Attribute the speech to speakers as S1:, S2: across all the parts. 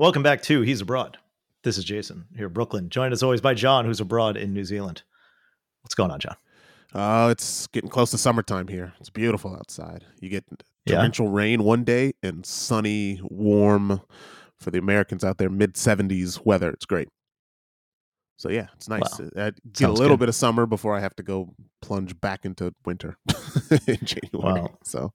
S1: Welcome back to He's Abroad. This is Jason here in Brooklyn, joined as always by John, who's abroad in New Zealand. What's going on, John?
S2: Uh, it's getting close to summertime here. It's beautiful outside. You get torrential yeah. rain one day and sunny, warm for the Americans out there, mid 70s weather. It's great. So yeah, it's nice. Wow. I get Sounds a little good. bit of summer before I have to go plunge back into winter in January. Wow. So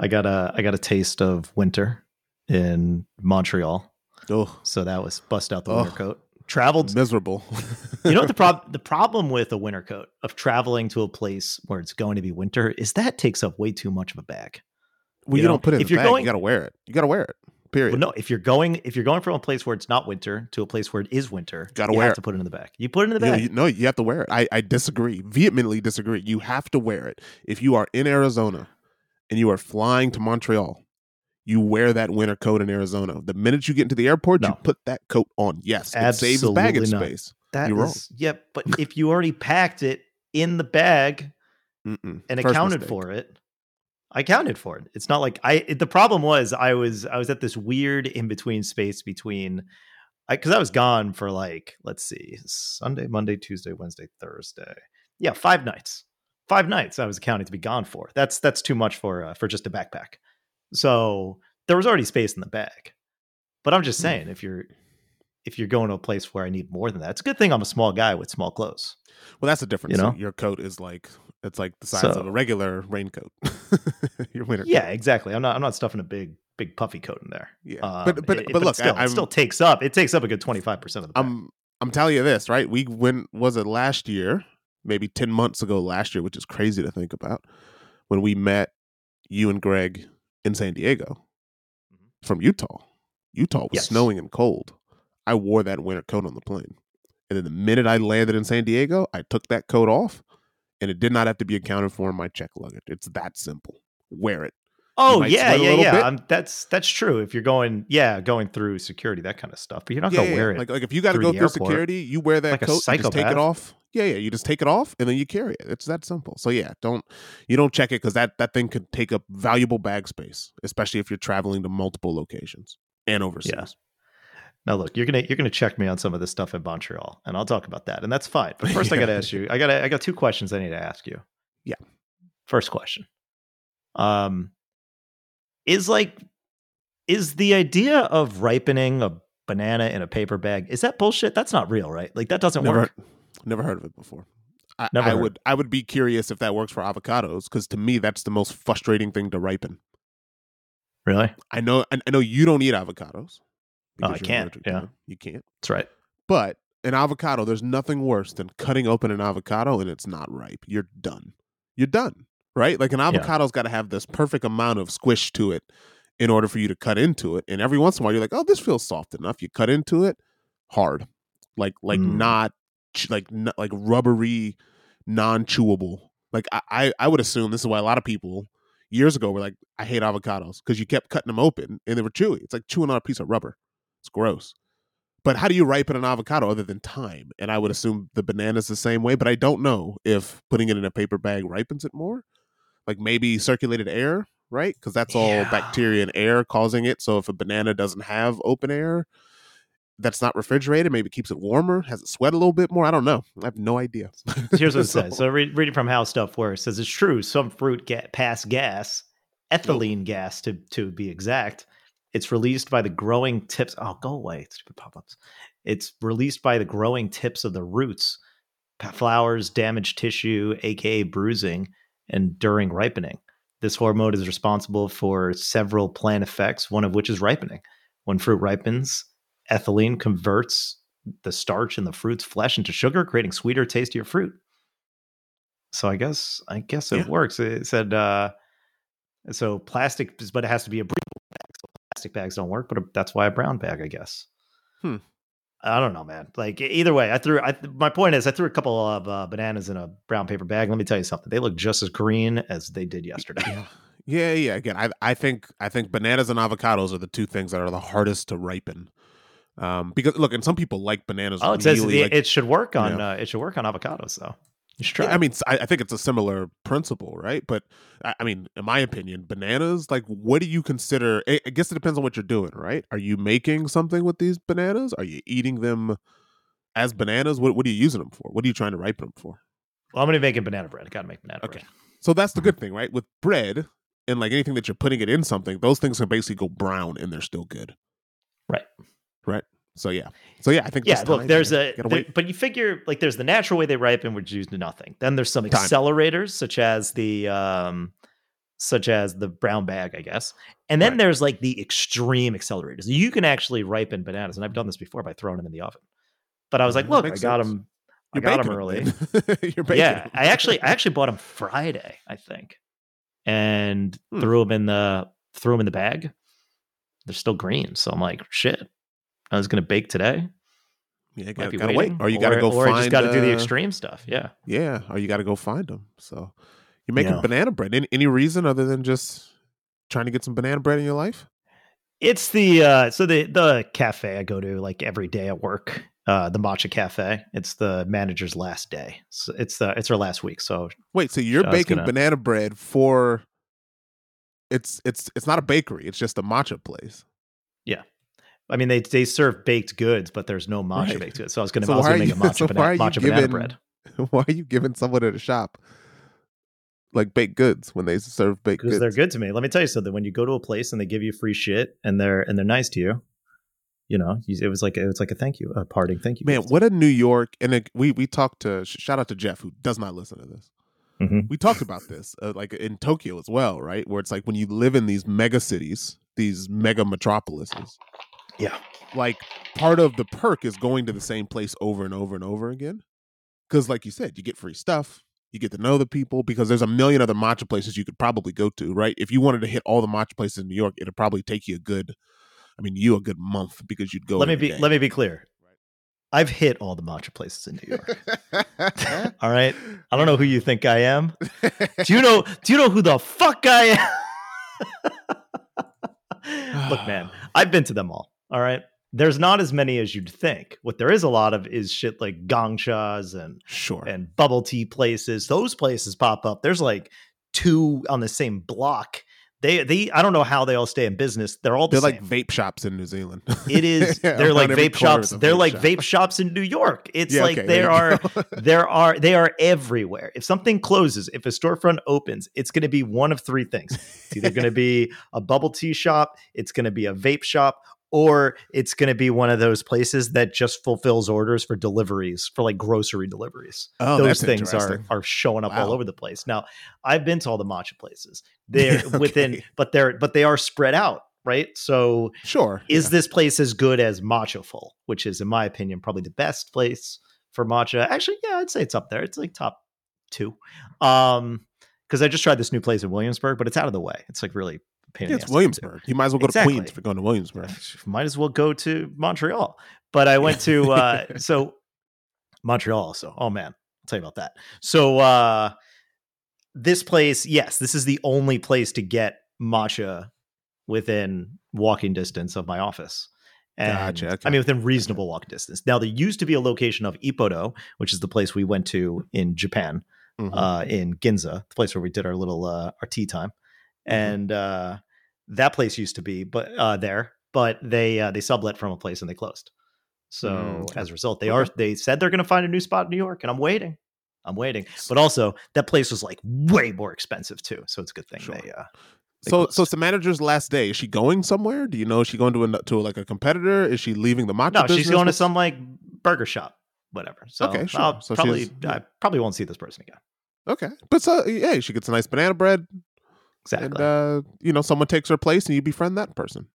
S1: I got a I got a taste of winter in Montreal
S2: Oh,
S1: so that was bust out the winter oh, coat. Traveled
S2: miserable.
S1: you know what the problem the problem with a winter coat of traveling to a place where it's going to be winter is that takes up way too much of a bag.
S2: Well, you, you know? don't put it if you're bag, going, you got to wear it. You got to wear it. Period.
S1: Well, no, if you're going if you're going from a place where it's not winter to a place where it is winter,
S2: gotta
S1: you
S2: wear
S1: have
S2: it.
S1: to put it in the bag. You put it in the bag.
S2: You, no, you have to wear it. I, I disagree. Vehemently disagree. You have to wear it. If you are in Arizona and you are flying to Montreal, you wear that winter coat in Arizona. The minute you get into the airport, no. you put that coat on. Yes, Absolutely it saves baggage not. space.
S1: That You're is, wrong. Yep, but if you already packed it in the bag Mm-mm. and First accounted mistake. for it, I counted for it. It's not like I. It, the problem was I was I was at this weird in between space between, because I, I was gone for like let's see Sunday, Monday, Tuesday, Wednesday, Thursday. Yeah, five nights. Five nights I was accounting to be gone for. That's that's too much for uh, for just a backpack. So there was already space in the bag. But I'm just hmm. saying, if you're if you're going to a place where I need more than that, it's a good thing I'm a small guy with small clothes.
S2: Well, that's the difference. You know? Your coat is like it's like the size so, of a regular raincoat.
S1: Your winter. Yeah, coat. exactly. I'm not I'm not stuffing a big big puffy coat in there.
S2: Yeah, um, but but it, but, look,
S1: still,
S2: I,
S1: it still takes up it takes up a good 25 percent of the. Bag.
S2: I'm I'm telling you this right. We went was it last year, maybe 10 months ago last year, which is crazy to think about, when we met you and Greg in San Diego mm-hmm. from Utah. Utah was yes. snowing and cold. I wore that winter coat on the plane. And then the minute I landed in San Diego, I took that coat off and it did not have to be accounted for in my check luggage. It's that simple. Wear it.
S1: Oh yeah, yeah, yeah. Um, that's that's true. If you're going, yeah, going through security, that kind of stuff. But you're not yeah, gonna yeah. wear it.
S2: Like like if you got to go through airport, security, you wear that like coat. just take it off. Yeah, yeah. You just take it off and then you carry it. It's that simple. So yeah, don't you don't check it because that that thing could take up valuable bag space, especially if you're traveling to multiple locations and overseas. Yeah.
S1: Now look, you're gonna you're gonna check me on some of this stuff in Montreal, and I'll talk about that, and that's fine. But first, yeah. I got to ask you. I gotta I got two questions I need to ask you.
S2: Yeah.
S1: First question. Um, is like is the idea of ripening a banana in a paper bag is that bullshit that's not real right like that doesn't
S2: never,
S1: work
S2: never heard of it before I, I would I would be curious if that works for avocados because to me that's the most frustrating thing to ripen.
S1: Really?
S2: I know I, know you don't eat avocados.
S1: Oh, I can't. Yeah,
S2: you can't.
S1: That's right.
S2: But an avocado, there's nothing worse than cutting open an avocado and it's not ripe. You're done. You're done right? Like an avocado's yeah. got to have this perfect amount of squish to it in order for you to cut into it. And every once in a while, you're like, oh, this feels soft enough. You cut into it, hard, like like mm. not like like rubbery, non chewable. Like I, I I would assume this is why a lot of people years ago were like, I hate avocados because you kept cutting them open and they were chewy. It's like chewing on a piece of rubber. It's gross. But how do you ripen an avocado other than time? And I would assume the banana's the same way, but I don't know if putting it in a paper bag ripens it more like maybe circulated air, right? Because that's all yeah. bacteria and air causing it. So if a banana doesn't have open air, that's not refrigerated, maybe keeps it warmer, has it sweat a little bit more. I don't know. I have no idea.
S1: Here's what it so, says. So read, reading from how stuff works, says it's true. Some fruit get pass gas, ethylene gas to to be exact. It's released by the growing tips. Oh, go away, stupid pop-ups. It's released by the growing tips of the roots. Flowers, damaged tissue, aka bruising, and during ripening. This hormone is responsible for several plant effects, one of which is ripening. When fruit ripens, ethylene converts the starch in the fruit's flesh into sugar, creating sweeter, tastier fruit. So I guess I guess it yeah. works. It said uh, so plastic, but it has to be a breathable bag. So plastic bags don't work, but that's why a brown bag, I guess.
S2: Hmm.
S1: I don't know, man. Like either way, I threw. I, my point is, I threw a couple of uh, bananas in a brown paper bag. Let me tell you something; they look just as green as they did yesterday.
S2: Yeah, yeah, yeah. Again, I, I think I think bananas and avocados are the two things that are the hardest to ripen. Um, because look, and some people like bananas.
S1: Oh, it really, says it, like, it, should work on. You know, uh, it should work on avocados, though. You should try.
S2: I mean, I, I, think it's a similar principle, right? But I, I, mean, in my opinion, bananas. Like, what do you consider? I, I guess it depends on what you're doing, right? Are you making something with these bananas? Are you eating them as bananas? What What are you using them for? What are you trying to ripen them for?
S1: Well, I'm gonna make a banana bread. I gotta make banana bread. okay. bread.
S2: So that's the good thing, right? With bread and like anything that you're putting it in something, those things can basically go brown and they're still good.
S1: Right.
S2: Right. So yeah. So yeah, I think
S1: yeah. Look, there's a there, but you figure like there's the natural way they ripen, which is nothing. Then there's some time. accelerators, such as the um, such as the brown bag, I guess. And then right. there's like the extreme accelerators. You can actually ripen bananas, and I've done this before by throwing them in the oven. But I was like, look, I got sense. them. You're I got them early. You're yeah, I actually I actually bought them Friday, I think, and hmm. threw them in the threw them in the bag. They're still green, so I'm like, shit. I was going to bake today.
S2: Yeah, gotta, gotta wait, or you got to go find
S1: or
S2: find.
S1: just got to uh, do the extreme stuff. Yeah,
S2: yeah, or you got to go find them. So you're making yeah. banana bread. Any, any reason other than just trying to get some banana bread in your life?
S1: It's the uh, so the the cafe I go to like every day at work. Uh, the matcha cafe. It's the manager's last day. So it's the it's her last week. So
S2: wait, so you're baking gonna... banana bread for? It's it's it's not a bakery. It's just a matcha place.
S1: Yeah. I mean, they they serve baked goods, but there's no matcha right. baked goods. So I was going to so also make a matcha, so banana, matcha giving, banana bread.
S2: Why are you giving someone at a shop like baked goods when they serve baked goods?
S1: Because they're good to me. Let me tell you something. When you go to a place and they give you free shit and they're and they're nice to you, you know, it was like it was like a thank you, a parting thank you.
S2: Man, what a New York! And it, we we talked to shout out to Jeff who does not listen to this. Mm-hmm. We talked about this, uh, like in Tokyo as well, right? Where it's like when you live in these mega cities, these mega metropolises,
S1: yeah.
S2: Like part of the perk is going to the same place over and over and over again. Because, like you said, you get free stuff, you get to know the people because there's a million other matcha places you could probably go to, right? If you wanted to hit all the matcha places in New York, it'd probably take you a good, I mean, you a good month because you'd go.
S1: Let me be. Day. Let me be clear. I've hit all the matcha places in New York. all right. I don't know who you think I am. Do you know? Do you know who the fuck I am? Look, man, I've been to them all. All right. There's not as many as you'd think. What there is a lot of is shit like gongchas and
S2: sure
S1: and bubble tea places. Those places pop up. There's like two on the same block. They they I don't know how they all stay in business. They're all the
S2: they're
S1: same.
S2: like vape shops in New Zealand.
S1: It is. They're like vape shops. They're vape like shop. vape shops in New York. It's yeah, like okay, there are there are they are everywhere. If something closes, if a storefront opens, it's going to be one of three things. It's either going to be a bubble tea shop, it's going to be a vape shop, or it's going to be one of those places that just fulfills orders for deliveries for like grocery deliveries. Oh, those things are are showing up wow. all over the place. Now, I've been to all the matcha places. They're okay. within, but they're but they are spread out, right? So,
S2: sure,
S1: is yeah. this place as good as Matchaful, which is, in my opinion, probably the best place for matcha? Actually, yeah, I'd say it's up there. It's like top two. Um, because I just tried this new place in Williamsburg, but it's out of the way. It's like really
S2: it's Williamsburg. You might as well go exactly. to Queens if you're going to Williamsburg.
S1: Might as well go to Montreal. But I went to uh, so Montreal also. Oh man, I'll tell you about that. So uh, this place, yes, this is the only place to get matcha within walking distance of my office. And, gotcha. Okay. I mean, within reasonable walking distance. Now, there used to be a location of Ippodo, which is the place we went to in Japan, mm-hmm. uh, in Ginza, the place where we did our little uh, our tea time. Mm-hmm. and uh, that place used to be but uh, there, but they uh, they sublet from a place and they closed. So mm, as a result, they okay. are they said they're going to find a new spot in New York, and I'm waiting. I'm waiting. But also, that place was like way more expensive too, so it's a good thing sure. they. Uh,
S2: they so, closed. so it's the manager's last day. Is she going somewhere? Do you know? Is she going to a, to like a competitor? Is she leaving the matcha?
S1: No, she's going to some like burger shop, whatever. So, okay, sure. I'll so probably, I probably won't see this person again.
S2: Okay, but so yeah, she gets a nice banana bread,
S1: Exactly.
S2: And uh, you know, someone takes her place, and you befriend that person.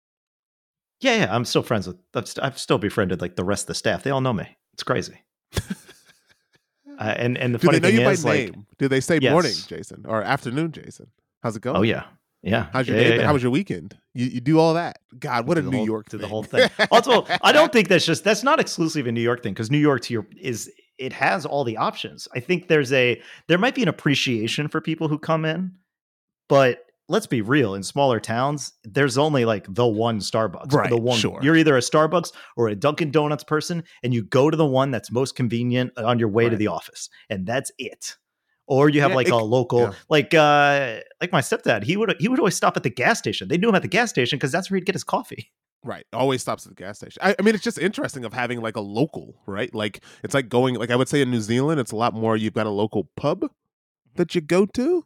S1: Yeah, yeah. I'm still friends with. I've, I've still befriended like the rest of the staff. They all know me. It's crazy. uh, and and the
S2: do
S1: funny thing is, like?
S2: Do they say yes. morning, Jason, or afternoon, Jason? How's it going?
S1: Oh yeah, yeah.
S2: How's your
S1: yeah,
S2: day?
S1: Yeah,
S2: How was your weekend? You, you do all that? God, what a New
S1: whole,
S2: York
S1: to the whole thing. also, I don't think that's just that's not exclusive a New York thing because New York to your is it has all the options. I think there's a there might be an appreciation for people who come in, but let's be real in smaller towns there's only like the one starbucks
S2: right
S1: the one
S2: sure.
S1: you're either a starbucks or a dunkin donuts person and you go to the one that's most convenient on your way right. to the office and that's it or you have
S2: Yeah,
S1: like
S2: it
S1: a local
S2: yeah.
S1: like uh like my stepdad he would he would always stop at the gas station they knew him at the gas station because that's where he'd get his coffee
S2: Right. Always stops at the gas station. I, I mean, it's just interesting of having like a local, right? Like it's like going like I would say in New Zealand, it's a lot more you've got a local pub that you go to.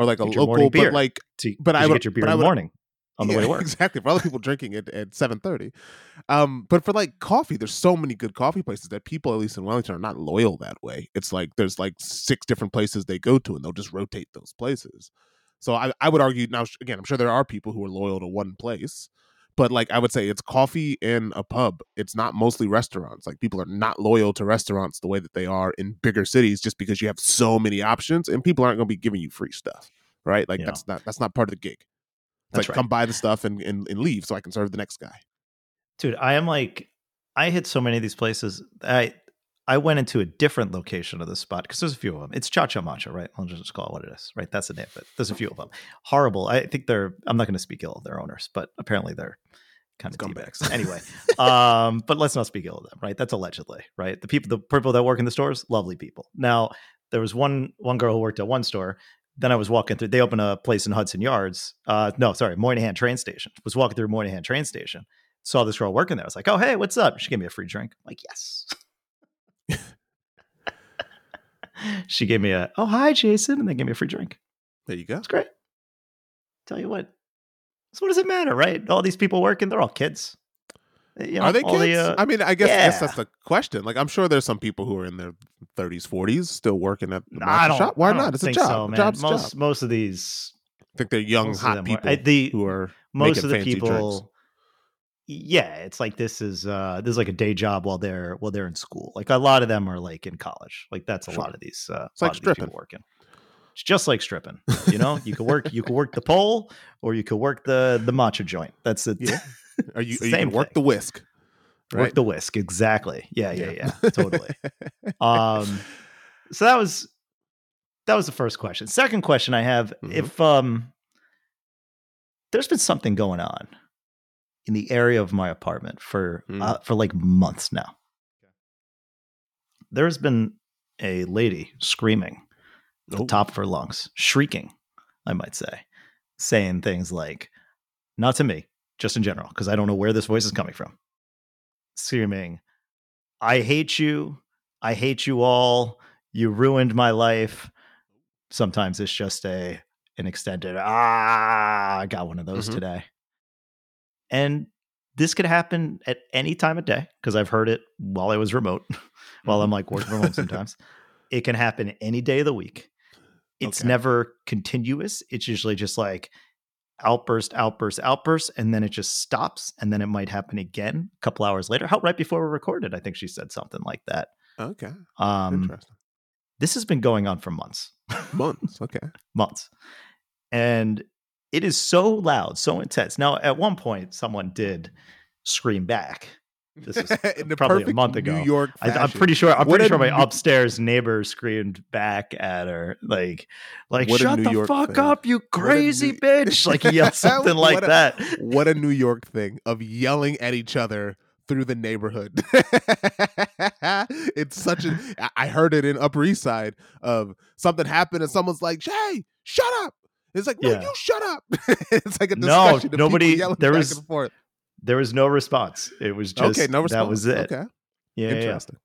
S2: Or like a
S1: Get your
S2: local,
S1: beer.
S2: but like
S1: to,
S2: But I would-
S1: get your beer
S2: but
S1: in the
S2: would-
S1: morning on the way to work
S2: Exactly. For other people drinking it at seven thirty. Um, but for like coffee, there's so many good coffee places that people, at least in Wellington, are not loyal that way. It's like there's like six different places they go to and they'll just rotate those places. So I, I would argue now again, I'm sure there are people who are loyal to one place. But like I would say it's coffee in a pub. It's not mostly restaurants. Like people are not loyal to restaurants the way that they are in bigger cities just because you have so many options and people aren't gonna be giving you free stuff. Right? Like
S1: Yeah.
S2: that's not that's not part of the gig. It's
S1: That's
S2: like
S1: right.
S2: come buy the stuff and, and, and leave so I can serve the next guy.
S1: dude i am like i hit so many of these places i i went into a different location of the spot because there's a few of them it's cha cha matcha right i'll just call it what it is right that's the name of it there's a few of them horrible i think they're i'm not going to speak ill of their owners but apparently they're kind of
S2: Scumbags.
S1: anyway um but let's not speak ill of them right that's allegedly right the people the people that work in the stores lovely people now there was one one girl who worked at one store then I was walking through. They opened a place in Hudson Yards. Uh, no, sorry, Moynihan train station. Was walking through Moynihan train station. Saw this girl working there. I was like, "Oh, hey, what's up?" She gave me a free drink. I'm like, yes. She gave me a, "Oh, hi, Jason," and they gave me a free drink.
S2: There you go.
S1: It's great. Tell you what. So what does it matter, right? All these people working, they're all kids. You know,
S2: Are they
S1: all the,
S2: kids?
S1: uh,
S2: I mean, I guess, I guess that's the question. Like, I'm sure there's some people who are in their 30s, 40s still working at the
S1: I
S2: shop. Why not? It's a job.
S1: So, man.
S2: job's
S1: most
S2: job.
S1: most of these,
S2: I think they're young, hot
S1: are-
S2: people
S1: I- the
S2: who are
S1: most
S2: making
S1: of the
S2: fancy
S1: people
S2: drinks.
S1: Yeah it's like this is uh this is like a day job while they're while they're in school like a lot of them are like in college like that's a
S2: Sure.
S1: lot of these uh
S2: It's like stripping.
S1: working it's just like stripping you know you could work you could work the pole or you could work the the matcha joint that's it
S2: Yeah. Are you, are you
S1: same
S2: can work
S1: thing.
S2: the whisk?
S1: work the whisk exactly yeah yeah yeah, totally um so that was that was the first question second question i have
S2: Mhm.
S1: if um there's been something going on in the area of my apartment for
S2: Mm.
S1: uh, for like months now there's been a lady screaming at the
S2: Oh.
S1: top of her lungs shrieking i might say saying things like not to me just in general because i don't know where this voice is coming from screaming i hate you i hate you all you ruined my life sometimes it's just a an extended ah i got one of those
S2: Mhm.
S1: today and this could happen at any time of day because i've heard it while i was remote while i'm like working from home sometimes it can happen any day of the week it's
S2: Okay.
S1: never continuous it's usually just like outburst outburst outburst and then it just stops and then it might happen again a couple hours later how right before we recorded i think she said something like that
S2: Okay.
S1: um
S2: Interesting.
S1: this has been going on for months
S2: Months. Okay.
S1: months and it is so loud so intense now at one point someone did scream back This is probably a month ago.
S2: New York.
S1: I, I'm pretty sure. I'm
S2: What
S1: pretty sure my
S2: New-
S1: upstairs neighbor screamed back at her, like, like
S2: What
S1: "Shut the
S2: York
S1: fuck
S2: thing.
S1: up, you crazy
S2: New-
S1: bitch!" Like he yelled something like
S2: a-
S1: that.
S2: What a New York thing of yelling at each other through the neighborhood. it's such a. I heard it in Upper East Side of something happened and someone's like, "Hey, shut up!" It's like, "No,
S1: Yeah.
S2: you shut up!" it's like a
S1: No,
S2: discussion. of
S1: nobody- there was-. There was no response. It was just
S2: okay, no response.
S1: That was it.
S2: Okay,
S1: Yeah, yeah, yeah.
S2: interesting.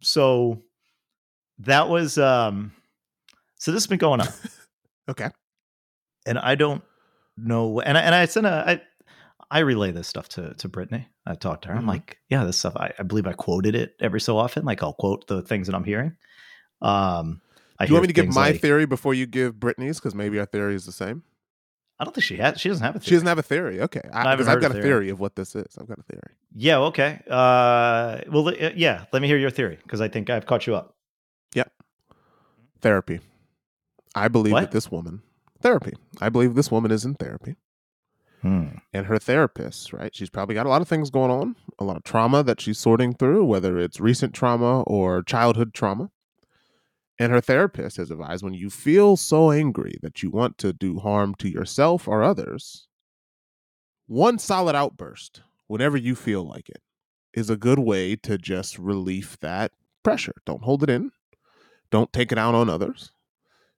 S1: So that was um. So this has been going on.
S2: Okay,
S1: and I don't know. And I, and I sent a I I relay this stuff to to Brittany. I talked to her. I'm
S2: Mhm.
S1: like, yeah, this stuff. I, I believe I quoted it every so often. Like I'll quote the things that I'm hearing. Um, I
S2: do you want me to give my
S1: like-
S2: theory before you give Brittany's? Because maybe our theory is the same.
S1: I don't think she has. She doesn't have a. Theory.
S2: She doesn't have a theory. Okay, I,
S1: I haven't
S2: I've
S1: heard a
S2: got a
S1: theory.
S2: theory of what this is. I've got a theory.
S1: Yeah. Okay. Uh. Well. uh, Yeah. Let me hear your theory because I think I've caught you up. Yep.
S2: Therapy. I believe
S1: What?
S2: that this woman therapy. I believe this woman is in therapy.
S1: Hmm.
S2: and her therapist, right? She's probably got a lot of things going on, a lot of trauma that she's sorting through, whether it's recent trauma or childhood trauma. And her therapist has advised when you feel so angry that you want to do harm to yourself or others, one solid outburst, whenever you feel like it, is a good way to just relieve that pressure. Don't hold it in, don't take it out on others.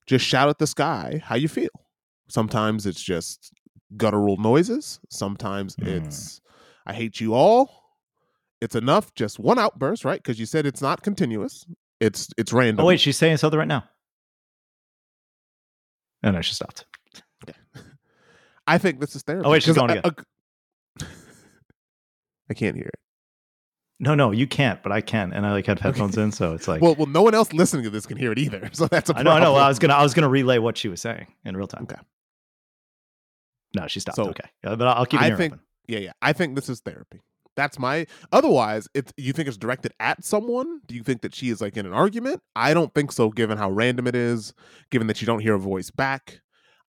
S2: just shout at the sky how you feel. Sometimes it's just guttural noises. Sometimes
S1: Mm.
S2: it's I hate you all. It's enough, just one outburst, right? Because you said it's not continuous. It's it's oh, random.
S1: Oh wait, she's saying something right now. No, no, she stopped. Okay.
S2: I think this is therapy.
S1: Oh, wait, she's going
S2: I, I- I can't hear it.
S1: No, no, you can't, but I can, and I like had headphones in, so it's like.
S2: well, well, no one else listening to this can hear it either. So that's a
S1: I
S2: problem.
S1: know, I know. I was gonna, I was gonna relay what she was saying in real time.
S2: Okay.
S1: No, she stopped.
S2: So,
S1: okay, but I'll keep it
S2: I think-
S1: open.
S2: Yeah, yeah. I think this is therapy. That's my. Otherwise, it's you think it's directed at someone. Do you think that she is like in an argument? I don't think so. Given how random it is, given that you don't hear a voice back,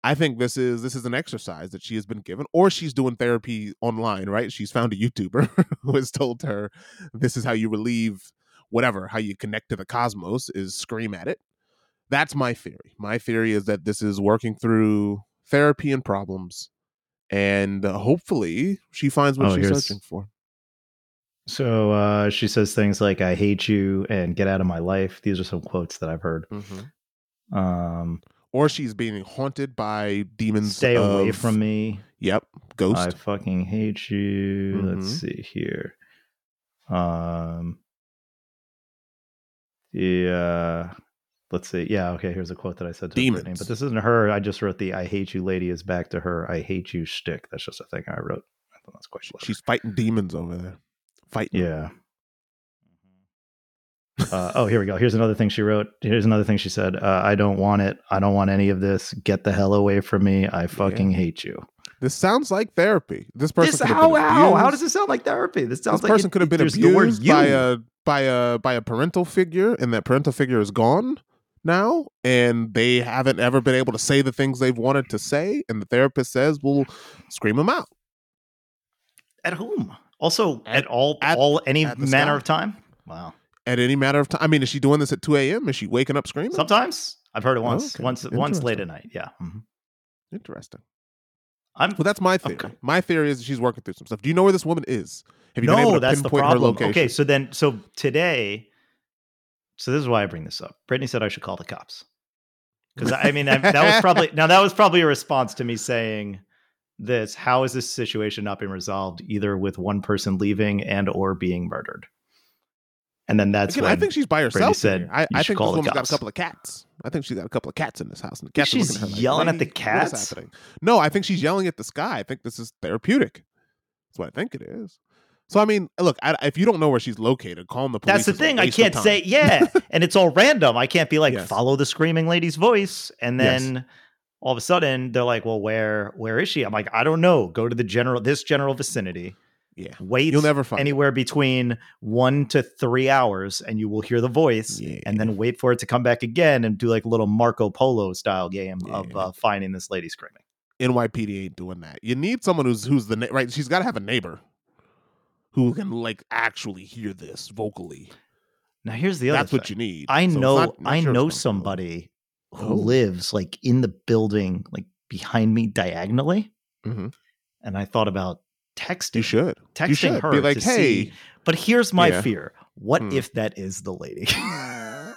S2: I think this is this is an exercise that she has been given, or she's doing therapy online. Right? She's found a YouTuber who has told her this is how you relieve whatever, how you connect to the cosmos is scream at it. That's my theory. My theory is that this is working through therapy and problems and uh, hopefully she finds what
S1: Oh,
S2: she's searching for.
S1: So uh, she says things like "I hate you" and "Get out of my life." These are some quotes that I've heard. Um,
S2: Or she's being haunted by demons.
S1: "Stay away from me."
S2: Yep, ghost.
S1: I fucking hate you. Let's
S2: Mhm.
S1: see here. Um Yeah. Let's see. Yeah, okay, here's a quote that I said to Brittany.
S2: Demons.
S1: But this isn't her. I just wrote the I hate you lady is back to her. I hate you shtick. That's just a thing I wrote. I thought that's quite clever.
S2: she's fighting demons over there. Fighting.
S1: Yeah. Uh, oh, here we go. Here's another thing she wrote. Here's another thing she said. Uh, I don't want it. I don't want any of this. Get the hell away from me. I fucking hate you.
S2: This sounds like therapy. This person
S1: This,
S2: could
S1: how, how, how does it sound like therapy? This sounds like
S2: this
S1: like
S2: person
S1: it-
S2: could have been
S1: there's
S2: abused
S1: the
S2: by a by a by a parental figure, and that parental figure is gone now, and they haven't ever been able to say the things they've wanted to say, and the therapist says, "Well, scream them out."
S1: At whom? Also, at,
S2: At-
S1: all,
S2: at-
S1: all, any manner
S2: sky.
S1: of time. Wow.
S2: At any matter of time. I mean, is she doing this at two a.m.? Is she waking up screaming?
S1: Sometimes I've heard it once,
S2: okay.
S1: once, once late at night. Yeah. Mhm.
S2: Interesting.
S1: I'm.
S2: Well, that's my theory.
S1: Okay.
S2: My theory is she's working through some stuff. Do you know where this woman is? Have you been able to
S1: that's the
S2: pinpoint her
S1: problem.
S2: location?
S1: Okay, so then, so today, so this is why I bring this up. Brittany said I should call the cops because I mean I, that was probably now that was probably a response to me saying this. How is this situation not being resolved either with one person leaving and or being murdered? And then that's
S2: Again,
S1: when
S2: I think she's by herself.
S1: said.
S2: I, I think this woman's got a couple of cats. I think she's got a couple of cats in this house. And the cats
S1: she's
S2: at like,
S1: yelling at the
S2: "Lady, what is
S1: cats?
S2: happening?" No, I think she's yelling at the sky. I think this is therapeutic. That's what I think it is. So I mean, look, I, if you don't know where she's located, call the police.
S1: That's the thing. I can't say yeah, and it's all random. I can't be like
S2: Yes.
S1: follow the screaming lady's voice, and
S2: Yes.
S1: All of a sudden they're like, "Well, where where is she?" I'm like, "I don't know. Go to the general this general vicinity.
S2: Yeah,
S1: Wait
S2: you'll never find.
S1: anywhere between one to three hours, and you will hear the voice,
S2: Yeah.
S1: and then wait for it to come back again, and do like a little Marco Polo style game of uh, finding this lady screaming.
S2: NYPD ain't doing that. You need someone who's who's the na- right. She's got to have a neighbor who can like actually hear this vocally.
S1: Now, here's the other.
S2: That's what you need.
S1: I
S2: So
S1: know
S2: not- not
S1: I
S2: sure
S1: know somebody who
S2: Oh.
S1: lives like in the building, like behind me diagonally.
S2: Mhm.
S1: And I thought about texting,
S2: You should.
S1: texting
S2: you should
S1: her
S2: be like, hey.
S1: see. But here's my
S2: Yeah.
S1: fear: what
S2: Hmm.
S1: if that is the lady?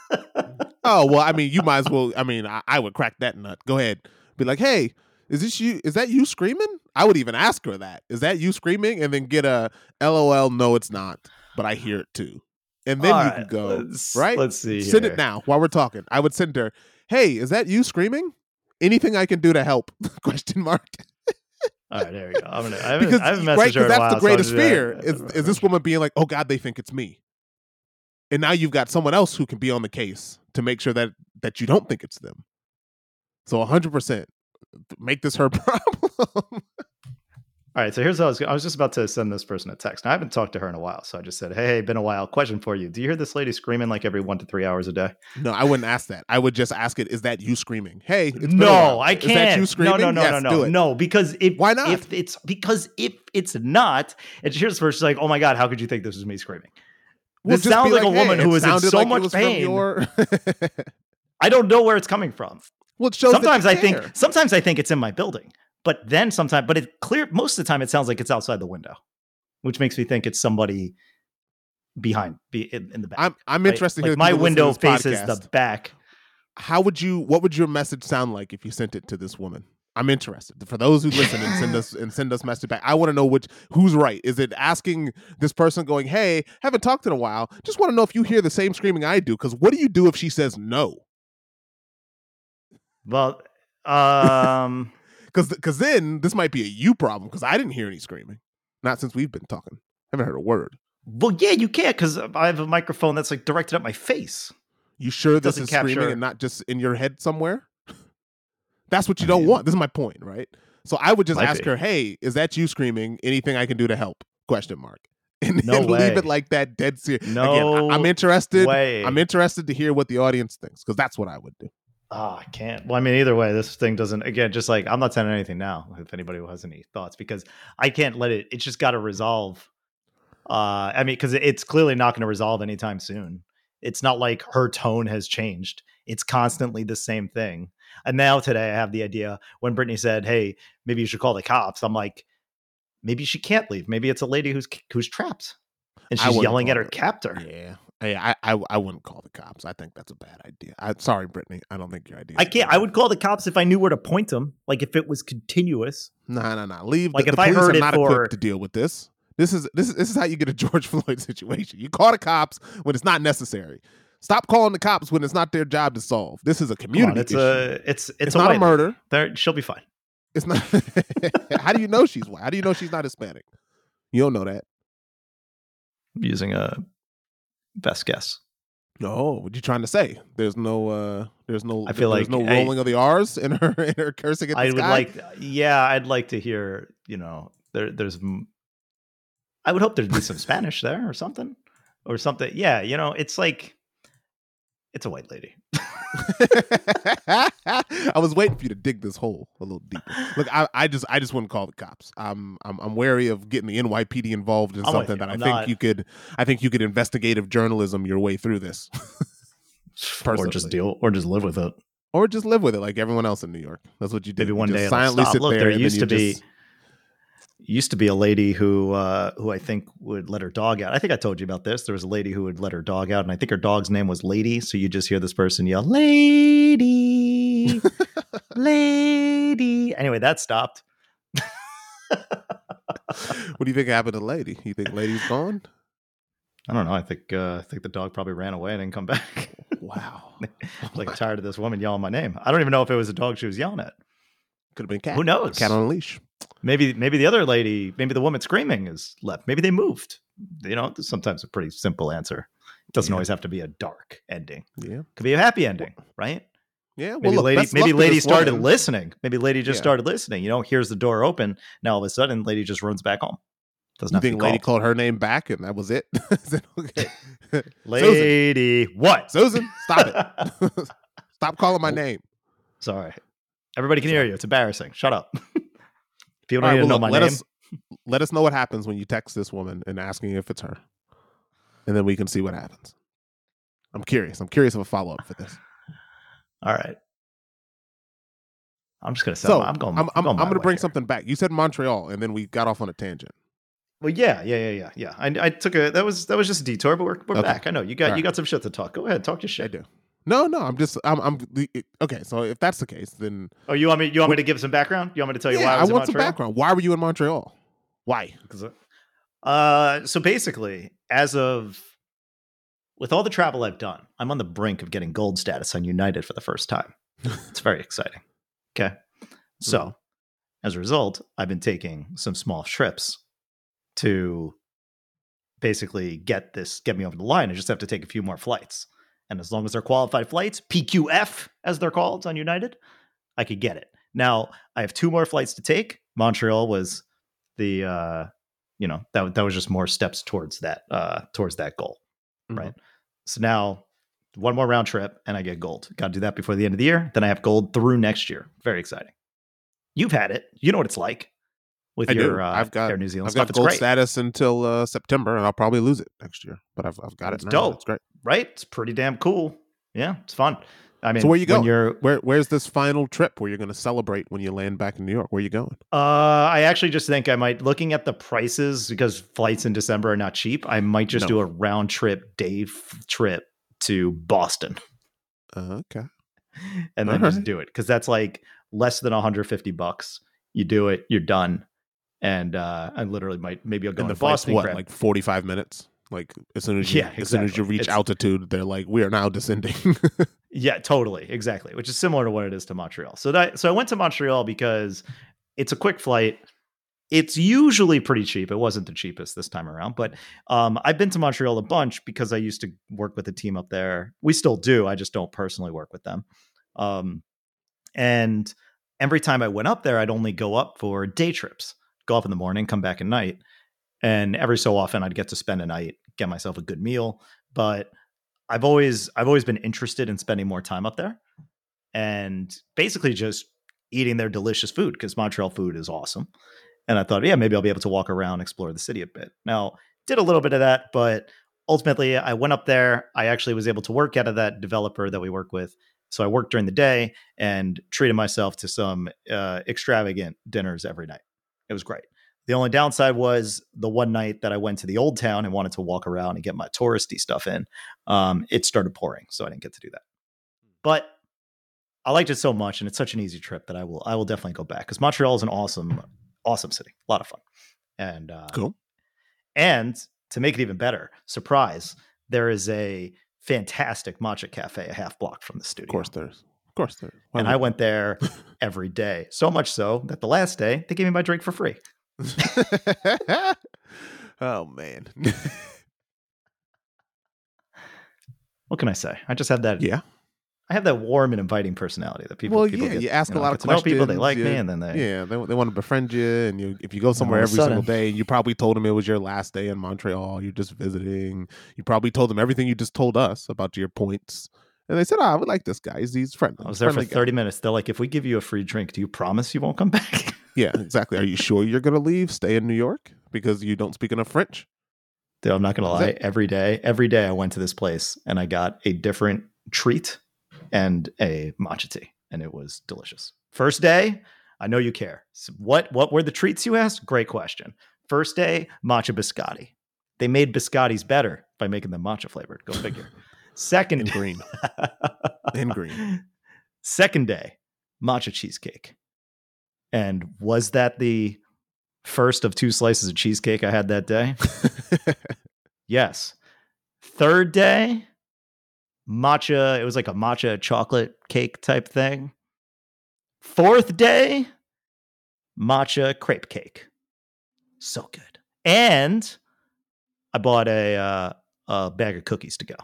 S2: Oh well, I mean, you might as well. I mean, I, I would crack that nut. Go ahead, be like, hey, is this you? Is that you screaming? I would even ask her that. Is that you screaming? And then get a LOL. No, it's not, but I hear it too. And then
S1: All
S2: you
S1: right,
S2: can go
S1: let's-
S2: right.
S1: Let's see.
S2: Send
S1: here.
S2: it now while we're talking. I would send her. Hey, is that you screaming? Anything I can do to help? Question mark.
S1: All right, there we go. I'm gonna. I haven't,
S2: because
S1: I haven't messaged her
S2: 'cause
S1: in
S2: that's
S1: while,
S2: the greatest
S1: that.
S2: fear is, is this woman being like, oh God, they think it's me. And now you've got someone else who can be on the case to make sure that that you don't think it's them. So 100% make this her problem.
S1: All right, so here's what I was. I was just about to send this person a text. Now, I haven't talked to her in a while, so I just said, "Hey, been a while. Question for you: Do you hear this lady screaming like every one to three hours a day?"
S2: no, I wouldn't ask that. I would just ask it, is that you screaming? Hey, it's been a
S1: no. I can't.
S2: that you screaming?
S1: No, no, no,
S2: Yes,
S1: no, no, no. Because if
S2: Why not?
S1: If it's because if it's not, and here's where she's like, "Oh my god, how could you think this was me screaming?"
S2: Well,
S1: This sounds
S2: be
S1: like a woman
S2: hey,
S1: who is in so
S2: like
S1: much pain.
S2: your-
S1: I don't know where it's coming from.
S2: well, it shows that
S1: sometimes I think sometimes I think it's in my building, but then sometimes, but it clear most of the time it sounds like it's outside the window, which makes me think it's somebody behind, be in, in the back.
S2: I'm I'm
S1: right?
S2: interested
S1: Like my window faces
S2: podcast.
S1: the back.
S2: how would you? What would your message sound like if you sent it to this woman? I'm interested. For those who listen and send us and send us message back, I want to know which who's right. Is it asking this person going, "Hey, haven't talked in a while. Just want to know if you hear the same screaming I do." Because what do you do if she says no?
S1: Well, um,
S2: because because then this might be a you problem. Because I didn't hear any screaming, not since we've been talking. I haven't heard a word.
S1: Well, yeah, you can't because I have a microphone that's like directed at my face.
S2: You sure this is capture... screaming and not just in your head somewhere? That's what you I don't mean, want. This is my point, right? So I would just ask be. her, "Hey, is that you screaming? Anything I can do to help?" Question mark. And, no and leave it like that, dead serious. No, Again, I, am interested. Way. I'm interested to hear what the audience thinks because that's what I would do.
S1: Oh, I can't. Well, I mean, either way, this thing doesn't. Again, just like I'm not sending anything now. If anybody has any thoughts, because I can't let it. It's just got to resolve. Uh, I mean, because it's clearly not going to resolve anytime soon. It's not like her tone has changed. It's constantly the same thing. And now today I have the idea when Brittany said, "Hey, maybe you should call the cops." I'm like, maybe she can't leave. Maybe it's a lady who's who's trapped, and she's yelling at her captor.
S2: Yeah, Hey, I, I I wouldn't call the cops. I think that's a bad idea. I'm sorry, Brittany. I don't think your idea.
S1: I can't. I would call the cops if I knew where to point them. Like if it was continuous.
S2: No, no, no. Leave. Like the, if the police I heard are not for... equipped to deal with this. This is this is this is how you get a George Floyd situation. You call the cops when it's not necessary. Stop calling the cops when it's not their job to solve. This is a community. On,
S1: it's
S2: issue.
S1: a it's it's,
S2: it's
S1: a
S2: not a murder.
S1: There, she'll be fine.
S2: It's not. how do you know she's white? How do you know she's not Hispanic? You don't know that.
S1: I'm using a best guess.
S2: No, what you trying to say? There's no, uh there's no. I feel like there's like no rolling I, of the R's in her in her cursing. At I would
S1: like, yeah, I'd like to hear. You know, there, there's. I would hope there'd be some Spanish there or something, or something. Yeah, you know, it's like it's a white lady.
S2: I was waiting for you to dig this hole a little deeper. Look, I, I just I just wouldn't call the cops. I'm I'm, I'm wary of getting the NYPD involved in I'm something that I I'm think not... you could I think you could investigative journalism your way through this.
S1: or just deal or just live with it.
S2: Or just live with it like everyone else in New York. That's what you do.
S1: Maybe one
S2: you
S1: day silently sit Look, there. there used to be just used to be a lady who uh, who I think would let her dog out. I think I told you about this. There was a lady who would let her dog out, and I think her dog's name was Lady. So you just hear this person yell, "Lady, Lady." Anyway, that stopped.
S2: what do you think happened to Lady? You think Lady's gone?
S1: I don't know. I think uh, I think the dog probably ran away and didn't come back.
S2: wow,
S1: like tired of this woman yelling my name. I don't even know if it was a dog she was yelling at.
S2: Could have been cat.
S1: Who knows?
S2: Cat on a leash.
S1: Maybe maybe the other lady, maybe the woman screaming is left. Maybe they moved. You know, sometimes a pretty simple answer. It doesn't yeah. always have to be a dark ending.
S2: Yeah,
S1: could be a happy ending, right?
S2: Yeah, well,
S1: maybe
S2: look,
S1: lady, maybe lady started woman. listening. Maybe lady just yeah. started listening. You know, here's the door open. Now all of a sudden, lady just runs back home.
S2: Doesn't you think lady called her name back and that was it?
S1: okay. lady, Susan. what?
S2: Susan, stop it! stop calling my oh, name.
S1: Sorry, everybody can hear you. It's embarrassing. Shut up. People don't right, well, know look, my
S2: let
S1: name.
S2: Us, let us know what happens when you text this woman and asking if it's her, and then we can see what happens. I'm curious. I'm curious of a follow up for this.
S1: All right. I'm just gonna say.
S2: So
S1: I'm going.
S2: I'm, I'm,
S1: I'm,
S2: I'm gonna bring
S1: here.
S2: something back. You said Montreal, and then we got off on a tangent.
S1: Well, yeah, yeah, yeah, yeah, yeah. I, I took a that was that was just a detour, but we're we're okay. back. I know you got you got some shit to talk. Go ahead, talk your shit.
S2: I do. No, no, I'm just I'm I'm okay. So if that's the case, then
S1: oh, you want me you want me to give some background? You want me to tell you
S2: yeah,
S1: why I, was in Montreal? I
S2: want some background. Why were you in Montreal? Why?
S1: Because uh, so basically, as of with all the travel I've done, I'm on the brink of getting gold status on United for the first time. it's very exciting. Okay, so mm-hmm. as a result, I've been taking some small trips to basically get this get me over the line. I just have to take a few more flights. And as long as they're qualified flights, PQF as they're called on United, I could get it. Now I have two more flights to take. Montreal was the uh, you know that that was just more steps towards that uh, towards that goal, mm-hmm. right? So now one more round trip and I get gold. Got to do that before the end of the year. Then I have gold through next year. Very exciting. You've had it. You know what it's like with
S2: I
S1: your uh,
S2: I've got
S1: Air New Zealand
S2: I've got gold status until uh, September, and I'll probably lose it next year. But I've I've got
S1: it's
S2: it.
S1: Now. Dope.
S2: It's great,
S1: right? It's pretty damn cool. Yeah, it's fun. I mean,
S2: so where you going? You're where? Where's this final trip where you're going to celebrate when you land back in New York? Where are you going?
S1: Uh, I actually just think I might looking at the prices because flights in December are not cheap. I might just no. do a round trip day f- trip to Boston.
S2: Uh, okay.
S1: and then just do it because that's like less than 150 bucks. You do it, you're done. And uh, I literally might maybe I'll go
S2: and
S1: to
S2: the
S1: Boston.
S2: what like 45 minutes like as soon as you
S1: Yeah,
S2: as soon as you reach
S1: It's-
S2: altitude they're like we are now descending
S1: Yeah, totally, exactly. Which is similar to what it is to Montreal. So that so I went to Montreal because it's a quick flight. It's usually pretty cheap. It wasn't the cheapest this time around, but um, I've been to Montreal a bunch because I used to work with a team up there. We still do. I just don't personally work with them. Um, and every time I went up there, I'd only go up for day trips. Go up in the morning, come back at night, and every so often I'd get to spend a night, get myself a good meal. But I've always I've always been interested in spending more time up there, and basically just eating their delicious food because Montreal food is awesome. And I thought, yeah, maybe I'll be able to walk around, explore the city a bit. Now, did a little bit of that, but ultimately, I went up there. I actually was able to work out of that developer that we work with. So I worked during the day and treated myself to some uh, extravagant dinners every night. It was great. The only downside was the one night that I went to the old town and wanted to walk around and get my touristy stuff in. Um, it started pouring, so I didn't get to do that. But I liked it so much, and it's such an easy trip that I will I will definitely go back because Montreal is an awesome awesome city, a lot of fun, and uh,
S2: cool
S1: and to make it even better, surprise, there is a fantastic matcha cafe a half block from the studio.
S2: of course there's of course there's Why
S1: and I went there every day. So much so that the last day they gave me my drink for free.
S2: oh man
S1: What can I say? I just have that.
S2: yeah
S1: I have that warm and inviting personality that people.
S2: well
S1: people
S2: yeah
S1: get,
S2: you ask
S1: know,
S2: a lot of questions
S1: people. They like
S2: you-
S1: me, and then they.
S2: yeah they, they want to befriend you and you if you go somewhere
S1: all of a
S2: every single
S1: sudden-
S2: day you probably told them it was your last day in montreal you're just visiting you probably told them everything you just told us about your points and they said oh, i would like this guy he's, he's friendly
S1: I was there for
S2: friendly guy."
S1: 30 minutes. They're like, if we give you a free drink, do you promise you won't come back?
S2: yeah exactly are you sure you're gonna leave stay in new york because you don't speak enough french
S1: Dude, I'm not gonna lie.
S2: it-
S1: Every day, every day I went to this place and I got a different treat and a matcha tea, and it was delicious. First day, I know you care. So what what were the treats you asked? Great question. First day, matcha biscotti. They made biscottis better by making them matcha flavored. Go figure. Second
S2: in green In green.
S1: Second day, matcha cheesecake. And was that the first of two slices of cheesecake I had that day? Yes. Third day, matcha. It was like a matcha chocolate cake type thing. Fourth day, matcha crepe cake. So good. And I bought a uh, a bag of cookies to go.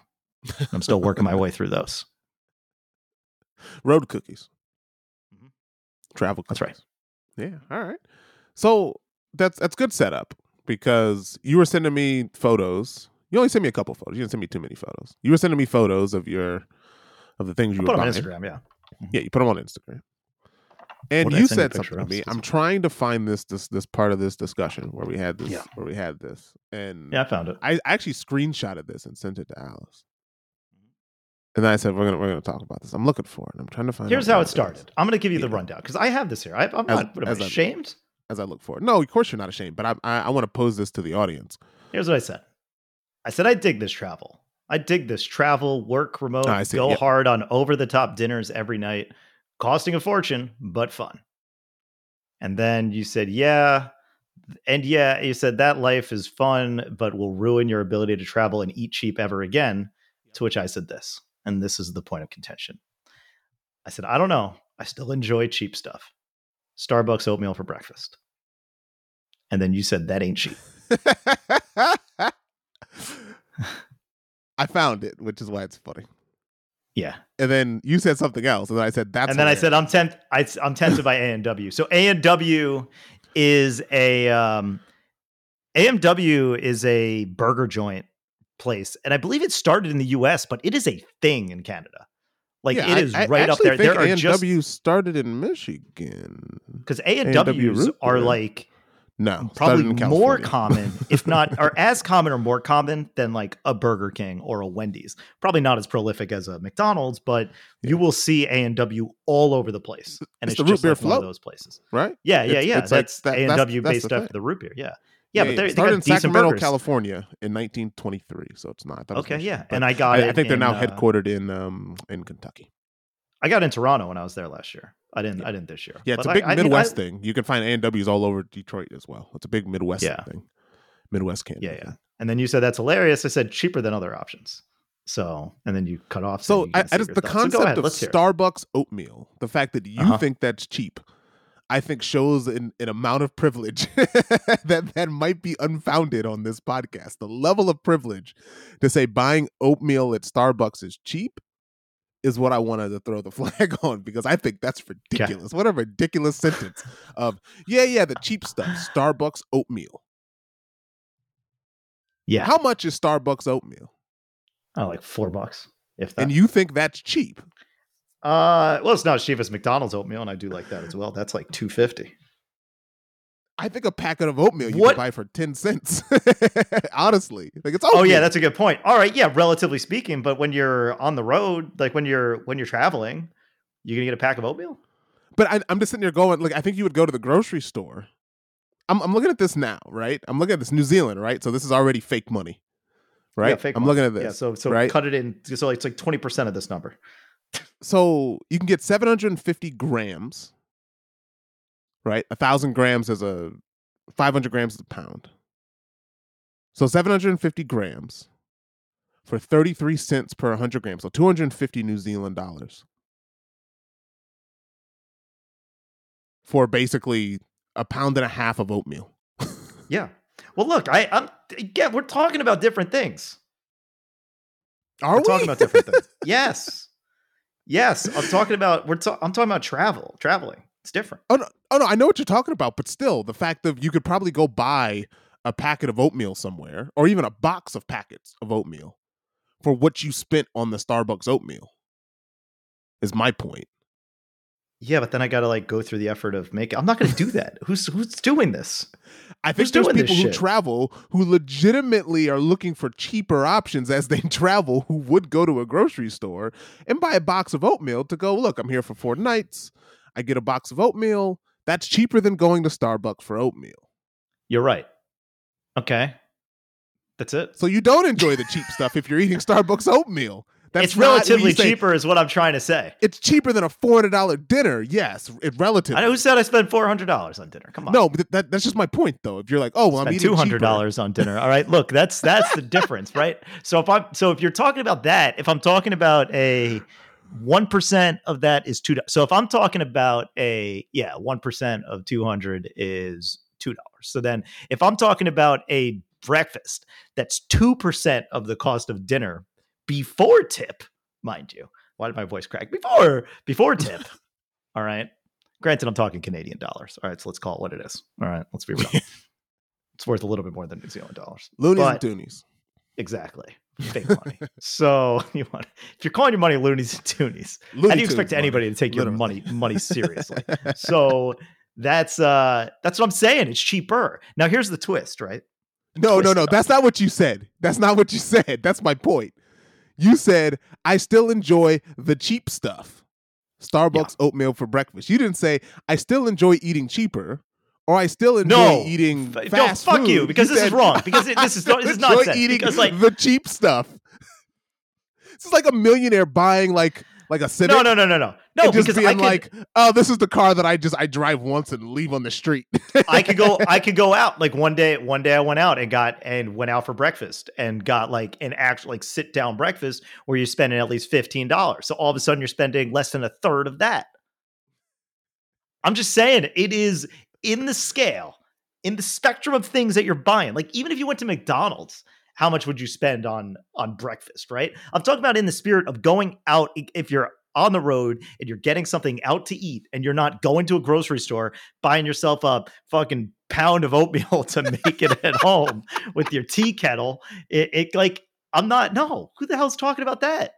S1: I'm still working my way through those.
S2: road cookies
S1: Mhm.
S2: travel
S1: That's right.
S2: Yeah all right so that's that's good setup because you were sending me photos you only sent me a couple photos you didn't send me too many photos you were sending me photos of your of the things you
S1: I
S2: were
S1: put them on
S2: buying
S1: Instagram. Yeah. Mm-hmm.
S2: yeah you put them on instagram and you
S1: send you a
S2: said something to me i'm trying to find this this this part of this discussion where we had this
S1: Yeah.
S2: where we had this and
S1: Yeah, I found it.
S2: I actually screenshotted this and sent it to Alice. And then I said, "We're gonna we're gonna talk about this." I'm looking for it. I'm trying to find.
S1: Here's how
S2: it
S1: it
S2: is
S1: started. I'm going to give you the rundown because I have this here. I, I'm
S2: As-
S1: not what, am I
S2: as a-
S1: ashamed.
S2: As I look for it, no, of course you're not ashamed. But I I, I want to pose this to the audience.
S1: Here's what I said. I said I dig this travel. I dig this travel, work remote,
S2: Oh, I
S1: go
S2: Yep.
S1: hard on over the top dinners every night, costing a fortune, but fun. And then you said, yeah. And yeah, you said that life is fun, but will ruin your ability to travel and eat cheap ever again. To which I said this, and this is the point of contention. I said, I don't know. I still enjoy cheap stuff. Starbucks oatmeal for breakfast. And then you said that ain't cheap.
S2: I found it, which is why it's funny.
S1: Yeah.
S2: And then you said something else, and then I said that's.
S1: and then I said I'm temp- I, I'm tempted by A and W. So A and W is a um, A&W is a burger joint place, and I believe it started in the U.S., but it is a thing in Canada. Like
S2: Yeah,
S1: it
S2: I-
S1: is
S2: I
S1: right up there. There are just
S2: A&W started in Michigan.
S1: because A and W's are like
S2: No,
S1: probably more common, if not, or as common or more common than like a Burger King or a Wendy's. Probably not as prolific as a McDonald's, but you will see A and W all over the place, and
S2: It's
S1: it's,
S2: the root
S1: just
S2: beer
S1: like one of
S2: float.
S1: those places.
S2: right?
S1: Yeah, yeah,
S2: It's-
S1: yeah.
S2: it's like
S1: that's
S2: that-
S1: A and W based off the root beer. Yeah, yeah, but they're, they
S2: started in Sacramento,
S1: burgers.
S2: California, in 1923. So it's not. I thought it was
S1: Okay, yeah, and I got
S2: I,
S1: it.
S2: I think they're now
S1: in, uh,
S2: headquartered in um in Kentucky.
S1: I got in Toronto when I was there last year. I didn't. I didn't this year.
S2: Yeah, it's
S1: But
S2: a big
S1: I,
S2: Midwest
S1: I-
S2: thing. You can find A&Ws all over Detroit as well. It's a big Midwest
S1: Yeah.
S2: thing. Midwest Canada.
S1: Yeah, yeah.
S2: thing.
S1: And then you said that's hilarious. I said cheaper than other options. So, and then you cut off.
S2: So I, I just the
S1: thoughts. So
S2: concept
S1: ahead,
S2: of
S1: let's hear it.
S2: Starbucks oatmeal, the fact that you
S1: Uh-huh.
S2: think that's cheap, I think shows an, an amount of privilege that that might be unfounded on this podcast. The level of privilege to say buying oatmeal at Starbucks is cheap is what I wanted to throw the flag on because I think that's ridiculous. What a ridiculous sentence of yeah, yeah, the cheap stuff, Starbucks oatmeal.
S1: Yeah.
S2: How much is Starbucks oatmeal?
S1: Oh, like four bucks. If that.
S2: And you think that's cheap?
S1: Uh, well, it's not as cheap as McDonald's oatmeal, and I do like that as well. That's like two fifty.
S2: I think a packet of oatmeal you
S1: What-
S2: can buy for ten cents. Honestly, like it's
S1: Oh yeah, that's a good point. All right, yeah, relatively speaking, but when you're on the road, like when you're when you're traveling, you gonna get a pack of oatmeal?
S2: But I, I'm just sitting there going, like, I think you would go to the grocery store. I'm, I'm looking at this now, right? I'm looking at this New Zealand, right? So this is already fake money, right?
S1: Yeah, fake
S2: I'm
S1: money.
S2: looking at this.
S1: Yeah, so so
S2: right?
S1: cut it in. So it's like twenty percent of this number.
S2: So you can get 750 grams, right? A thousand grams is a 500 grams is a pound. So 750 grams for 33 cents per 100 grams. So 250 New Zealand dollars for basically a pound and a half of oatmeal.
S1: Yeah. Well, look, I, I'm yeah, we're talking about different things.
S2: Are
S1: we're
S2: we
S1: talking about different things. Yes. Yes, I'm talking about we're ta- I'm talking about travel, traveling. It's different.
S2: Oh no, oh no, I know what you're talking about, but still, the fact that you could probably go buy a packet of oatmeal somewhere, or even a box of packets of oatmeal, for what you spent on the Starbucks oatmeal. Is my point.
S1: Yeah, but then I got to like go through the effort of making. I'm not going to do that. who's who's doing this?
S2: I think
S1: Who's
S2: there's people who travel who legitimately are looking for cheaper options as they travel who would go to a grocery store and buy a box of oatmeal to go, look, I'm here for four nights. I get a box of oatmeal. That's cheaper than going to Starbucks for oatmeal.
S1: You're right. Okay, that's it.
S2: So you don't enjoy the cheap stuff if you're eating Starbucks oatmeal. That's
S1: it's relatively
S2: say-
S1: cheaper, is what I'm trying to say.
S2: It's cheaper than a four hundred dollar dinner. Yes, it relatively.
S1: I know who said I spent four hundred dollars on dinner. Come on,
S2: No, but that, that's just my point, though. If you're like, oh, well, I'm
S1: spent
S2: eating
S1: two hundred dollars on dinner. All right, look, that's that's the difference, right? So if I'm so if you're talking about that, if I'm talking about a one percent of that is two. So if I'm talking about a yeah, one percent of two hundred is two dollars. So then if I'm talking about a breakfast that's two percent of the cost of dinner before tip, mind you. Why did my voice crack? Before before tip. All right. Granted, I'm talking Canadian dollars. All right, so let's call it what it is. All right, let's be real. it's worth a little bit more than New Zealand dollars.
S2: Loonies
S1: But-
S2: and toonies.
S1: Exactly. Fake money. so you want if you're calling your money loonies and toonies, how do you expect
S2: Tunes
S1: anybody
S2: money,
S1: to take your money money seriously? so that's uh that's what I'm saying. It's cheaper. Now here's the twist, right?
S2: No, no,
S1: twist
S2: no. That's not what you said. That's not what you said. That's my point. You said I still enjoy the cheap stuff. Starbucks oatmeal for breakfast. You didn't say I still enjoy eating cheaper or I still enjoy
S1: No.
S2: eating
S1: F- no,
S2: fast
S1: fuck you,
S2: food.
S1: because this is wrong, because it- this is- this is
S2: enjoy
S1: nonsense,
S2: Eating
S1: because, like-
S2: the cheap stuff. this is like a millionaire buying like like a Civic.
S1: No, no, no, no, no. No,
S2: just being
S1: could,
S2: like, oh, this is the car that I just I drive once and leave on the street.
S1: I could go I could go out like one day one day I went out and got and went out for breakfast and got like an actual like sit down breakfast where you're spending at least $15. So all of a sudden you're spending less than a third of that. I'm just saying it is in the scale, in the spectrum of things that you're buying. Like even if you went to McDonald's, how much would you spend on on breakfast, right? I'm talking about in the spirit of going out if you're on the road and you're getting something out to eat and you're not going to a grocery store buying yourself a fucking pound of oatmeal to make it at home with your tea kettle. It, it like I'm not no. Who the hell's talking about that?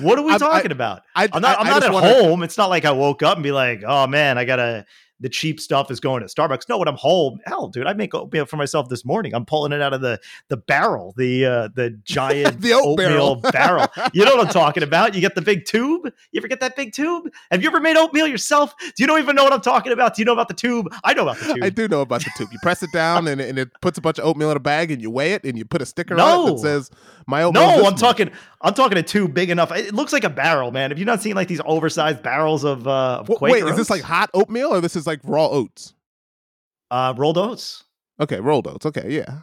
S1: What are we
S2: I'm- I-
S1: talking about?
S2: I,
S1: I'm not.
S2: I-
S1: I'm
S2: I
S1: not at
S2: wanna-
S1: home. It's not like I woke up and be like, "Oh man, I gotta the cheap stuff is going to Starbucks. No, when I'm home, hell, dude, I make oatmeal for myself this morning. I'm pulling it out of the the barrel, the uh, the giant
S2: The oat
S1: oatmeal barrel. You know what I'm talking about? You get the big tube. You ever get that big tube? Have you ever made oatmeal yourself? Do you don't even know what I'm talking about? Do you know about the tube? I know about the tube.
S2: I do know about the tube. You press it down and, and it puts a bunch of oatmeal in a bag and you weigh it and you put a sticker on it that says my oatmeal.
S1: No, I'm
S2: much."
S1: talking. I'm talking a tube big enough. It looks like a barrel, man. Have you not seen like these oversized barrels of, uh, of
S2: Wait, is this like hot oatmeal or this is like raw oats?
S1: uh, rolled oats?
S2: Okay, rolled oats. Okay, yeah.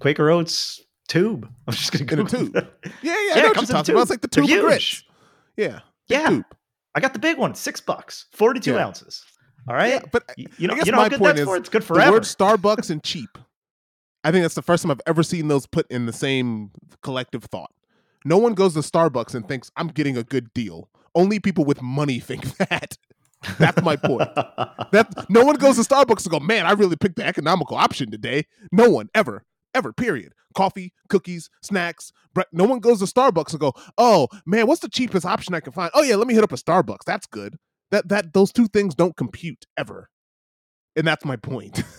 S1: Quaker oats tube. I'm just gonna
S2: In a tube.
S1: that.
S2: Yeah, yeah,
S1: Yeah,
S2: I know
S1: it
S2: what
S1: comes
S2: you're
S1: in a
S2: talking about. It's like the tube of grits. Yeah.
S1: Yeah,
S2: tube.
S1: I got the big one. Six bucks, forty-two
S2: Yeah.
S1: ounces. All right.
S2: Yeah, but
S1: you know,
S2: I guess
S1: you know
S2: my point is
S1: for? It's good
S2: the
S1: forever.
S2: word Starbucks and cheap. I think that's the first time I've ever seen those put in the same collective thought. No one goes to Starbucks and thinks I'm getting a good deal. Only people with money think that. That's my point. That no one goes to Starbucks and go, man, I really picked the economical option today. No one ever, ever. Period. Coffee, cookies, snacks. Bre- no one goes to Starbucks and go, oh man, what's the cheapest option I can find? Oh yeah, let me hit up a Starbucks. That's good. That that those two things don't compute ever, and that's my point.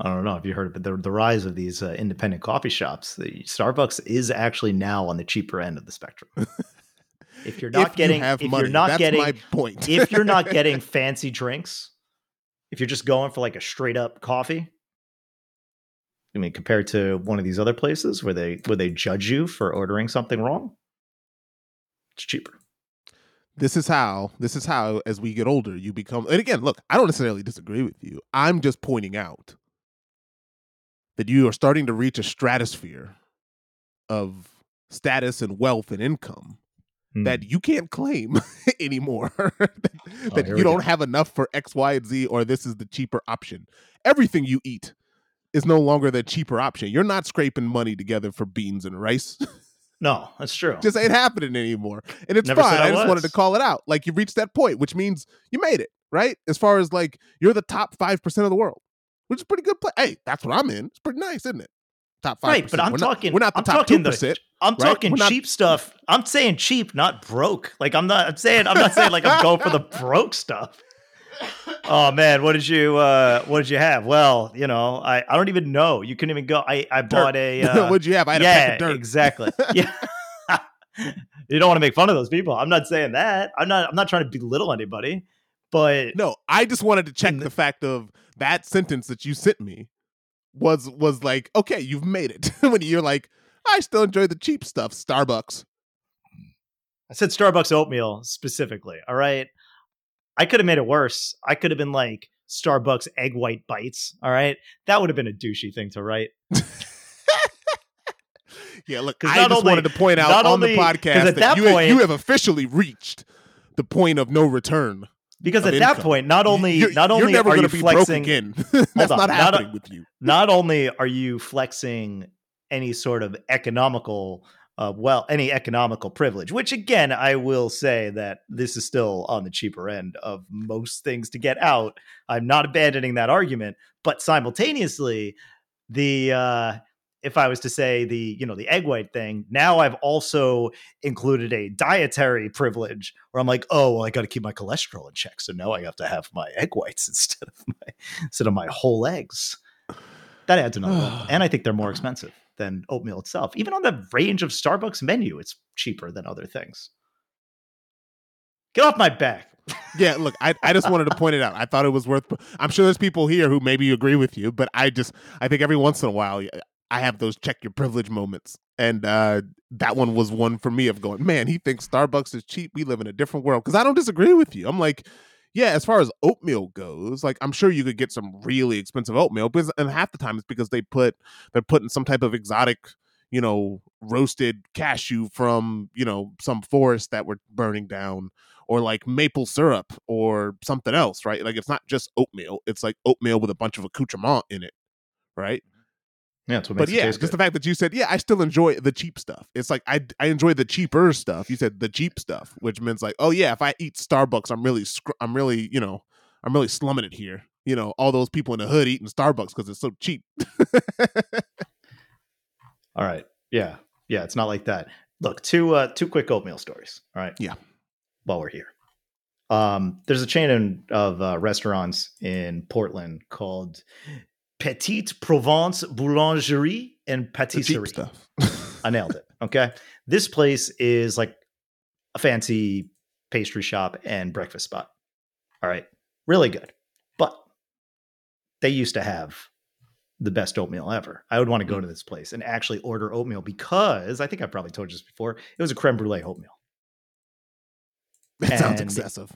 S1: I don't know if you heard of it, the, the rise of these uh, independent coffee shops. The Starbucks is actually now on the cheaper end of the spectrum. If you're not
S2: if
S1: getting,
S2: you
S1: if
S2: money,
S1: you're not
S2: that's
S1: getting,
S2: my point.
S1: if you're not getting fancy drinks, if you're just going for like a straight up coffee, I mean, compared to one of these other places where they where they judge you for ordering something wrong, it's cheaper.
S2: this is how this is how as we get older you become and again look i don't necessarily disagree with you i'm just pointing out that you are starting to reach a stratosphere of status and wealth and income that mm. you can't claim anymore oh, that,
S1: that
S2: you don't
S1: go.
S2: have enough for x y and z or this is the cheaper option everything you eat is no longer the cheaper option you're not scraping money together for beans and rice
S1: no, that's true.
S2: just ain't happening anymore. And it's
S1: Never
S2: fine. I,
S1: I
S2: just wanted to call it out. Like you reached that point, which means you made it, right? As far as like you're the top five percent of the world, which is pretty good play. Hey, that's what I'm in. It's pretty nice, isn't it? Top five.
S1: Right, but I'm
S2: we're
S1: talking.
S2: Not, we're not the
S1: I'm
S2: top
S1: talking
S2: two
S1: the-
S2: percent.
S1: I'm
S2: right?
S1: talking
S2: not-
S1: cheap stuff. I'm saying cheap, not broke. Like I'm not. I'm saying. I'm not saying like I'm going for the broke stuff. Oh man, what did you uh what did you have? Well, you know, I, I don't even know. You couldn't even go. I I bought a uh,
S2: What'd you have? I had a
S1: yeah,
S2: pack of dirt.
S1: exactly. Yeah. you don't want to make fun of those people. I'm not saying that. I'm not I'm not trying to belittle anybody, but
S2: No, I just wanted to check
S1: the-
S2: the fact of that sentence that you sent me was was like, okay, you've made it. when you're like, I still enjoy the cheap stuff, Starbucks.
S1: I said Starbucks oatmeal specifically. All right. I could have made it worse. I could have been like Starbucks egg white bites. All right. That would have been a douchey thing to write.
S2: Yeah, look, I just
S1: only-
S2: wanted to point out on
S1: only-
S2: the podcast
S1: at
S2: that,
S1: that
S2: you,
S1: point-
S2: you have officially reached the point of no return.
S1: Because at that point, not only
S2: you're,
S1: not only are you flexing,
S2: again. That's
S1: on,
S2: not
S1: not
S2: happening with you.
S1: not only are you flexing any sort of economical uh, well any economical privilege which again i will say that this is still on the cheaper end of most things to get out i'm not abandoning that argument but simultaneously the uh if i was to say the you know the egg white thing now i've also included a dietary privilege where i'm like oh well i got to keep my cholesterol in check so now i have to have my egg whites instead of my instead of my whole eggs that adds another. And I think they're more expensive than oatmeal itself. Even on the range of Starbucks menu, it's cheaper than other things. Get off my back.
S2: Yeah, look, I, I just wanted to point it out. I thought it was worth. I'm sure there's people here who maybe agree with you, but I just I think every once in a while I have those check your privilege moments, and uh, that one was one for me of going, man, he thinks Starbucks is cheap. We live in a different world because I don't disagree with you. I'm like, yeah, as far as oatmeal goes, like I'm sure you could get some really expensive oatmeal, because and half the time it's because they put they're putting some type of exotic, you know, roasted cashew from you know some forest that we're burning down or like maple syrup or something else, right? Like it's not just oatmeal; it's like oatmeal with a bunch of accoutrement in it, right?
S1: Yeah, that's what
S2: But yeah, just the fact that you said, yeah, I still enjoy the cheap stuff. It's like I I enjoy the cheaper stuff. You said the cheap stuff, which means like, oh yeah, if I eat Starbucks, I'm really scr- I'm really you know I'm really slumming it here. You know, all those people in the hood eating Starbucks because it's so cheap.
S1: All right. Yeah. Yeah. It's not like that. Look, two uh two quick oatmeal stories. All right.
S2: Yeah.
S1: While we're here. Um, there's a chain in, of uh, restaurants in Portland called Petite Provence Boulangerie and Patisserie.
S2: stuff.
S1: I nailed it. Okay. This place is like a fancy pastry shop and breakfast spot. All right. Really good. But they used to have the best oatmeal ever. I would want to go to this place and actually order oatmeal because I think I probably told you this before. It was a creme brulee oatmeal.
S2: that sounds excessive.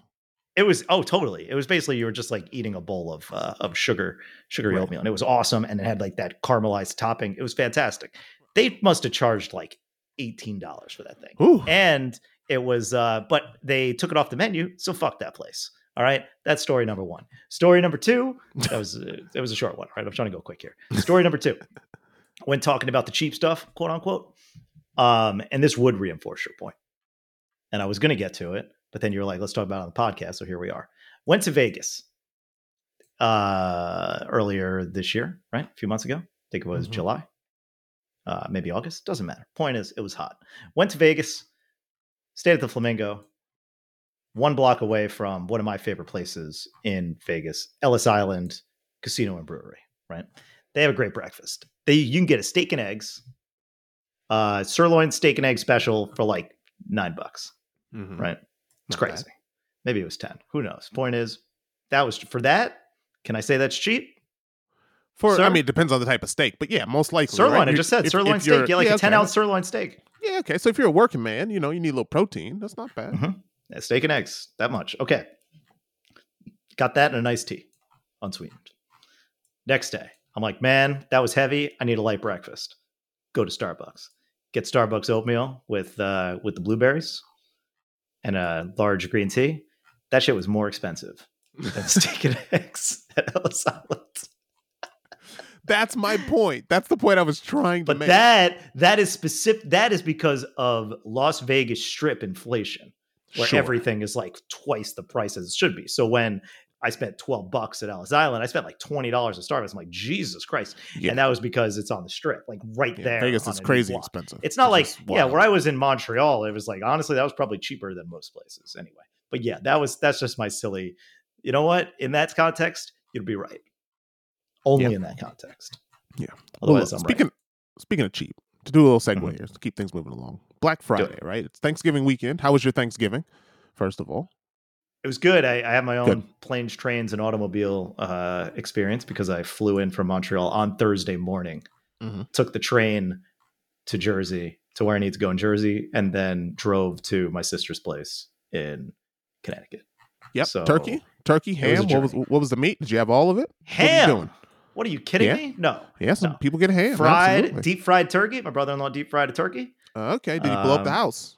S1: It was oh totally. It was basically you were just like eating a bowl of uh, of sugar sugary
S2: Right.
S1: oatmeal, and it was awesome. And it had like that caramelized topping. It was fantastic. They must have charged like eighteen dollars for that thing,
S2: Ooh.
S1: and it was. uh But they took it off the menu, so fuck that place. All right, that's story number one. Story number two. That was uh, it was a short one. All right, I'm trying to go quick here. Story number two. When talking about the cheap stuff, quote unquote, um, and this would reinforce your point. And I was going to get to it, but then you were like, let's talk about it on the podcast. So here we are. Went to Vegas uh, earlier this year, right? A few months ago. I think it was
S2: Mhm.
S1: July, uh, maybe August. Doesn't matter. Point is, it was hot. Went to Vegas, stayed at the Flamingo, one block away from one of my favorite places in Vegas, Ellis Island Casino and Brewery, right? They have a great breakfast. They you can get a steak and eggs, uh, sirloin steak and egg special for like nine bucks
S2: Mhm.
S1: right? It's crazy. Maybe it was 10. Who knows? Point is, that was for that. Can I say that's cheap?
S2: For
S1: Sir?
S2: I mean, it depends on the type of steak, but yeah, most likely.
S1: Sirloin,
S2: right?
S1: I just said
S2: if-
S1: sirloin
S2: if
S1: steak. Yeah, like
S2: yeah,
S1: a 10
S2: okay.
S1: ounce sirloin steak.
S2: Yeah, okay. So if you're a working man, you know, you need a little protein. That's not bad.
S1: Mhm. Yeah, steak and eggs, that much. Okay. Got that and a nice tea, unsweetened. Next day, I'm like, man, that was heavy. I need a light breakfast. Go to Starbucks. Get Starbucks oatmeal with uh, with the blueberries and a large green tea. That shit was more expensive than steak and eggs at Ellis Island.
S2: That's my point. That's the point I was trying to
S1: But
S2: make.
S1: that that is specific. That is because of Las Vegas Strip inflation, where
S2: Sure.
S1: everything is like twice the price as it should be. So when I spent twelve bucks at Ellis Island, I spent like twenty dollars at Starbucks. I'm like Jesus Christ,
S2: Yeah.
S1: and that was because it's on the Strip, like right
S2: Yeah,
S1: there.
S2: Vegas is crazy expensive.
S1: It's not like yeah, where I was in Montreal, it was like honestly that was probably cheaper than most places anyway. But yeah, that was that's just my silly. You know what? In that context, you'd be right. Only
S2: Yeah.
S1: in that context.
S2: Yeah.
S1: Otherwise,
S2: Well, speaking speaking of cheap, to do a little segue
S1: Mhm.
S2: here to keep things moving along. Black Friday, right? It's Thanksgiving weekend. How was your Thanksgiving? First of all,
S1: It was good. I, I had my own
S2: Good.
S1: planes, trains, and automobile uh, experience because I flew in from Montreal on Thursday morning.
S2: Mhm.
S1: Took the train to Jersey to where I need to go in Jersey, and then drove to my sister's place in Connecticut.
S2: yep.
S1: So,
S2: turkey, turkey,
S1: it was
S2: ham. What was what was the meat? Did you have all of it?
S1: Ham.
S2: doing?
S1: What are you kidding
S2: Yeah?
S1: me? No.
S2: Yeah, some
S1: No.
S2: people get ham.
S1: fried,
S2: absolutely.
S1: deep fried turkey. My brother-in-law deep fried a turkey.
S2: Uh, okay. Did he blow up the
S1: Um,
S2: house?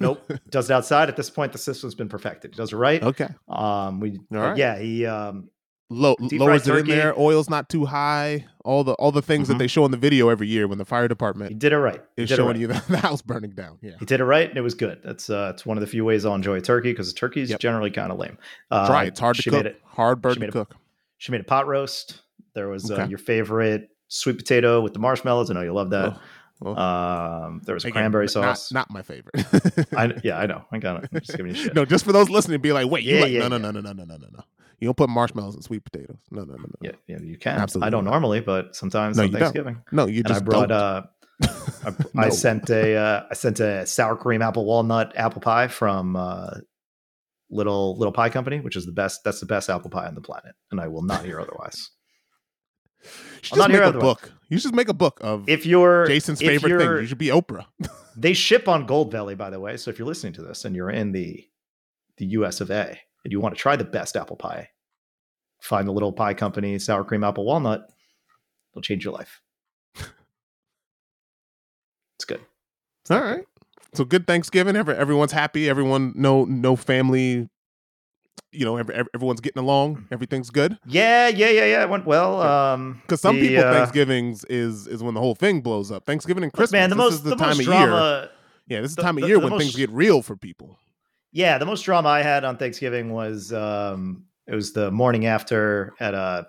S1: Nope. Does it outside. At this point, the system's been perfected. Does it right.
S2: okay.
S1: Um, we,
S2: right.
S1: yeah, he, um,
S2: Low, lowers it in there. Oil's not too high. All the all the things
S1: Mhm.
S2: that they show in the video every year when the fire
S1: he
S2: department
S1: did it right. He
S2: is showing
S1: right.
S2: you the, the house burning down. Yeah.
S1: He did it right, and it was good. That's uh, it's one of the few ways I'll enjoy a turkey because turkey is
S2: Yep.
S1: generally kind of lame. Uh,
S2: Try. It's hard to cook.
S1: It,
S2: hard bird to
S1: made a-
S2: cook.
S1: she made a pot roast. There was uh, your favorite sweet potato with the marshmallows. I know you love that.
S2: Oh,
S1: Um, there was
S2: Again,
S1: cranberry sauce.
S2: Not, my favorite.
S1: I, yeah, I know. I got it. I'm just giving you shit.
S2: no, just for those listening, be like, wait,
S1: Yeah,
S2: like
S1: yeah,
S2: no, no,
S1: yeah.
S2: no, no, no, no, no, no, no. You don't put marshmallows in sweet potatoes. No, no, no, no.
S1: Yeah, yeah, you can.
S2: Absolutely
S1: I don't
S2: not.
S1: normally, but sometimes
S2: No,
S1: on
S2: you don't. No, you
S1: And I brought
S2: don't.
S1: uh, I, I sent a uh, I sent a sour cream apple walnut apple pie from uh, Little Little Pie Company, which is the best. That's the best apple pie on the planet, and I will not hear otherwise.
S2: You should
S1: I'm
S2: just make a book. You should make a book of
S1: If you're
S2: Jason's
S1: if
S2: favorite thing.
S1: you're-
S2: You should be Oprah.
S1: they ship on Goldbelly, by the way. So if you're listening to this and you're in the the U.S. of A. and you want to try the best apple pie, find the Little Pie Company sour cream apple walnut. It'll change your life. It's good. It's
S2: All
S1: right. good.
S2: So good Thanksgiving. Every, everyone's happy. Everyone no no family. You know, every, every- everyone's getting along. Everything's good.
S1: Yeah, yeah, yeah, yeah. It went well. Um,
S2: Because some
S1: the,
S2: people
S1: uh,
S2: Thanksgivings is is when the whole thing blows up. Thanksgiving and Christmas.
S1: man, the
S2: this
S1: most
S2: is the,
S1: the,
S2: time
S1: most
S2: of year. Yeah, this is the
S1: the-
S2: time of
S1: the-
S2: year
S1: the
S2: when things get real for people.
S1: Yeah, the most drama I had on Thanksgiving was um, it was the morning after at a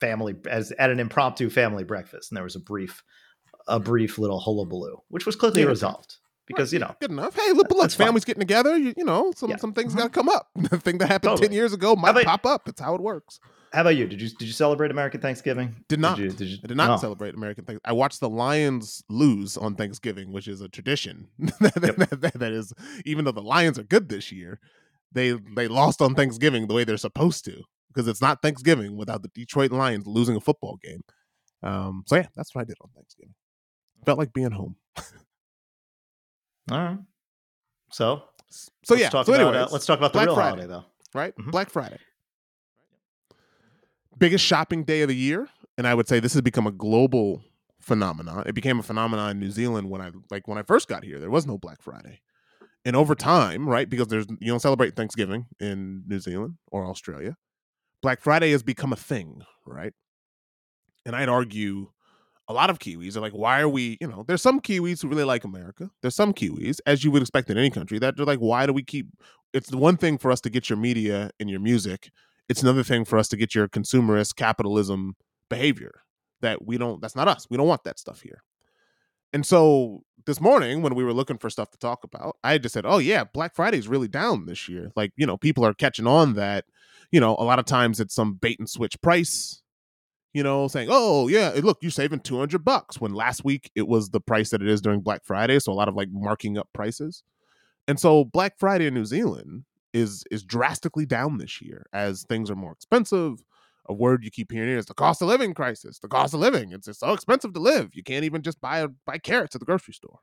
S1: family as at an impromptu family breakfast, and there was a brief a brief little hullabaloo, which was quickly
S2: Yeah.
S1: resolved. Because you know
S2: good enough. Hey, look, look families getting together. You, you know, some yeah. some things mm-hmm. got to come up. the thing that happened totally. ten years ago might about, pop up. It's how it works.
S1: How about you? Did you did you celebrate American Thanksgiving?
S2: Did not.
S1: Did
S2: you, did you, I did not no. celebrate American Thanksgiving. I watched the Lions lose on Thanksgiving, which is a tradition. that, that is, even though the Lions are good this year, they they lost on Thanksgiving the way they're supposed to because it's not Thanksgiving without the Detroit Lions losing a football game. Um, so yeah, that's what I did on Thanksgiving. Felt like being home.
S1: All right. So,
S2: so yeah.
S1: Talk
S2: so
S1: about, uh, let's talk about the Black real Friday. holiday, though.
S2: Right, mm-hmm. Black Friday, biggest shopping day of the year, and I would say this has become a global phenomenon. It became a phenomenon in New Zealand when I like when I first got here. There was no Black Friday, and over time, right, because there's you don't celebrate Thanksgiving in New Zealand or Australia, Black Friday has become a thing, right? And I'd argue a lot of Kiwis are like, why are we, you know, there's some Kiwis who really like America. There's some Kiwis, as you would expect in any country, that they're like, why do we keep it's the one thing for us to get your media and your music. It's another thing for us to get your consumerist capitalism behavior that we don't that's not us. We don't want that stuff here. And so this morning when we were looking for stuff to talk about, I just said, "Oh yeah, Black Friday is really down this year." Like, you know, people are catching on that, you know, a lot of times it's some bait and switch price you know, saying, "Oh yeah, look, you're saving two hundred bucks." When last week it was the price that it is during Black Friday, so a lot of like marking up prices. And so Black Friday in New Zealand is is drastically down this year as things are more expensive. A word you keep hearing is the cost of living crisis. The cost of living. It's, it's so expensive to live. You can't even just buy a, buy carrots at the grocery store.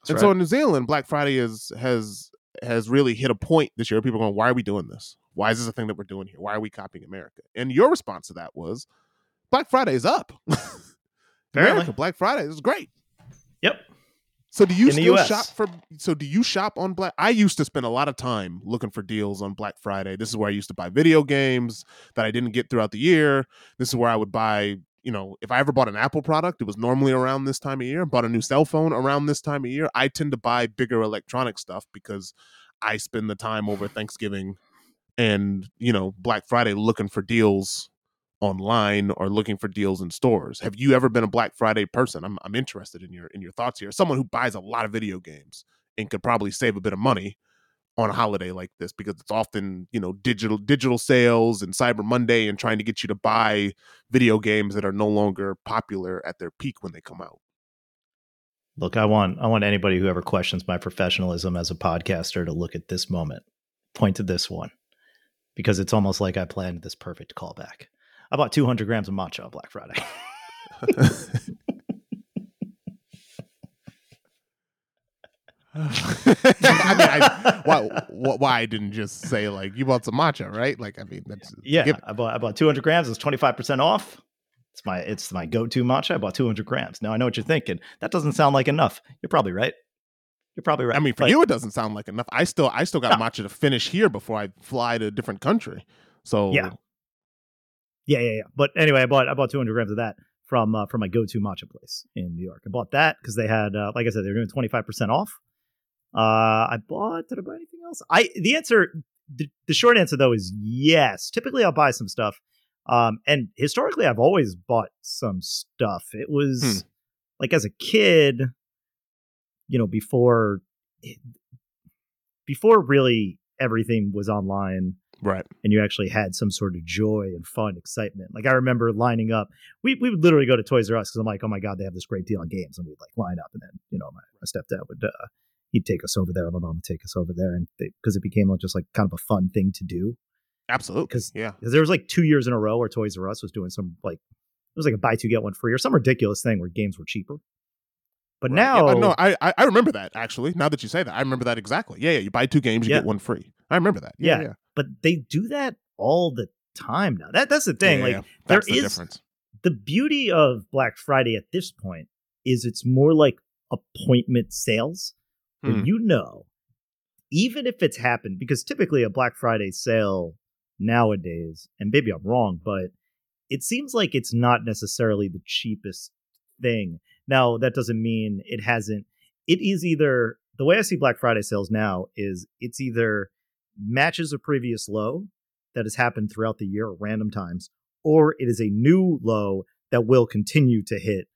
S2: That's and right. so in New Zealand, Black Friday is has has really hit a point this year. People are going, why are we doing this? Why is this a thing that we're doing here? Why are we copying America? And your response to that was, Black Friday is up. America, Black Friday is great.
S1: Yep.
S2: So do you In still shop for? So do you shop on Black? I used to spend a lot of time looking for deals on Black Friday. This is where I used to buy video games that I didn't get throughout the year. This is where I would buy. You know, if I ever bought an Apple product, it was normally around this time of year. Bought a new cell phone around this time of year. I tend to buy bigger electronic stuff because I spend the time over Thanksgiving and you know Black Friday looking for deals online or looking for deals in stores. Have you ever been a Black Friday person? I'm I'm interested in your in your thoughts here. Someone who buys a lot of video games and could probably save a bit of money on a holiday like this because it's often you know digital digital sales and cyber monday and trying to get you to buy video games that are no longer popular at their peak when they come out
S1: look i want i want anybody who ever questions my professionalism as a podcaster to look at this moment point to this one because it's almost like i planned this perfect callback I bought 200 grams of matcha on Black Friday.
S2: I mean, I, why, why I didn't just say like you bought some matcha, right? Like, I mean, that's
S1: yeah. I bought I bought 200 grams. It's 25 percent off. It's my it's my go to matcha. I bought 200 grams. Now I know what you're thinking. That doesn't sound like enough. You're probably right. You're probably right. I
S2: mean, for you, it doesn't sound like enough. I still I still got no. matcha to finish here before I fly to a different country. So
S1: yeah, yeah, yeah, yeah. But anyway, I bought I bought 200 grams of that from uh, from my go-to matcha place in New York. I bought that because they had, uh, like I said, they were doing 25 percent off. Uh, I bought. Did I buy anything else? I the answer, the, the short answer though is yes. Typically, I'll buy some stuff. Um, and historically, I've always bought some stuff. It was hmm. like as a kid, you know, before before really everything was online
S2: right
S1: and you actually had some sort of joy and fun excitement like i remember lining up we, we would literally go to toys r us because i'm like oh my god they have this great deal on games and we'd like line up and then you know my, my stepdad would uh, he'd take us over there my mom would take us over there and because it became just like kind of a fun thing to do
S2: absolutely
S1: because
S2: yeah
S1: because there was like two years in a row where toys r us was doing some like it was like a buy two get one free or some ridiculous thing where games were cheaper but right. now,
S2: yeah, no, I I remember that actually. Now that you say that, I remember that exactly. Yeah, yeah. You buy two games, you yeah. get one free. I remember that. Yeah, yeah,
S1: But they do that all the time now. That that's the thing. like there the is difference. the beauty of Black Friday at this point is it's more like appointment sales, where hmm. you know, even if it's happened, because typically a Black Friday sale nowadays, and maybe I'm wrong, but it seems like it's not necessarily the cheapest thing. Now, that doesn't mean it hasn't. It is either the way I see Black Friday sales now is it's either matches a previous low that has happened throughout the year at random times, or it is a new low that will continue to hit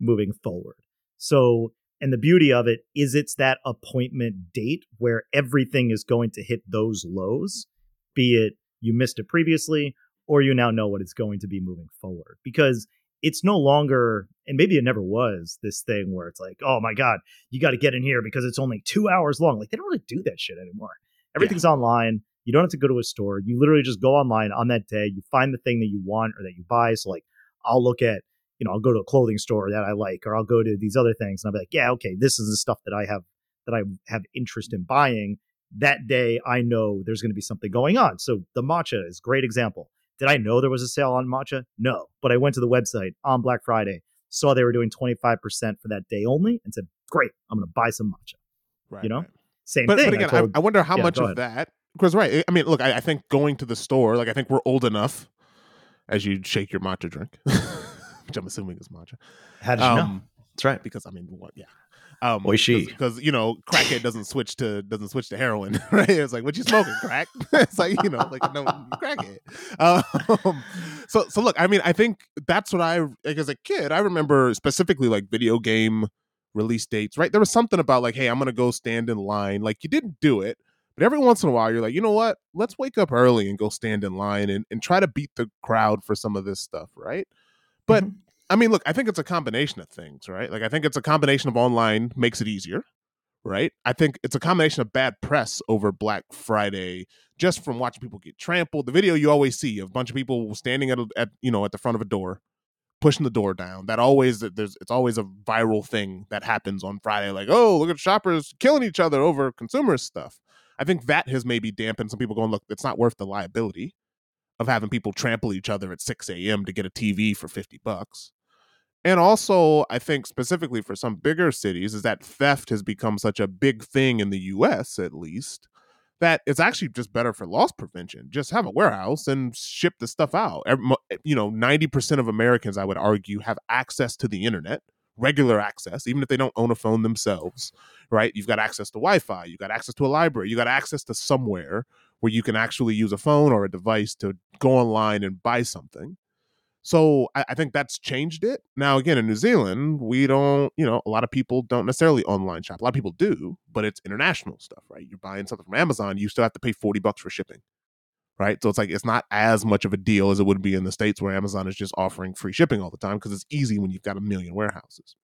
S1: moving forward. So
S3: And the beauty of it is it's that appointment date where everything is going to hit those lows, be it you missed it previously or you now know what it's going to be moving forward. Because it's no longer, and maybe it never was, this thing where it's like, oh my God, you got to get in here because it's only two hours long. Like they don't really do that shit anymore. Everything's yeah. online. You don't have to go to a store. You literally just go online on that day. You find the thing that you want or that you buy. So like, I'll look at, you know, I'll go to a clothing store that I like, or I'll go to these other things, and I'll be like, yeah, okay, this is the stuff that I have that I have interest in buying. That day, I know there's going to be something going on. So the matcha is great example. Did I know there was a sale on matcha? No, but I went to the website on Black Friday, saw they were doing 25% for that day only, and said, great, I'm going to buy some matcha. Right. You know, right. Same
S2: but,
S3: thing.
S2: But again, I, told, I wonder how yeah, much of that because right i mean look I, I, think going to the store like i think we're old enough as you shake your matcha drink which i'm assuming is matcha
S1: how did you um, know
S2: that's right. because i mean what yeah um
S1: Oishi.
S2: because you know crackhead doesn't switch to doesn't switch to heroin right? It's like what you smoking crack? It's like you know like no crackhead. Um so so look i mean i think that's what i like as a kid i remember specifically like video game release dates right there was something about like hey i'm gonna go stand in line like you didn't do it but every once in a while, you're like, you know what? Let's wake up early and go stand in line and, and try to beat the crowd for some of this stuff, right? But mm-hmm. I mean, look, I think it's a combination of things, right? Like, I think it's a combination of online makes it easier, right? I think it's a combination of bad press over Black Friday, just from watching people get trampled. The video you always see of a bunch of people standing at, at you know at the front of a door, pushing the door down. That always there's it's always a viral thing that happens on Friday. Like, oh, look at shoppers killing each other over consumer stuff. I think that has maybe dampened some people going, look, it's not worth the liability of having people trample each other at 6 a.m. to get a TV for 50 bucks. And also, I think specifically for some bigger cities, is that theft has become such a big thing in the US, at least, that it's actually just better for loss prevention. Just have a warehouse and ship the stuff out. Eh, you know, 90% of Americans, I would argue, have access to the internet regular access, even if they don't own a phone themselves, right? You've got access to Wi Fi, you've got access to a library, you got access to somewhere where you can actually use a phone or a device to go online and buy something. So I, I, think that's changed it. Now, again, in New Zealand, we don't, you know, a lot of people don't necessarily online shop. A lot of people do, but it's international stuff, right? You're buying something from Amazon, you still have to pay 40 bucks for shipping right? So it's like it's not as much of a deal as it would be in the states where Amazon is just offering free shipping all the time because it's easy when you've got a million warehouses.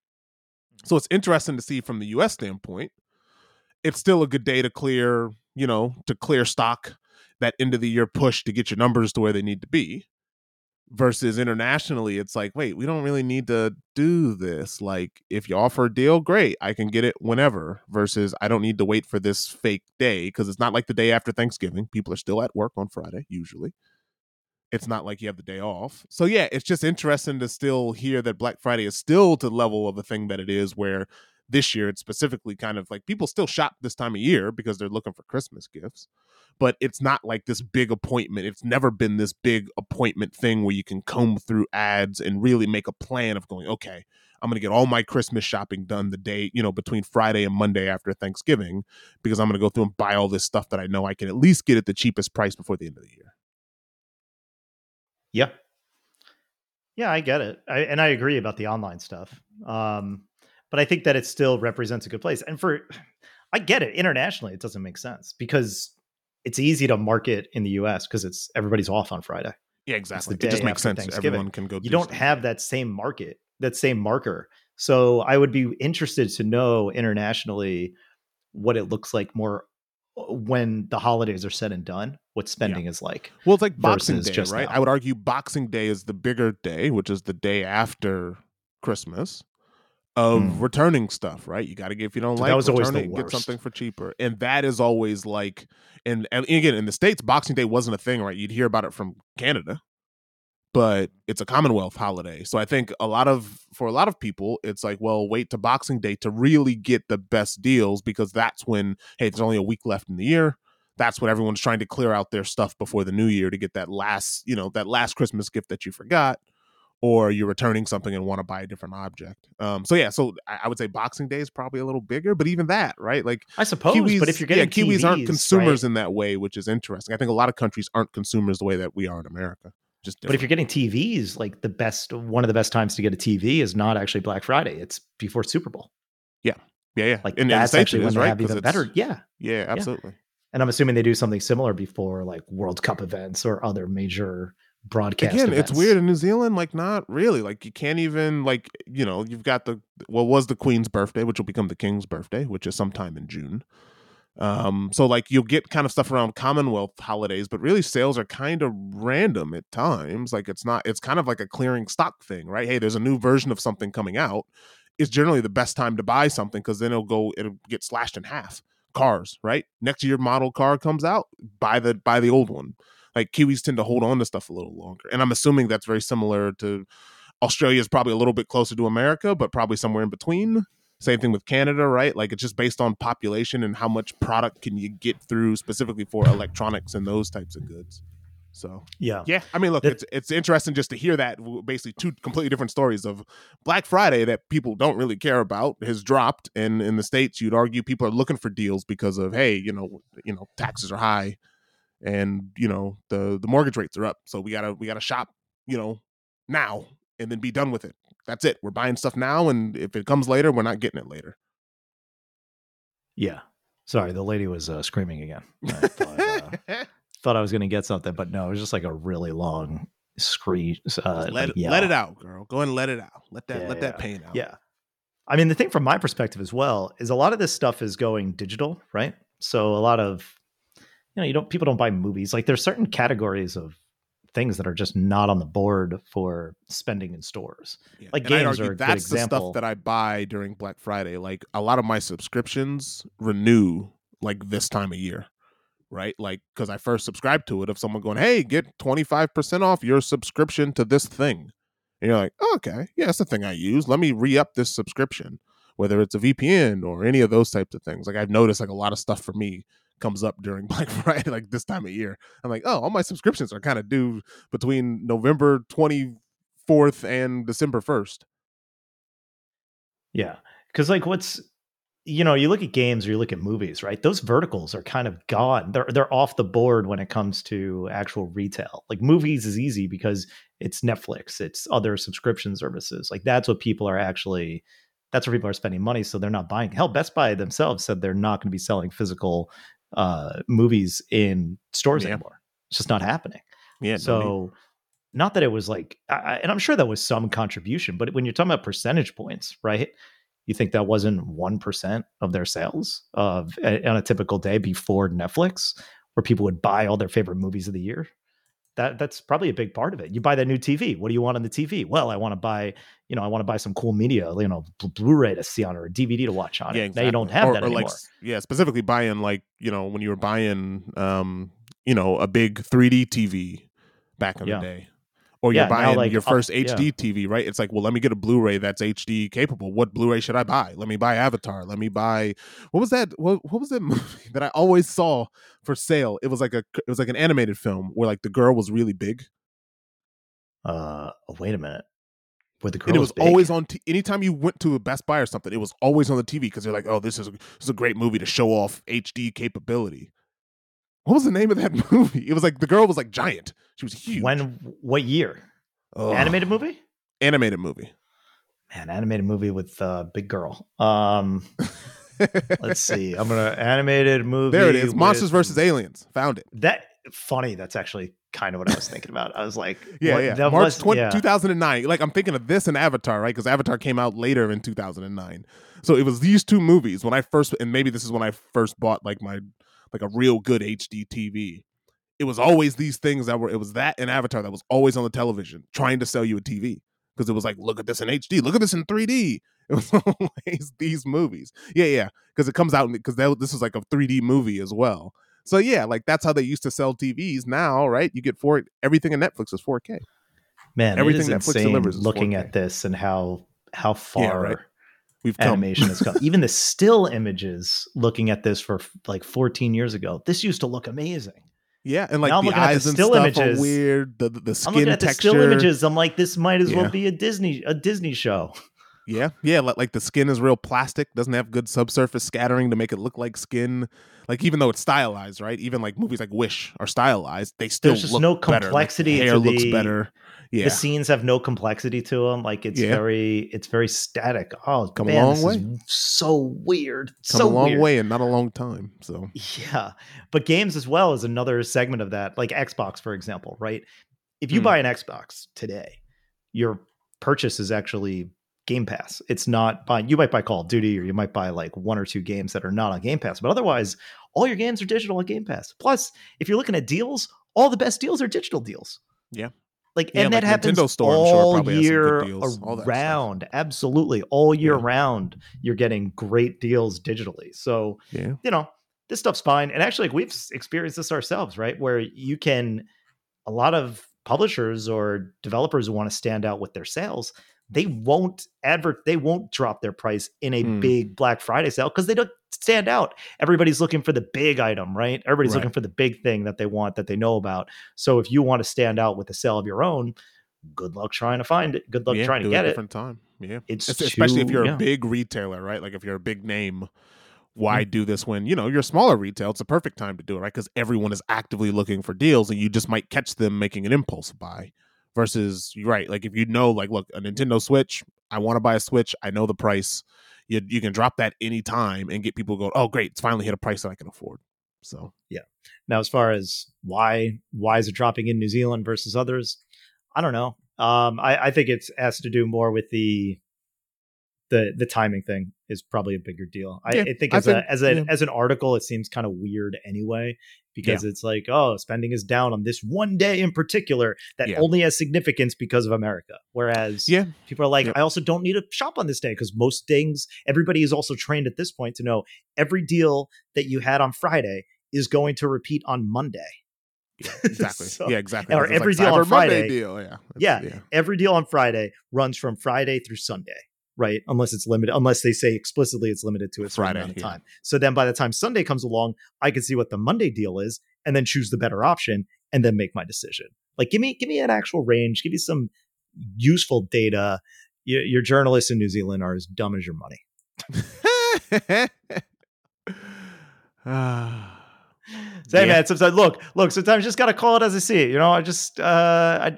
S2: Mm-hmm. So it's interesting to see from the US standpoint. It's still a good day to clear, you know, to clear stock that end of the year push to get your numbers to where they need to be versus internationally it's like wait we don't really need to do this like if you offer a deal great i can get it whenever versus i don't need to wait for this fake day because it's not like the day after thanksgiving people are still at work on friday usually. It's not like you have the day off. So yeah it's just interesting to still hear that black friday is still to the level of a thing that it is where this year it's specifically kind of like people still shop this time of year because they're looking for christmas gifts but it's not like this big appointment. It's never been this big appointment thing where you can comb through ads and really make a plan of going, okay, I'm going to get all my Christmas shopping done the day, you know, between Friday and Monday after Thanksgiving because I'm going to go through and buy all this stuff that I know I can at least get at the cheapest price before the end of the year.
S1: Yeah. Yeah, I get it. I, and I agree about the online stuff. Um, but I think that it still represents a good place. And for, I get it. Internationally, it doesn't make sense because it's easy to market in the US because it's everybody's off on Friday.
S2: Yeah, exactly. It just makes sense. Everyone can go.
S1: You do don't something. have that same market, that same marker. So I would be interested to know internationally what it looks like more uh, when the holidays are said and done, what spending yeah. is like.
S2: Well, it's like Boxing Day, right? Now. I would argue Boxing Day is the bigger day, which is the day after Christmas of mm. returning stuff, right? You got to get if you don't so like that was always the worst. get something for cheaper, and that is always like, and, and again in the states, Boxing Day wasn't a thing, right? You'd hear about it from Canada, but it's a Commonwealth holiday, so I think a lot of for a lot of people, it's like, well, wait to Boxing Day to really get the best deals because that's when hey, there's only a week left in the year. That's when everyone's trying to clear out their stuff before the new year to get that last, you know, that last Christmas gift that you forgot or you're returning something and want to buy a different object. Um, so yeah, so I, I, would say Boxing Day is probably a little bigger, but even that, right? Like
S1: I suppose, Kiwis, but if you're getting
S2: yeah,
S1: TVs,
S2: Kiwis aren't consumers right? in that way, which is interesting. I think a lot of countries aren't consumers the way that we are in America. Just
S1: but if you're getting TVs, like the best, one of the best times to get a TV is not actually Black Friday; it's before Super Bowl.
S2: Yeah, Yeah, yeah.
S1: Like
S2: the
S1: that's actually when
S2: is,
S1: they
S2: right?
S1: have even better. Yeah,
S2: Yeah, absolutely.
S1: and I'm assuming they do something similar before like World Cup events or other major broadcast.
S2: Again, it's weird in New Zealand. Like, not really. Like, you can't even like you know you've got the what was the Queen's birthday, which will become the King's birthday, which is sometime in June. Um, so like you'll get kind of stuff around Commonwealth holidays, but really sales are kind of random at times. Like it's not. It's kind of like a clearing stock thing, right? Hey, there's a new version of something coming out. It's generally the best time to buy something because then it'll go. It'll get slashed in half. Cars, right? Next year model car comes out, buy the buy the old one like Kiwis tend to hold on to stuff a little longer. And I'm assuming that's very similar to Australia is probably a little bit closer to America, but probably somewhere in between. Same thing with Canada, right? Like it's just based on population and how much product can you get through specifically for electronics and those types of goods. So
S1: Yeah,
S2: yeah, I mean, look,
S1: That-
S2: it's it's interesting just to hear that basically two completely different stories of Black Friday that people don't really care about has dropped, and in the states, you'd argue people are looking for deals because of hey, you know, you know, taxes are high, and you know the the mortgage rates are up, so we gotta we gotta shop, you know, now and then be done with it. That's it. We're buying stuff now, and if it comes later, we're not getting it later.
S1: yeah. Sorry, the lady was uh, screaming again. I thought, uh, thought I was going to get something, but no, it was just like a really long scream. Uh,
S2: let
S1: like,
S2: it, let it out, girl. Go ahead and let it out. Let that
S1: Yeah,
S2: let that pain out.
S1: Yeah. I mean, the thing from my perspective as well is a lot of this stuff is going digital, right? So a lot of, you know, you don't, people don't buy movies. Like there's certain categories of things that are just not on the board for spending in stores.
S2: Yeah.
S1: Like
S2: and
S1: games
S2: argue
S1: are
S2: that's the stuff that I buy during Black Friday. Like a lot of my subscriptions renew like this time of year, right? Like because I first subscribed to it of someone going, "Hey, get twenty five percent off your subscription to this thing," and you're like, oh, "Okay, yeah, that's the thing I use. Let me re up this subscription." Whether it's a VPN or any of those types of things, like I've noticed, like a lot of stuff for me comes up during Black Friday, like this time of year. I'm like, oh, all my subscriptions are kind of due between November 24th and December 1st.
S1: Yeah. Cause like what's, you know, you look at games or you look at movies, right? Those verticals are kind of gone. They're they're off the board when it comes to actual retail. Like movies is easy because it's Netflix, it's other subscription services. Like that's what people are actually that's where people are spending money. So they're not buying. Hell, Best Buy themselves said they're not going to be selling physical uh movies in stores
S2: Yeah.
S1: anymore. It's just not happening.
S2: Yeah. no.
S1: So, not that it was like, I- and I'm sure that was some contribution, but when you're talking about percentage points, right? You think that wasn't one percent of their sales of on a typical day before Netflix, where people would buy all their favorite movies of the year? That that's probably a big part of it. You buy that new TV. What do you want on the TV? Well, I want to buy, you know, I want to buy some cool media, you know, Blu- Blu-ray to see on or a DVD to watch on.
S2: yeah,
S1: it. Now you don't have
S2: or,
S1: that
S2: or
S1: anymore.
S2: like yeah, specifically buying like you know when you were buying um you know a big 3D TV back in
S1: Yeah.
S2: the day, or
S1: Yeah,
S2: you're
S1: now,
S2: buying
S1: like,
S2: your first
S1: yeah.
S2: HD TV, right? It's like well, let me get a Blu-ray that's HD capable. What Blu-ray should I buy? Let me buy Avatar. Let me buy what was that? What, what was that movie that I always saw for sale? It was like a it was like an animated film where like the girl was really big.
S1: uh, oh, wait a minute. Where the girl
S2: and it was
S1: big?
S2: always on. T- anytime you went to a Best Buy or something, it was always on the TV because they're like, "Oh, this is a, this is a great movie to show off HD capability." What was the name of that movie? It was like the girl was like giant. She was huge.
S1: when what year?
S2: Ugh.
S1: Animated movie?
S2: Animated movie.
S1: Man, animated movie with uh, big girl. Um, let's see. I'm gonna animated movie.
S2: there it is. Monsters
S1: with-
S2: versus Aliens. Found it.
S1: That funny. That's actually kind of what I was thinking about. I was like,
S2: Yeah,
S1: what-
S2: yeah. March
S1: was-
S2: 20,
S1: yeah.
S2: 2009. Like I'm thinking of this and Avatar, right? Because Avatar came out later in 2009. So it was these two movies when I first, and maybe this is when I first bought like my like a real good HD TV. It was always these things that were. It was that and Avatar that was always on the television, trying to sell you a TV because it was like, look at this in HD, look at this in 3D. It was always these movies. Yeah, yeah. Because it comes out because this is like a 3D movie as well. So yeah, like that's how they used to sell TVs. Now, right? You get four everything in Netflix is 4K.
S1: Man,
S2: everything
S1: it is
S2: Netflix delivers
S1: looking
S2: 4K.
S1: at this and how how far
S2: right. We've come.
S1: animation has come. Even the still images, looking at this for like 14 years ago, this used to look amazing.
S2: Yeah, and like
S1: Now
S2: the
S1: at the
S2: eyes and
S1: still
S2: stuff
S1: images.
S2: are weird. The the, the
S1: I'm looking at the still images. I'm like, this might as
S2: Yeah.
S1: well be a Disney a Disney show.
S2: Yeah, yeah, like, like the skin is real plastic, doesn't have good subsurface scattering to make it look like skin. Like even though it's stylized, right? Even like movies like Wish are stylized, they still
S1: There's just
S2: look
S1: no
S2: better. Like,
S1: complexity
S2: the hair looks better. Yeah,
S1: The scenes have no complexity to them. Like it's
S2: Yeah.
S1: very, it's very static. Oh,
S2: Come a long way.
S1: so weird.
S2: come
S1: so
S2: a long
S1: weird.
S2: way and not a long time. So
S1: Yeah. But games as well is another segment of that, like Xbox, for example, right? If you
S2: Hmm.
S1: buy an Xbox today, your purchase is actually Game Pass. It's not buying, you might buy Call of Duty or you might buy like one or two games that are not on Game Pass, but otherwise, all your games are digital on Game Pass. Plus, if you're looking at deals, all the best deals are digital deals.
S2: Yeah.
S1: Like,
S2: Yeah,
S1: and
S2: like
S1: that happens
S2: Nintendo Store, sure,
S1: all
S2: probably has some good
S1: year
S2: deals, all
S1: around. Absolutely. All year
S2: Yeah.
S1: round, you're getting great deals digitally. So,
S2: yeah,
S1: you know, this stuff's fine. And actually, like, we've experienced this ourselves, right? Where you can, a lot of publishers or developers who want to stand out with their sales, they won't advert, they won't drop their price in a
S2: Hmm.
S1: big Black Friday sale because they don't stand out. Everybody's looking for the big item, right? Everybody's
S2: Right.
S1: looking for the big thing that they want that they know about. So if you want to stand out with a sale of your own, good luck trying to find it. Good luck
S2: yeah,
S1: trying to get
S2: a
S1: it.
S2: different time. Yeah,
S1: It's
S2: Es- especially if you're
S1: yeah.
S2: a big retailer, right? Like if you're a big name, why do this when you know you're smaller retail? It's a perfect time to do it, right? Because everyone is actively looking for deals, and you just might catch them making an impulse buy. Versus, you're right? Like if you know, like, look, a Nintendo Switch, I want to buy a Switch. I know the price. You you can drop that anytime and get people going. Oh, great! It's finally hit a price that I can afford. So yeah
S1: Now, as far as why why is it dropping in New Zealand versus others, I don't know. Um, I, I think it's has to do more with the the the timing thing is probably a bigger deal. I,
S2: Yeah,
S1: I think
S2: I
S1: as
S2: think-
S1: a as a
S2: yeah.
S1: as an article, it seems kind of weird anyway because it's like, oh, spending is down on this one day in particular that
S2: Yeah.
S1: only has significance because of America. Whereas
S2: yeah,
S1: people are like. I also don't need to shop on this day because most things, everybody is also trained at this point to know every deal that you had on Friday is going to repeat on Monday.
S2: yeah, exactly.
S1: So-
S2: yeah, exactly.
S1: or every
S2: like
S1: deal on
S2: Monday
S1: Friday-
S2: deal. Yeah,
S1: Yeah.
S2: It's- yeah.
S1: Every deal on Friday runs from Friday through Sunday, right? Unless it's limited, unless they say explicitly it's limited to a certain
S2: Friday,
S1: amount of
S2: yeah.
S1: time. So then by the time Sunday comes along, I can see what the Monday deal is and then choose the better option and then make my decision. Like give me give me an actual range, give me some useful data. Your, your journalists in New Zealand are as dumb as your money. Say,
S2: Yeah.
S1: man, sometimes look, look, sometimes you just gotta call it as I see it. You know, I just uh I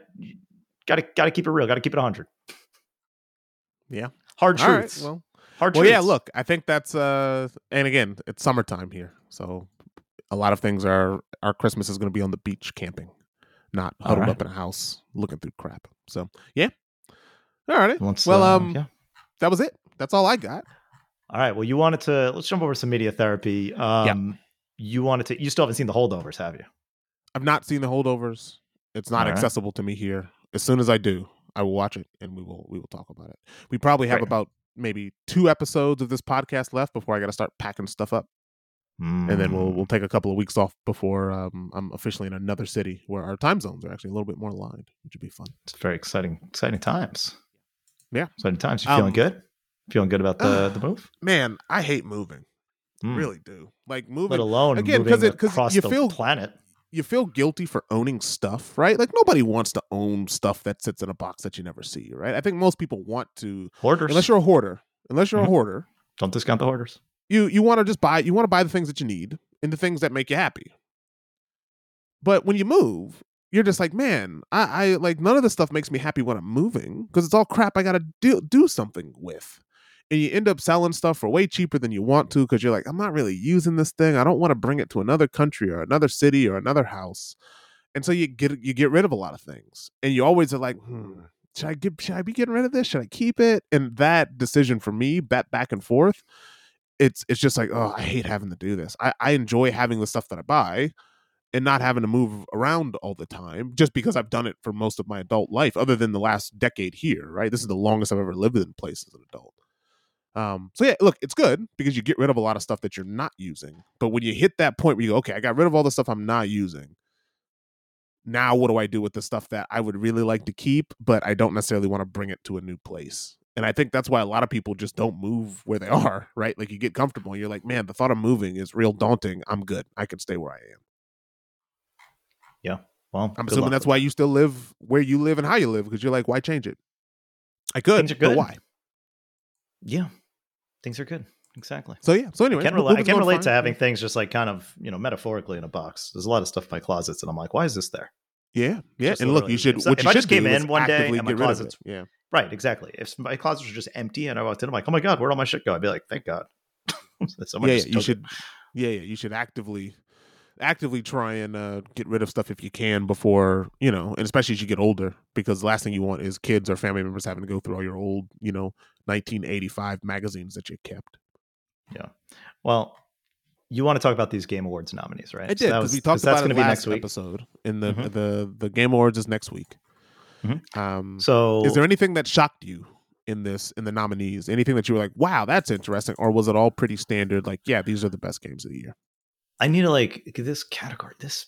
S1: gotta gotta keep it real, gotta keep it hundred.
S2: Yeah.
S1: Hard
S2: All right.
S1: truths.
S2: Well,
S1: Hard
S2: well,
S1: truths.
S2: yeah. Look, I think that's uh, and again, it's summertime here, so a lot of things are. Our Christmas is going to be on the beach camping, not huddled
S1: right.
S2: up in a house looking through crap. So yeah. All right.
S1: Let's,
S2: well,
S1: uh,
S2: um,
S1: yeah.
S2: that was it. That's all I got.
S1: All right. Well, you wanted to let's jump over some media therapy. Um you wanted to you still haven't seen the holdovers, have you?
S2: I've not seen the holdovers. It's not
S1: All right.
S2: accessible to me here. As soon as I do, I will watch it and we will we will talk about it. We probably have
S1: Great.
S2: about maybe two episodes of this podcast left before I got to start packing stuff up. and then we'll we'll take a couple of weeks off before um, I'm officially in another city where our time zones are actually a little bit more aligned, which would be fun.
S1: it's very exciting, exciting times.
S2: Yeah.
S1: Exciting times. You feeling
S2: Um,
S1: good? Feeling good about the the move?
S2: Man, I hate moving,
S1: Hmm.
S2: really do. Like moving,
S1: Let alone
S2: again, because it- 'cause
S1: across
S2: you
S1: the
S2: feel-
S1: planet.
S2: You feel guilty for owning stuff, right? Like nobody wants to own stuff that sits in a box that you never see, right? I think most people want to,
S1: Hoarders.
S2: unless you're a hoarder. Unless you're
S1: Mhm.
S2: a hoarder,
S1: Don't discount the hoarders.
S2: you you want to just buy you want to buy the things that you need and the things that make you happy but when you move you're just like man i, I like none of this stuff makes me happy when i'm moving because it's all crap i gotta do do something with and you end up selling stuff for way cheaper than you want to because you're like i'm not really using this thing. I don't want to bring it to another country or another city or another house. And so you get you get rid of a lot of things and you always are like hmm should i get should i be getting rid of this? Should i keep it? And that decision for me that back and forth it's it's just like oh i hate having to do this. I, I enjoy having the stuff that i buy and not having to move around all the time just because i've done it for most of my adult life other than the last decade here right? This is the longest i've ever lived in place as an adult um so yeah look it's good because you get rid of a lot of stuff that you're not using but when you hit that point where you go okay i got rid of all the stuff i'm not using now what do i do with the stuff that i would really like to keep but i don't necessarily want to bring it to a new place and I think that's why a lot of people just don't move where they are, right? Like you get comfortable and you're like, man, the thought of moving is real daunting. I'm good. I can stay where I am. Yeah.
S1: Well,
S2: I'm assuming that's why you still live where you live and how you live because you're like, why change it? I could, but why?
S1: yeah, things are good. Exactly.
S2: So yeah. So anyway,
S1: I can, rela- I can relate to having things just like kind of you know metaphorically in a box. There's a lot of stuff in my closets, and I'm like, why is this there?
S2: Yeah, yeah.
S1: Just
S2: and look, you should.
S1: If,
S2: what
S1: if
S2: you
S1: I
S2: should
S1: just came in one day and my
S2: get rid of
S1: closets,
S2: yeah,
S1: right, exactly. If my closets were just empty and I walked in, I'm like, oh my god, where'd all my shit go? I'd be like, thank God. Someone
S2: yeah, yeah, you
S1: took it.
S2: should. Yeah, yeah. You should actively, actively try and uh, get rid of stuff if you can before you know, and especially as you get older, because the last thing you want is kids or family members having to go through all your old, you know, 1985 magazines that you kept. Yeah.
S1: Well, you want to talk about these Game Awards nominees, right?
S2: I did because
S1: was-
S2: we talked about it last
S1: next week.
S2: episode. In the
S1: Mhm.
S2: the the Game Awards is next week.
S1: Mhm.
S2: Um,
S1: So
S2: is there anything that shocked you in this in the nominees? Anything that you were like, "Wow, that's interesting," or was it all pretty standard? Like, yeah, these are the best games of the year.
S1: I need to like this category. This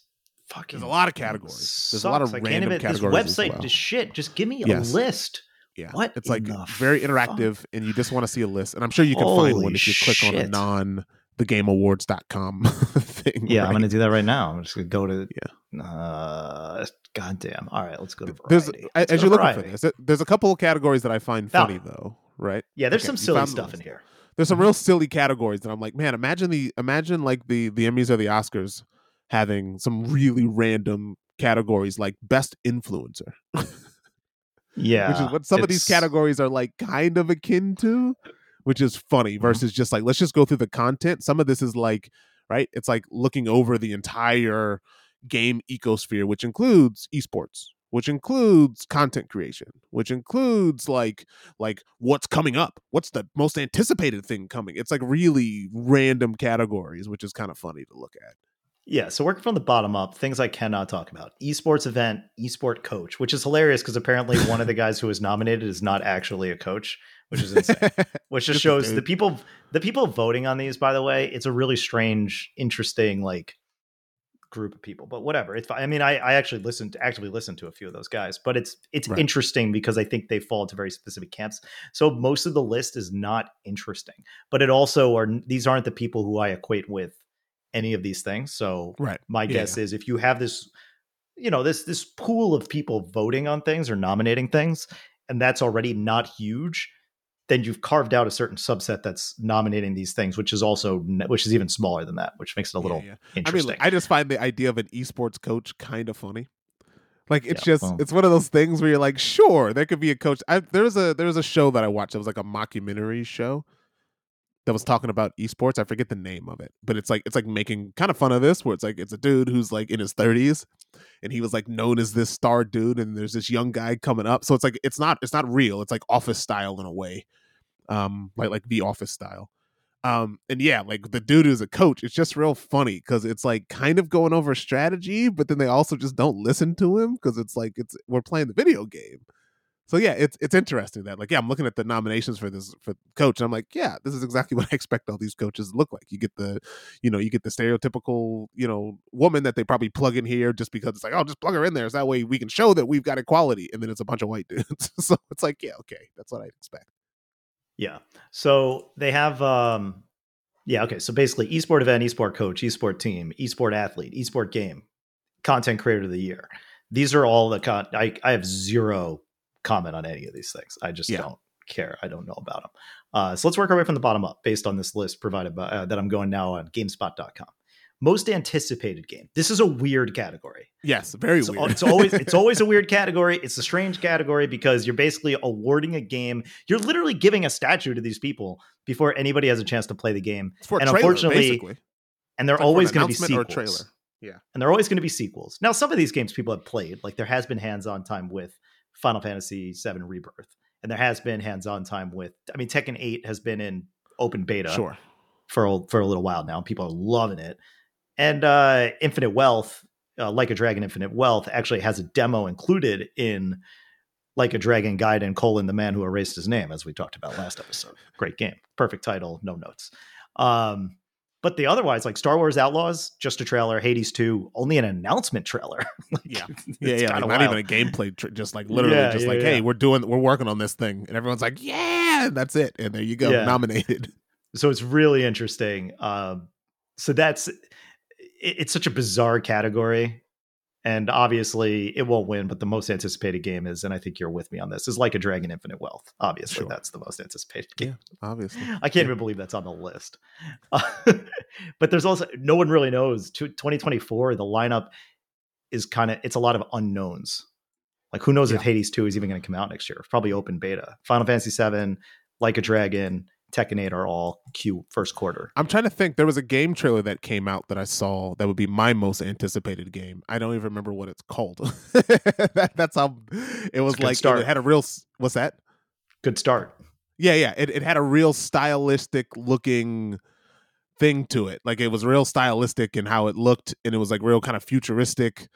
S1: fucking
S2: There's a lot of categories. There's a lot of.
S1: I
S2: random categories
S1: This website
S2: well.
S1: is shit. Just give me a list.
S2: Yeah,
S1: What
S2: it's like very
S1: fuck?
S2: interactive, and you just want to see a list. And I'm sure you can find one if you click on a
S1: shit.
S2: non thegameawards.com thing.
S1: Yeah, I'm gonna do that right now. I'm just gonna go to
S2: Yeah.
S1: Uh, goddamn. All right, let's go to
S2: There's
S1: variety.
S2: a-
S1: Let's
S2: as you're
S1: to
S2: looking for this, there's a couple of categories that I find funny though. Right?
S1: Yeah, there's
S2: Okay,
S1: some silly stuff in here.
S2: there's some
S1: Mhm.
S2: real silly categories that I'm like, man, imagine the imagine like the the Emmys or the Oscars having some really random categories like best influencer,
S1: Yeah,
S2: which is what some of these categories are like kind of akin to, which is funny
S1: Mm-hmm.
S2: versus just like let's just go through the content. Some of this is like right, it's like looking over the entire game ecosphere, which includes esports, which includes content creation, which includes like like what's coming up, what's the most anticipated thing coming. It's like really random categories, which is kind of funny to look at.
S1: Yeah, so working from the bottom up, things I cannot talk about. Esports event, esport coach, which is hilarious because apparently one of the guys who was nominated is not actually a coach, which is insane. which just shows the people the people voting on these by the way it's a really strange interesting like group of people but whatever fine i mean i, I actually listened actively listened to a few of those guys but it's it's
S2: Right.
S1: interesting because i think they fall into very specific camps so most of the list is not interesting but it also are these aren't the people who i equate with any of these things so
S2: right.
S1: my
S2: Yeah,
S1: guess is if you have this you know this this pool of people voting on things or nominating things and that's already not huge then you've carved out a certain subset that's nominating these things which is also which is even smaller than that which makes it a
S2: Yeah,
S1: little
S2: yeah. I mean,
S1: interesting
S2: I just find the idea of an esports coach kind of funny. Like it's
S1: Yeah,
S2: just
S1: well.
S2: it's one of those things where you're like, sure, there could be a coach. I, there was a there was a show that I watched. It was like a mockumentary show that was talking about esports. I forget the name of it, but it's like it's like making kind of fun of this, where it's like it's a dude who's like in his 30s, and he was like known as this star dude, and there's this young guy coming up. So it's like it's not it's not real. It's like office style in a way, um, like like the office style. Um, and yeah, like the dude who's a coach, it's just real funny because it's like kind of going over strategy, but then they also just don't listen to him because it's like it's we're playing the video game. So yeah, it's it's interesting that like yeah, I'm looking at the nominations for this for coach, and I'm like, yeah, this is exactly what I expect all these coaches look like. You get the, you know, you get the stereotypical, you know, woman that they probably plug in here just because it's like, oh, just plug her in there, so that way we can show that we've got equality, and then it's a bunch of white dudes. so it's like, yeah, okay, that's what I expect.
S1: yeah so they have um yeah okay so basically esport event esport coach esport team esport athlete esport game content creator of the year these are all the con i, I have zero comment on any of these things i just
S2: Yeah.
S1: don't care i don't know about them uh, so let's work our way from the bottom up based on this list provided by uh, that i'm going now on gamespot.com most anticipated game this is a weird category
S2: Yes, very
S1: it's,
S2: weird.
S1: it's always it's always a weird category. It's a strange category because you're basically awarding a game. You're literally giving a statue to these people before anybody has a chance to play the game.
S2: It's for a
S1: and
S2: trailer,
S1: unfortunately,
S2: basically.
S1: And they're
S2: like for an
S1: always going to be sequels.
S2: trailer.
S1: And they're always going to be sequels. Now, some of these games people have played. Like there has been hands-on time with Final Fantasy VII Rebirth, and there has been hands-on time with. I mean, Tekken 8 has been in open beta
S2: Sure.
S1: for a, for a little while now. People are loving it. And uh, Infinite Wealth, uh, like a Dragon Infinite Wealth, actually has a demo included in Like a Dragon Gaiden colon the man who erased his name, as we talked about last episode. Great game, perfect title, no notes. Um, but the otherwise, like Star Wars Outlaws, just a trailer. Hades 2, only an announcement trailer. like,
S2: Yeah. Yeah, yeah, like not even a gameplay, tr- just like literally,
S1: Yeah,
S2: just
S1: yeah,
S2: like,
S1: yeah.
S2: hey, we're doing, we're working on this thing, and everyone's like, yeah, that's it, and there you go, nominated.
S1: so it's really interesting um so that's it, it's such a bizarre category and obviously it won't win, but the most anticipated game is, and I think you're with me on this, is like a Dragon Infinite Wealth. Obviously,
S2: Sure.
S1: that's the most anticipated game.
S2: yeah, Obviously.
S1: I can't even believe that's on the list. but there's also no one really knows. 2024, the lineup is kind of it's a lot of unknowns. Like who knows if Hades 2 is even going to come out next year? Probably open beta. Final Fantasy 7, Like a Dragon, Tekken 8 are all Q first quarter.
S2: I'm trying to think. There was a game trailer that came out that I saw that would be my most anticipated game. I don't even remember what it's called. that, that's how it was like.
S1: start.
S2: It had a real. What's that?
S1: Good start.
S2: Yeah, yeah. It, it had a real stylistic looking thing to it. Like it was real stylistic in how it looked, and it was like real kind of futuristic,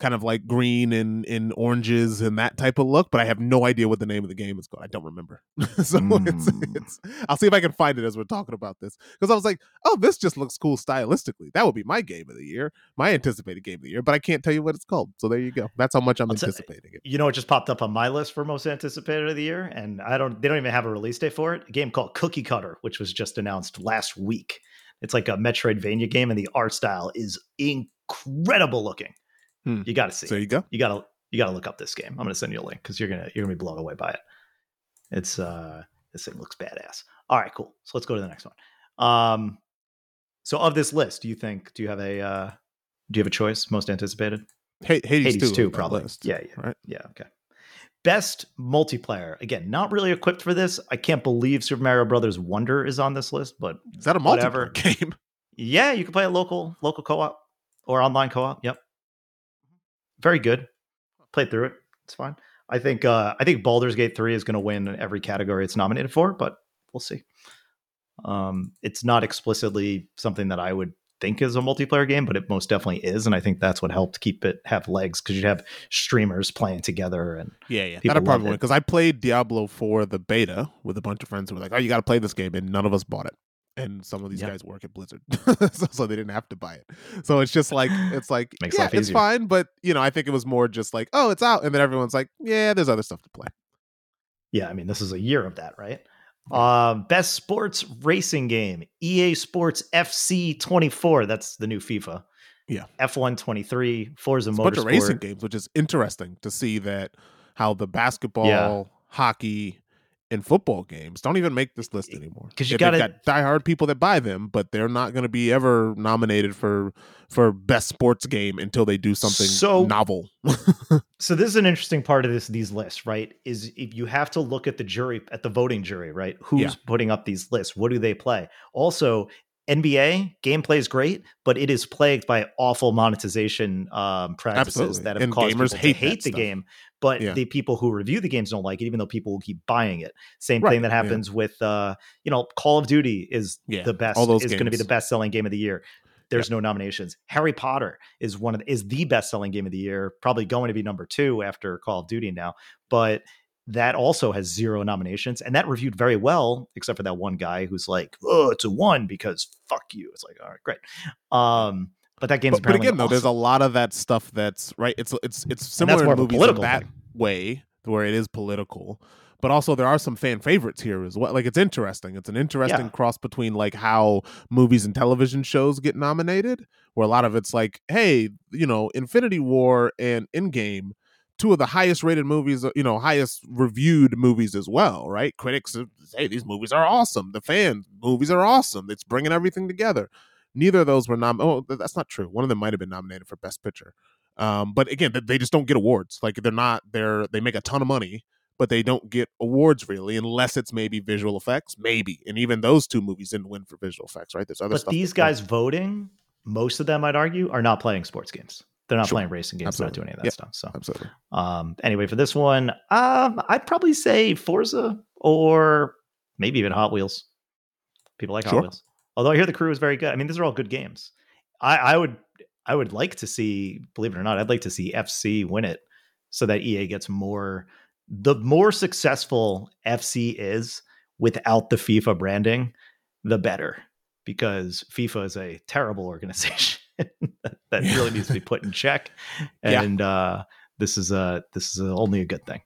S2: kind of like green and, and oranges and that type of look. But I have no idea what the name of the game is called. I don't remember. so
S1: Mm.
S2: it's I'll see if I can find it as we're talking about this. Because I was like, oh, this just looks cool stylistically. That would be my game of the year, my anticipated game of the year, but I can't tell you what it's called. So there you go. That's how much I'm
S1: I'll
S2: anticipating it.
S1: You know what just popped up on my list for most anticipated of the year? And I don't they don't even have a release date for it. A game called Cookie Cutter, which was just announced last week. It's like a Metroidvania game, and the art style is incredible looking.
S2: Hmm.
S1: You gotta see.
S2: There you go.
S1: you gotta you gotta look up this game. I'm gonna send you a link because you're gonna you're gonna be blown away by it. It's uh this thing looks badass. All right, cool. So let's go to the next one. Um so of this list, do you think do you have a uh do you have a choice most anticipated?
S2: Hey, Hades,
S1: Hades
S2: 2
S1: 2 probably.
S2: list,
S1: Yeah, yeah.
S2: Right.
S1: Yeah, okay. Best multiplayer. Again, not really equipped for this. I can't believe Super Mario Brothers Wonder is on this list, but
S2: Is that a multiplayer
S1: Whatever.
S2: game?
S1: yeah, you can play a local local co-op or online co-op. Yep. Very good. Played through it. It's fine. I think uh I think Baldur's Gate 3 is going to win every category it's nominated for, but we'll see. Um it's not explicitly something that I would think is a multiplayer game, but it most definitely is and I think that's what helped keep it have legs cuz you'd have streamers playing together and
S2: Yeah, yeah. That'd probably
S1: love
S2: win
S1: it.
S2: because I played Diablo for the beta with a bunch of friends who were like, "Oh, you got to play this game," and none of us bought it. And some of these
S1: Yeah.
S2: guys work at Blizzard, so, so they didn't have to buy it. So it's just like it's like
S1: Makes
S2: yeah, it's fine, but you know, I think it was more just like, "Oh, it's out," and then everyone's like, "Yeah, there's other stuff to play."
S1: Yeah, I mean, this is a year of that, right? Um, best sports racing game, EA Sports FC 24. That's the new FIFA.
S2: Yeah.
S1: F1 23, Forza
S2: It's a bunch of racing games, which is interesting to see that how the basketball, hockey, and football games don't even make this list anymore
S1: because you gotta-
S2: got diehard people that buy them, but they're not going to be ever nominated for for best sports game until they do something
S1: So-
S2: novel.
S1: So this is an interesting part of this these lists, right? Is if you have to look at the jury at the voting jury, right? Who's
S2: Yeah.
S1: putting up these lists? What do they play? Also, NBA gameplay is great, but it is plagued by awful monetization um, practices
S2: Absolutely.
S1: that have
S2: And
S1: caused
S2: gamers
S1: people
S2: hate
S1: to hate the
S2: stuff.
S1: game. But
S2: Yeah.
S1: the people who review the games don't like it, even though people will keep buying it. Same
S2: Right,
S1: thing that
S2: yeah.
S1: happens with uh, you know Call of Duty is
S2: Yeah,
S1: the best.
S2: all
S1: is going to be the best selling game of the year. There's no nominations. Harry Potter is one of the, is the best selling game of the year, probably going to be number two after Call of Duty now. But that also has zero nominations, and that reviewed very well, except for that one guy who's like, "Oh, it's a one because fuck you." It's like, all right, great. Um, but that game's
S2: But, but again, though, there's a lot of that stuff that's right. It's it's it's similar
S1: more
S2: in
S1: of a
S2: movies in that
S1: thing.
S2: way, where it is political. But also, there are some fan favorites here as well. Like it's interesting. It's an interesting
S1: Yeah.
S2: cross between like how movies and television shows get nominated, where a lot of it's like, hey, you know, Infinity War and Endgame, two of the highest rated movies, uh, you know, highest reviewed movies as well, right? Critics say hey, these movies are awesome. The fan movies are awesome. It's bringing everything together. Neither of those were nominated. Oh, that's not true. One of them might have been nominated for Best Picture. Um, but again, they just don't get awards. Like they're not. They're they make a ton of money, but they don't get awards really, unless it's maybe visual effects, maybe. And even those two movies didn't win for visual effects, right? There's other
S1: But
S2: stuff.
S1: these guys voting, most of them, I'd argue, are not playing sports games. They're not
S2: Sure.
S1: playing racing games. They're not doing any of that
S2: Yeah.
S1: stuff. So
S2: absolutely.
S1: Um, anyway, for this one, um, I'd probably say Forza or maybe even Hot Wheels. People like Hot
S2: Sure.
S1: Wheels. Although I hear the crew is very good. I mean, these are all good games. I, I would I would like to see, believe it or not, I'd like to see FC win it so that EA gets more the more successful FC is without the FIFA branding, the better. Because FIFA is a terrible organization that, really needs to be put in check.
S2: Yeah.
S1: And uh this is a this is a, only a good thing.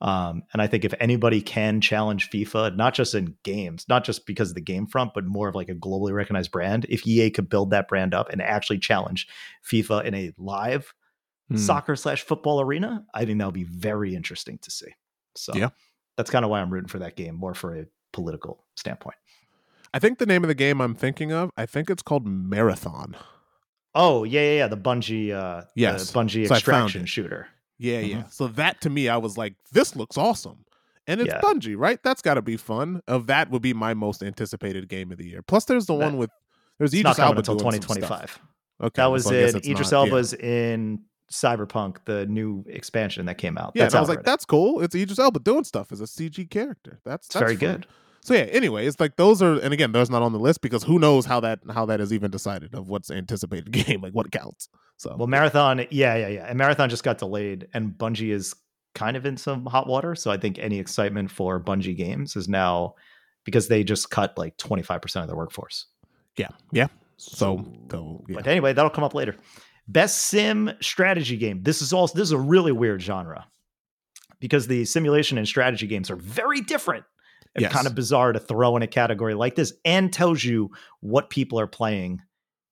S1: Um, and I think if anybody can challenge FIFA, not just in games, not just because of the game front, but more of like a globally recognized brand, if EA could build that brand up and actually challenge FIFA in a live
S2: Hmm.
S1: soccer slash football arena, I think that would be very interesting to see. So
S2: Yeah.
S1: that's kind of why I'm rooting for that game, more for a political standpoint.
S2: I think the name of the game I'm thinking of, I think it's called Marathon.
S1: Oh yeah, yeah, yeah. The Bungie, uh,
S2: Yes.
S1: the Bungie
S2: So
S1: extraction shooter.
S2: Yeah,
S1: Mhm.
S2: yeah. So that to me, I was like, this looks awesome. And it's
S1: Yeah.
S2: Bungie, right? That's got to be fun. Of that would be my most anticipated game of the year. Plus, there's the
S1: That-
S2: one with there's Idris Elba
S1: until 2025.
S2: Okay,
S1: That was
S2: so I guess
S1: in Idris
S2: not- yeah.
S1: Elba's in Cyberpunk, the new expansion that came out.
S2: Yeah,
S1: That's
S2: and I was like, that's cool. It's Idris Elba doing stuff as a CG character. That's that's
S1: very
S2: fun.
S1: good.
S2: So yeah, anyway, it's like those are, and again, those are not on the list because who knows how that how that is even decided of what's anticipated game, like what counts. So
S1: Well, Marathon, yeah, yeah, yeah. And Marathon just got delayed, and Bungie is kind of in some hot water. So I think any excitement for Bungie games is now because they just cut like 25% of their workforce.
S2: yeah, yeah. So, so yeah.
S1: But anyway, that'll come up later. Best sim strategy game. This is also this is a really weird genre because the simulation and strategy games are very different. It's
S2: Yes.
S1: kind of bizarre to throw in a category like this and tells you what people are playing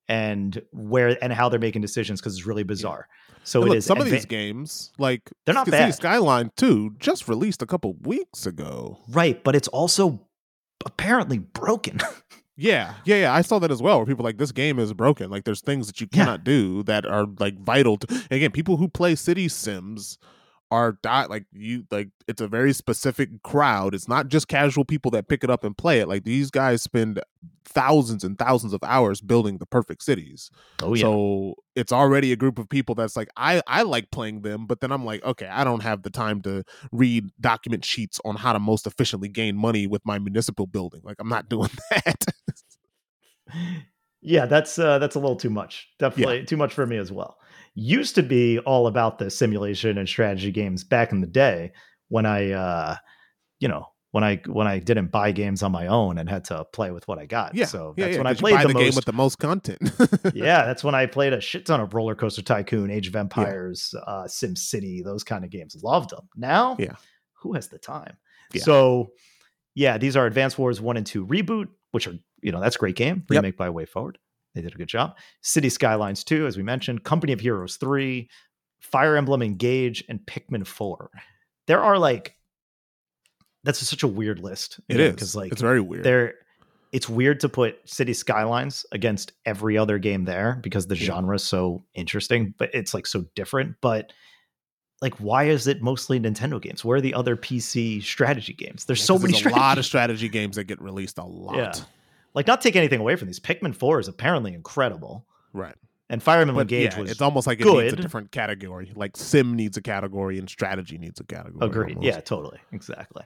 S1: and where and how they're making decisions because it's really bizarre. So
S2: And
S1: it
S2: look,
S1: is
S2: some of these games, like
S1: They're not bad.
S2: Skyline 2, just released a couple weeks ago.
S1: right, but it's also apparently broken.
S2: Yeah, yeah, yeah. I saw that as well. Where people are like this game is broken. Like there's things that you
S1: Yeah.
S2: cannot do that are like vital. To, again, people who play City Sims are like you like it's a very specific crowd. It's not just casual people that pick it up and play it. Like these guys spend thousands and thousands of hours building the perfect cities.
S1: oh yeah.
S2: So it's already a group of people that's like, I, I like playing them, but then I'm like, okay, I don't have the time to read document sheets on how to most efficiently gain money with my municipal building. Like I'm not doing that.
S1: yeah, that's uh, that's a little too much. Definitely too much for me as well. Used to be all about the simulation and strategy games back in the day when I, uh, you know, when I when I didn't buy games on my own and had to play with what I got.
S2: yeah.
S1: so that's
S2: yeah,
S1: when I played the,
S2: the,
S1: most.
S2: game with the most content.
S1: yeah, that's when I played a shit ton of Roller Coaster Tycoon, Age of Empires, uh, Sim City, those kind of games. Loved them. Now,
S2: Yeah.
S1: who has the time?
S2: Yeah.
S1: So, yeah, these are Advance Wars one and two reboot, which are you know that's a great game.
S2: Yep.
S1: Remake by WayForward. They did a good job. City Skylines two, as we mentioned, Company of Heroes three, Fire Emblem Engage, and Pikmin four. There are like that's such a weird list.
S2: it is
S1: because like
S2: it's very weird.
S1: there it's weird to put city skylines against every other game there because the
S2: Yeah.
S1: genre is so interesting but it's like so different but like why is it mostly nintendo games where are the other pc strategy games there's
S2: Yeah,
S1: so many
S2: there's a
S1: strategy
S2: lot of strategy games that get released a lot.
S1: Yeah. Like not take anything away from these pikmin 4 is apparently incredible
S2: Right.
S1: and fire emblem engage
S2: yeah,
S1: was
S2: it's almost like it needs a different category. Like sim needs a category and strategy needs a category.
S1: Agreed.
S2: almost.
S1: Yeah, totally. Exactly.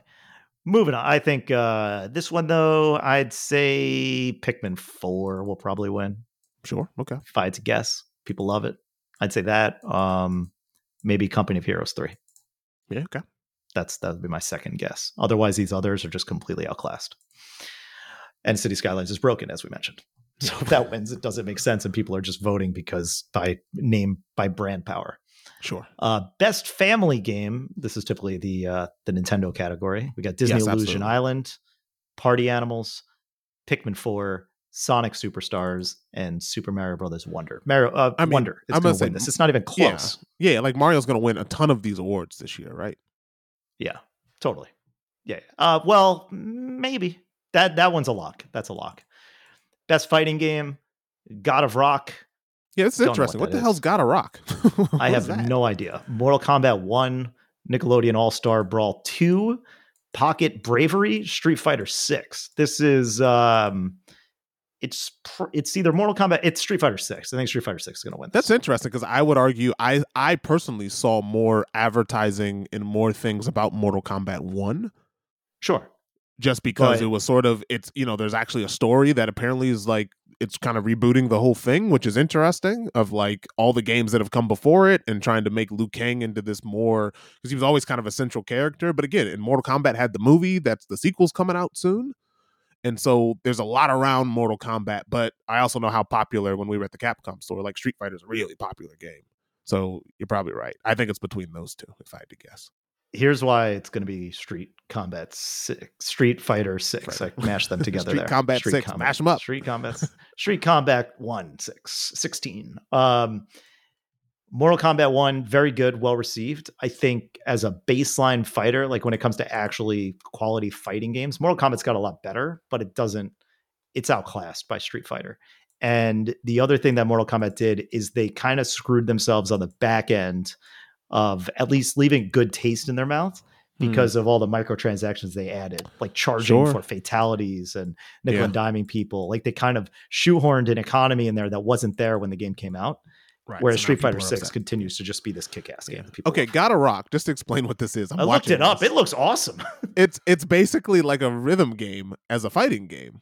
S1: Moving on. I think uh this one though, I'd say Pikmin 4 will probably win.
S2: Sure. Okay.
S1: If I had to guess. People love it. I'd say that. Um maybe Company of Heroes 3.
S2: Yeah. Okay.
S1: That's that would be my second guess. Otherwise, these others are just completely outclassed. And City Skylines is broken, as we mentioned. So if that wins, it doesn't make sense, and people are just voting because by name by brand power.
S2: Sure.
S1: Uh, best family game. This is typically the uh, the Nintendo category. We got Disney
S2: Yes,
S1: Illusion
S2: absolutely.
S1: Island, Party Animals, Pikmin Four, Sonic Superstars, and Super Mario Brothers Wonder. Mario uh,
S2: I mean,
S1: Wonder.
S2: I'm
S1: going
S2: gonna
S1: win
S2: say-
S1: this. It's not even
S2: yeah.
S1: close.
S2: Yeah. Like Mario's going to win a ton of these awards this year, right?
S1: Yeah, totally. Yeah. Uh, well, maybe that that one's a lock. That's a lock. Best fighting game, God of Rock.
S2: Yeah, it's interesting.
S1: what
S2: What, the hell's God of rock?
S1: I have
S2: that?
S1: no idea. Mortal Kombat 1, Nickelodeon All Star Brawl 2, Pocket Bravery, Street Fighter 6. This is um it's pr- it's either Mortal Kombat, it's Street Fighter 6. I think Street Fighter 6 is going to win.
S2: That's interesting because I would argue I I personally saw more advertising and more things about Mortal Kombat One
S1: Sure.
S2: Just because it was sort of it's you know there's actually a story that apparently is like it's kind of rebooting the whole thing which is interesting of like all the games that have come before it and trying to make Liu Kang into this more because he was always kind of a central character but again in Mortal Kombat had the movie that's the sequel's coming out soon and so there's a lot around Mortal Kombat but I also know how popular when we were at the Capcom store like Street Fighter is a really popular game so you're probably right. I think it's between those two if I had to guess
S1: Here's why it's going to be Street Combat 6, Street Fighter 6.
S2: Right.
S1: I mashed them together there.
S2: Combat Street
S1: there.
S2: Combat 6, them up.
S1: Street Combat Street Combat 1 6 16. Um Mortal Kombat 1, very good, well received. I think as a baseline fighter, like when it comes to actually quality fighting games, Mortal Kombat's got a lot better, but it doesn't, it's outclassed by Street Fighter. And the other thing that Mortal Kombat did is they kind of screwed themselves on the back end of at least leaving good taste in their mouth
S2: Hmm.
S1: because of all the microtransactions they added, like charging
S2: Sure.
S1: for fatalities and nickel
S2: Yeah.
S1: and diming people. Like they kind of shoehorned an economy in there that wasn't there when the game came out.
S2: Right.
S1: Whereas
S2: so
S1: Street Fighter Six continues to just be this kick-ass game.
S2: Yeah. Okay,
S1: love.
S2: God of Rock. Just to explain what this is. I'm
S1: I looked it up. It looks awesome.
S2: it's it's basically like a rhythm game as a fighting game,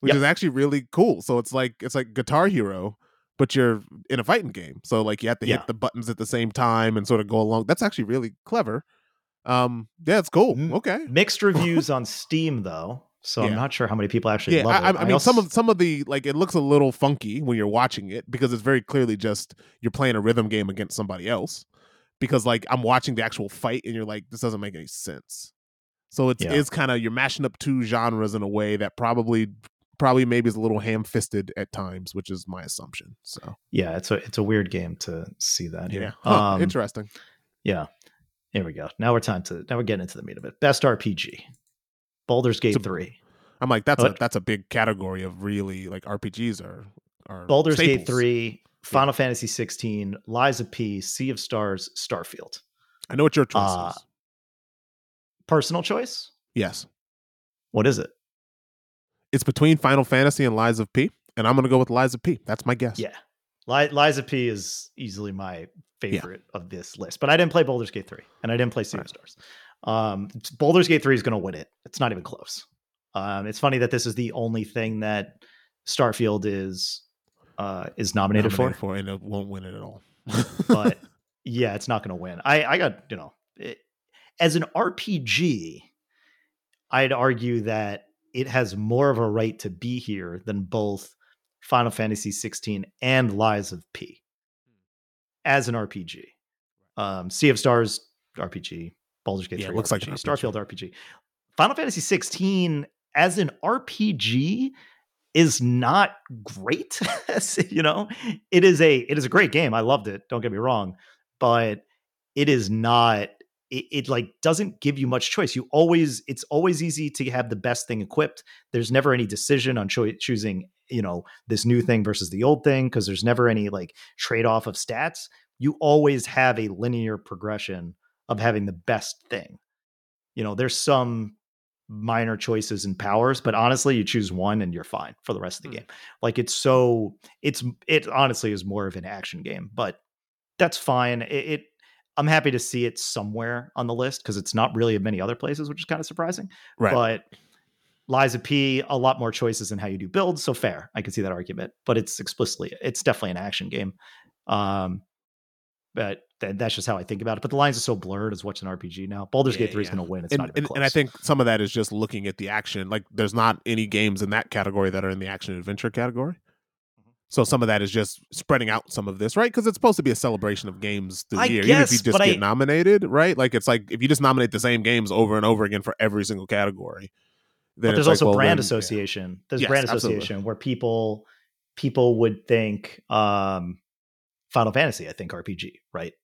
S2: which
S1: Yep.
S2: is actually really cool. So it's like it's like Guitar Hero, but you're in a fighting game. So like you have to
S1: Yeah.
S2: hit the buttons at the same time and sort of go along. That's actually really clever. Um, yeah, it's cool. Okay.
S1: Mixed reviews on Steam though, so I'm not sure how many people actually
S2: Yeah,
S1: love
S2: I,
S1: it.
S2: I mean, some
S1: also-
S2: of some of the like it looks a little funky when you're watching it because it's very clearly just you're playing a rhythm game against somebody else. Because like I'm watching the actual fight and you're like, this doesn't make any sense. So it's
S1: Yeah.
S2: it's kind of you're mashing up two genres in a way that probably probably maybe is a little ham fisted at times, which is my assumption. So
S1: yeah, it's a it's a weird game to see that
S2: yeah,
S1: here.
S2: Huh,
S1: Um,
S2: interesting.
S1: Yeah. Here we go. Now we're time to now we're getting into the meat of it. Best RPG. Baldur's Gate
S2: So-
S1: 3.
S2: I'm like that's a that's a big category of really like RPGs are are
S1: Baldur's Gate 3, Final Fantasy 16, Lies of P, Sea of Stars, Starfield.
S2: I know what your choice
S1: Uh,
S2: is.
S1: Personal choice?
S2: Yes,
S1: What is it?
S2: It's between Final Fantasy and Lies of P, and I'm gonna go with Lies of P. That's my guess.
S1: Yeah. Li- Lies of P is easily my favorite of this list, but I didn't play Baldur's Gate 3 and I didn't play Sea
S2: Right.
S1: Stars. Um, Baldur's Gate 3 is going to win it. It's not even close. Um, it's funny that this is the only thing that Starfield is uh, is nominated,
S2: nominated
S1: for.
S2: for, and it won't win it at all.
S1: but yeah, it's not going to win. I, I got, you know, it, as an RPG, I'd argue that it has more of a right to be here than both Final Fantasy 16 and Lies of P as an RPG. Um, sea of Stars RPG, Baldur's Gate
S2: Yeah, it
S1: 3
S2: looks
S1: RPG,
S2: like.
S1: Starfield RPG. Final Fantasy 16 as an RPG is not great. you know, it is a it is a great game. I loved it. Don't get me wrong, but it is not. It, it like doesn't give you much choice. You always it's always easy to have the best thing equipped. There's never any decision on choi- choosing you know this new thing versus the old thing because there's never any like trade off of stats. You always have a linear progression of having the best thing. You know, there's some minor choices and powers, but honestly, you choose one and you're fine for the rest of the
S2: Hmm.
S1: game. Like it's so it's it honestly is more of an action game, but that's fine. It, it I'm happy to see it somewhere on the list because it's not really in many other places, which is kind of surprising.
S2: right.
S1: But Lies of P, a lot more choices in how you do builds, so fair. I can see that argument, but it's explicitly it's definitely an action game. Um, but th- that's just how I think about it. But the lines are so blurred as what's an RPG now. Baldur's
S2: Yeah,
S1: Gate 3 is going to win. It's
S2: and,
S1: not
S2: and, and I think some of that is just looking at the action. Like, there's not any games in that category that are in the action adventure category. So some of that is just spreading out some of this, right? Because it's supposed to be a celebration of games through the
S1: I
S2: year. Even if you
S1: guess,
S2: just get
S1: I-
S2: nominated, right? Like it's like if you just nominate the same games over and over again for every single category. Then
S1: but there's
S2: it's like,
S1: also
S2: well,
S1: brand
S2: then- yeah.
S1: association. There's
S2: Yes,
S1: brand
S2: absolutely.
S1: association where people people would think um Final Fantasy, I think RPG, right?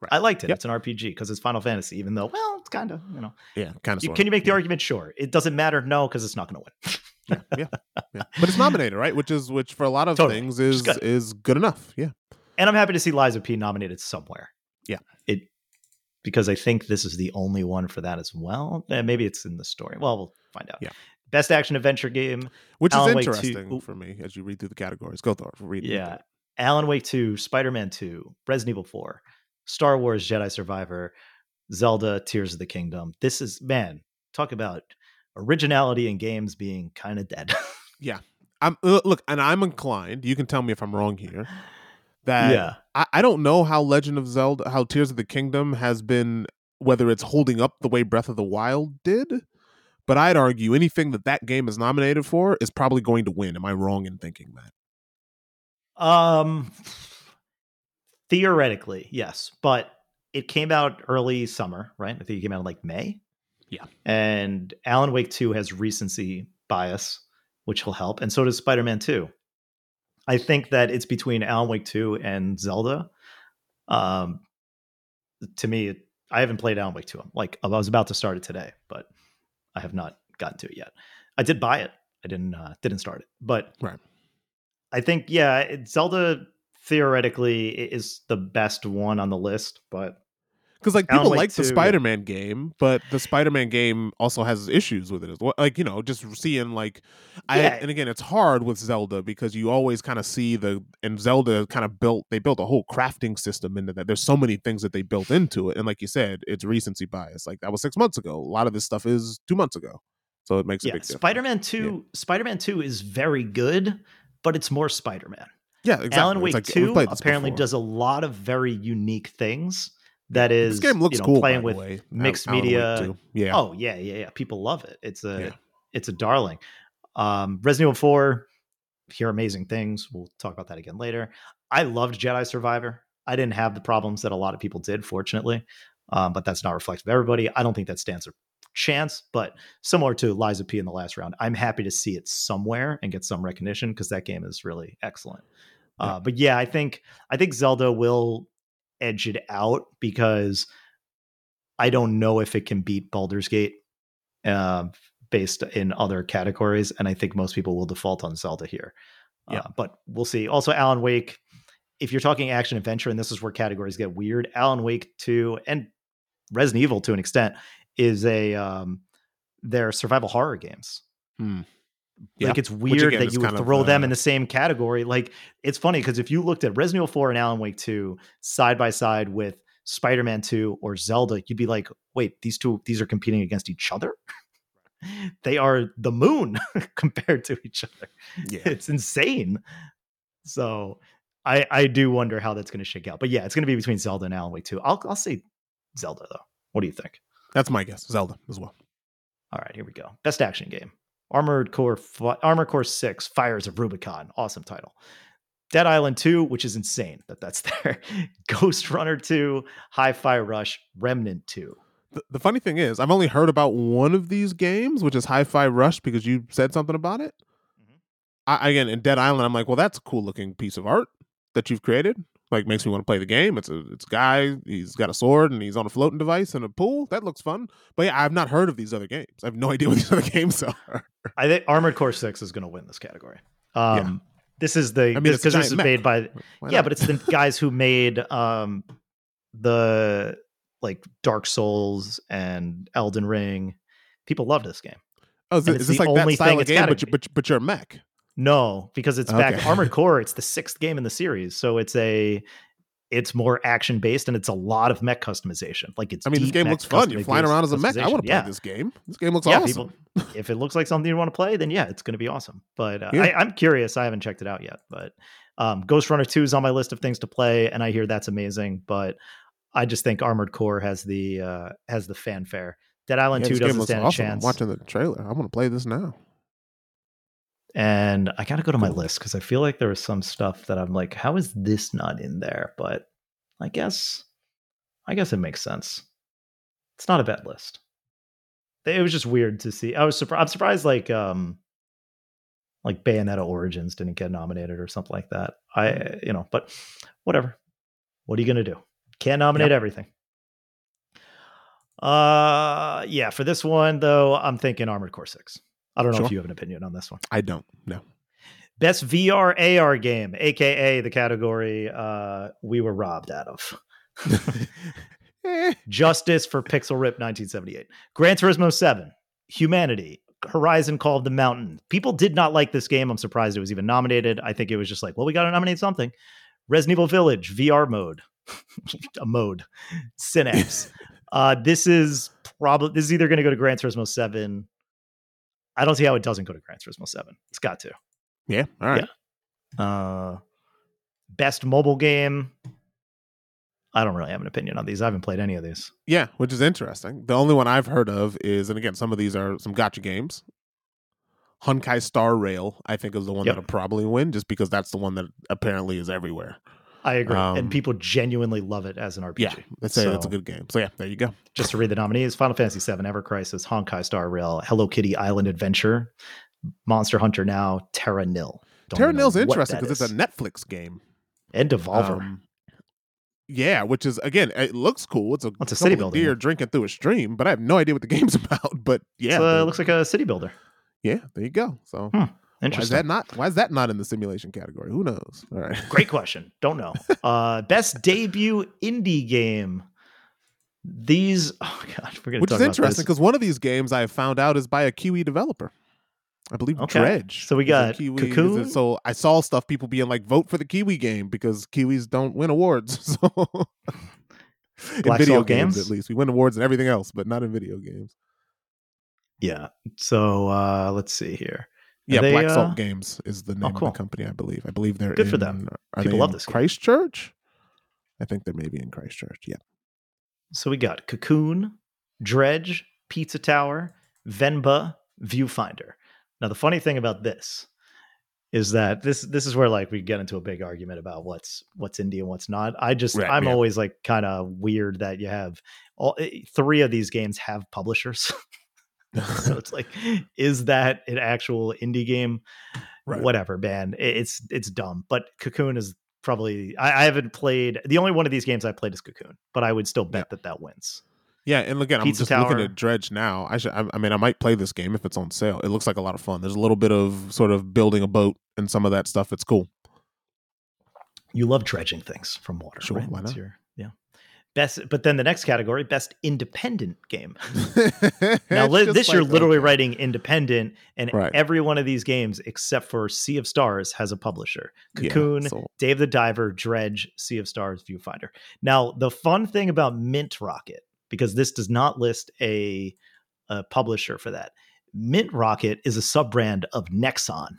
S2: Right.
S1: I liked it.
S2: Yep.
S1: It's an RPG because it's Final Fantasy, even though, well, it's kind of, you know.
S2: Yeah, kind of.
S1: Can you make the argument? Sure. It doesn't matter. No, because it's not going to win.
S2: yeah, yeah. But it's nominated, right? Which is which for a lot of
S1: Totally.
S2: things is
S1: is good.
S2: is good enough. Yeah.
S1: and I'm happy to see Lies of P nominated somewhere.
S2: Yeah.
S1: It because I think this is the only one for that as well. Eh, maybe it's in the story. Well, we'll find out.
S2: Yeah.
S1: Best action adventure game.
S2: Which
S1: Alan
S2: is
S1: two-
S2: interesting for me as you read through the categories. Go through read.
S1: Yeah. Alan Wake 2, Spider Man 2, Resident Evil 4, Star Wars Jedi Survivor, Zelda Tears of the Kingdom. This is, man, talk about originality in games being kind of dead. Yeah.
S2: I'm uh, look, and I'm inclined. You can tell me if I'm wrong here. That
S1: yeah.
S2: I, I don't know how Legend of Zelda, how Tears of the Kingdom has been, whether it's holding up the way Breath of the Wild did. But I'd argue anything that that game is nominated for is probably going to win. Am I wrong in thinking that?
S1: Um, theoretically, yes, but it came out early summer, right? I think it came out in like May.
S2: Yeah.
S1: And Alan Wake 2 has recency bias, which will help. And so does Spider Man 2. I think that it's between Alan Wake 2 and Zelda. Um, to me, I haven't played Alan Wake 2. I'm like I was about to start it today, but I have not gotten to it yet. I did buy it. I didn't uh, didn't start it, but
S2: right.
S1: I think yeah, Zelda theoretically is the best one on the list, but
S2: because like people like 2, the Spider-Man yeah. game, but the Spider-Man game also has issues with it as well. Like you know, just seeing like, I yeah. and again, it's hard with Zelda because you always kind of see the and Zelda kind of built they built a whole crafting system into that. There's so many things that they built into it, and like you said, it's recency bias. Like that was six months ago. A lot of this stuff is two months ago, so it makes a
S1: yeah,
S2: big difference.
S1: Spider-Man Two, yeah. Spider-Man Two is very good, but it's more Spider-Man.
S2: Yeah, exactly.
S1: Alan Wake like, Two apparently before. does a lot of very unique things that is
S2: this game looks
S1: you know,
S2: cool
S1: playing
S2: with
S1: mixed media.
S2: Yeah.
S1: Oh yeah, yeah, yeah. People love it. It's a yeah. it's a darling. Um, Resident Evil Four, hear amazing things. We'll talk about that again later. I loved Jedi Survivor. I didn't have the problems that a lot of people did, fortunately. Um, but that's not reflective of everybody. I don't think that stands a chance, but similar to of P in the last round, I'm happy to see it somewhere and get some recognition because that game is really excellent. Uh, but yeah, I think I think Zelda will edge it out because I don't know if it can beat Baldur's Gate uh, based in other categories, and I think most people will default on Zelda here. Yeah, uh, but we'll see. Also, Alan Wake. If you're talking action adventure, and this is where categories get weird, Alan Wake two and Resident Evil to an extent is a um, they're survival horror games. Like it's weird again, that you would throw of, uh, them in the same category. Like it's funny because if you looked at Resident Evil 4 and Alan Wake 2 side by side with Spider-Man 2 or Zelda, you'd be like, wait, these two these are competing against each other? they are the moon compared to each other. Yeah. It's insane. So I I do wonder how that's gonna shake out. But yeah, it's gonna be between Zelda and Alan Wake 2. I'll I'll say Zelda though. What do you think?
S2: That's my guess. Zelda as well.
S1: All right, here we go. Best action game. Armored Core Armored Core 6 Fires of Rubicon. Awesome title. Dead Island 2, which is insane that that's there. Ghostrunner 2, Hi-Fi Rush, Remnant 2.
S2: The, the, funny thing is, I've only heard about one of these games, which is Hi-Fi Rush, because you said something about it. Mm-hmm. I, again, in Dead Island, I'm like, well, that's a cool looking piece of art that you've created like makes me want to play the game. It's a it's a guy. He's got a sword and he's on a floating device in a pool. That looks fun. But yeah, I've not heard of these other games. I have no idea what these other games are.
S1: I think Armored Core Six is going to win this category. Um, yeah. This is the I mean, because this, is mech. made by yeah, but it's the guys who made um the like Dark Souls and Elden Ring. People love this game.
S2: Oh, is, is this like that style of game, but, you, but, but you're a mech?
S1: No, because it's okay. back Armored Core. It's the sixth game in the series, so it's a it's more action based and it's a lot of mech customization. Like it's.
S2: I mean, this game looks fun. You're flying around as a mech. I want to play yeah. this game. This game looks yeah, awesome.
S1: People, if it looks like something you want to play, then yeah, it's going to be awesome. But uh, yeah. I, am curious. I haven't checked it out yet. But um, Ghostrunner Two is on my list of things to play, and I hear that's amazing. But I just think Armored Core has the uh, has the fanfare. Dead Island Two doesn't stand awesome. a chance.
S2: I'm watching the trailer. I want to play this now
S1: and I got to go to my list because I feel like there was some stuff that I'm like, how is this not in there? But I guess, I guess it makes sense. It's not a bad list. It was just weird to see. I was surprised. I'm surprised, like, um, like Bayonetta Origins didn't get nominated or something like that. I, you know, but whatever. What are you gonna do? Can't nominate yep. everything. Uh, yeah. For this one though, I'm thinking Armored Core Six. I don't know sure. if you have an opinion on this one.
S2: I don't. No.
S1: Best VR AR game, aka the category uh, we were robbed out of. Justice for Pixel Rip 1978. Gran Turismo 7. Humanity. Horizon Call of the Mountain. People did not like this game. I'm surprised it was even nominated. I think it was just like, well, we got to nominate something. Resident Evil Village VR mode, a mode. Synapse. uh, this is probably this is either going to go to Gran Turismo 7 I don't see how it doesn't go to Gran Turismo 7. It's got to.
S2: Yeah. All right.
S1: Yeah. Uh, best mobile game. I don't really have an opinion on these. I haven't played any of these.
S2: Yeah, which is interesting. The only one I've heard of is, and again, some of these are some gacha games. Honkai Star Rail, I think, is the one yep. that'll probably win, just because that's the one that apparently is everywhere.
S1: I agree, um, and people genuinely love it as an RPG.
S2: Yeah, let's say so, that's a good game. So yeah, there you go.
S1: Just to read the nominees: Final Fantasy VII, Ever Crisis, Honkai Star Rail, Hello Kitty Island Adventure, Monster Hunter Now, Terra Nil.
S2: Don't Terra Nil's interesting because it's a Netflix game
S1: and Devolver. Um,
S2: Yeah, which is again, it looks cool. It's a,
S1: It's a city
S2: of
S1: building,
S2: deer
S1: yeah.
S2: drinking through a stream, but I have no idea what the game's about. But yeah,
S1: uh,
S2: the-
S1: looks like a city builder.
S2: yeah, there you go. So
S1: Hmm,
S2: why is that not? Why is that not in the simulation category? Who knows? All right,
S1: Great question. Don't know. Uh, best debut indie game. These, oh god, we're gonna
S2: which
S1: talk
S2: is interesting because one of these games I found out is by a Kiwi developer. I believe
S1: Okay.
S2: Dredge.
S1: So we got
S2: Kiwi.
S1: Cocoon?
S2: So I saw stuff people being like, vote for the Kiwi game because Kiwis don't win awards. So in video games,
S1: Games?
S2: at least we win awards and everything else, but not in video games.
S1: Yeah. So uh, let's see here.
S2: Yeah,
S1: they,
S2: Black
S1: uh,
S2: Salt Games is the name
S1: cool.
S2: of the company, I believe. I believe they're
S1: Good for
S2: in-
S1: them.
S2: Are
S1: People
S2: they
S1: love this game.
S2: Christchurch. I think they're maybe in Christchurch. Yeah.
S1: So we got Cocoon, Dredge, Pizza Tower, Venba, Viewfinder. Now the funny thing about this is that this this is where like we get into a big argument about what's what's indie and what's not. I just
S2: Right,
S1: I'm
S2: yeah.
S1: always like kind of weird that you have all eh, three of these games have publishers. so it's like, is that an actual indie game?
S2: Right.
S1: Whatever, man. It's it's dumb. But Cocoon is probably I, I haven't played the only one of these games I played is Cocoon, but I would still bet that that wins.
S2: Yeah, and again, I'm
S1: Pizza
S2: just looking
S1: Tower.
S2: at Dredge now. I should. I, I mean, I might play this game if it's on sale. It looks like a lot of fun. There's a little bit of sort of building a boat and some of that stuff. It's cool.
S1: You love dredging things from water,
S2: Sure,
S1: right?
S2: why not?
S1: your- yeah. Best, but then the next category, best independent game. Now, li- this you're literally
S2: okay.
S1: writing independent, and
S2: Right.
S1: every one of these games, except for Sea of Stars, has a publisher.
S2: Yeah,
S1: Cocoon,
S2: so-
S1: Dave the Diver, Dredge, Sea of Stars, Viewfinder. Now, the fun thing about Mint Rocket, because this does not list a, a publisher for that, Mint Rocket is a sub brand of Nexon,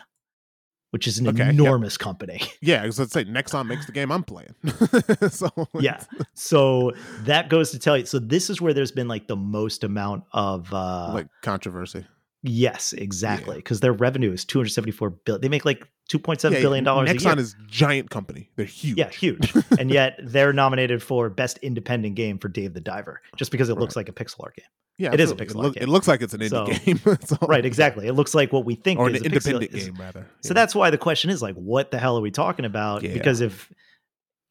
S1: which is an
S2: Okay, yep.
S1: enormous company.
S2: yeah, because let's say Nexon makes the game I'm playing. so
S1: yeah. So that goes to tell you. So this is where there's been like the most amount of uh
S2: like controversy.
S1: Yes, exactly. Because their revenue is 274 billion. They make like 2.7
S2: Yeah,
S1: billion dollars a
S2: Nexon is giant company. They're huge.
S1: yeah, huge. and yet they're nominated for best independent game for Dave the Diver, just because it looks like a pixel art game.
S2: yeah,
S1: it is a
S2: absolutely.
S1: pixel
S2: It,
S1: art
S2: look-
S1: game.
S2: it looks like it's an indie
S1: So-
S2: game.
S1: Right, exactly. It looks like what we think
S2: or an
S1: is a pixel-
S2: independent
S1: is-
S2: game rather.
S1: So
S2: Yeah.
S1: that's why the question is like, what the hell are we talking about?
S2: Yeah.
S1: Because if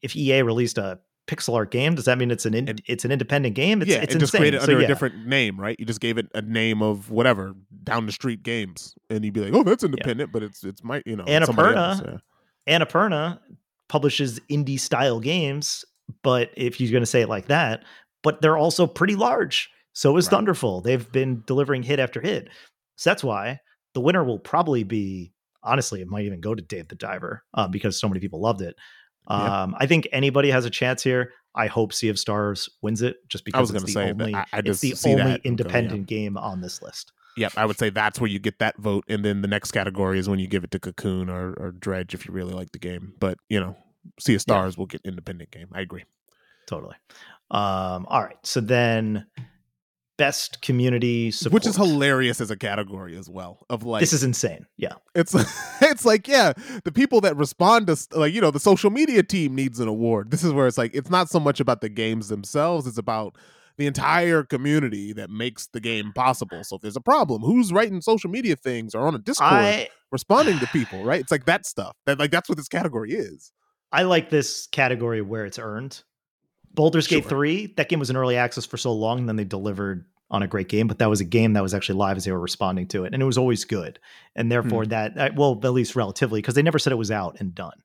S1: if EA released a pixel art game, does that mean it's an in,
S2: And-
S1: it's an independent game? It's,
S2: yeah,
S1: it's
S2: it just
S1: insane.
S2: created
S1: So yeah.
S2: a different name, right? You just gave it a name of whatever down the street games, and you'd be like, "Oh, that's independent," but it's it's my you know somebody else,
S1: Annapurna
S2: yeah.
S1: Annapurna publishes indie style games, but if you're going to say it like that, but they're also pretty large. So is
S2: Right.
S1: Thunderful. They've been delivering hit after hit. So that's why the winner will probably be honestly, it might even go to Dave the Diver uh, because so many people loved it.
S2: Yeah.
S1: Um, I think anybody has a chance here. I hope Sea of Stars wins it just because
S2: I was
S1: it's
S2: going
S1: the
S2: say,
S1: only
S2: I, I
S1: it's the only
S2: that and go, yeah.
S1: independent game on this list.
S2: Yep, I would say that's where you get that vote, and then the next category is when you give it to Cocoon or, or Dredge if you really like the game. But you know, Sea of Stars will get independent game. I agree.
S1: Totally. Um, all right. So then best community support.
S2: Which is hilarious as a category as well. Of like,
S1: this is insane. Yeah.
S2: it's it's like yeah, the people that respond to like you know the social media team needs an award. This is where it's like it's not so much about the games themselves; it's about the entire community that makes the game possible. So if there's a problem, who's writing social media things or on a Discord
S1: I
S2: responding to people? Right? It's like that stuff. That like that's what this category is.
S1: I like this category where it's earned. Baldur's Gate
S2: Sure.
S1: 3, that game was in early access for so long, and then they delivered on a great game, but that was a game that was actually live as they were responding to it, and it was always good. And therefore,
S2: Hmm.
S1: that, uh, well, at least relatively, because they never said it was out and done.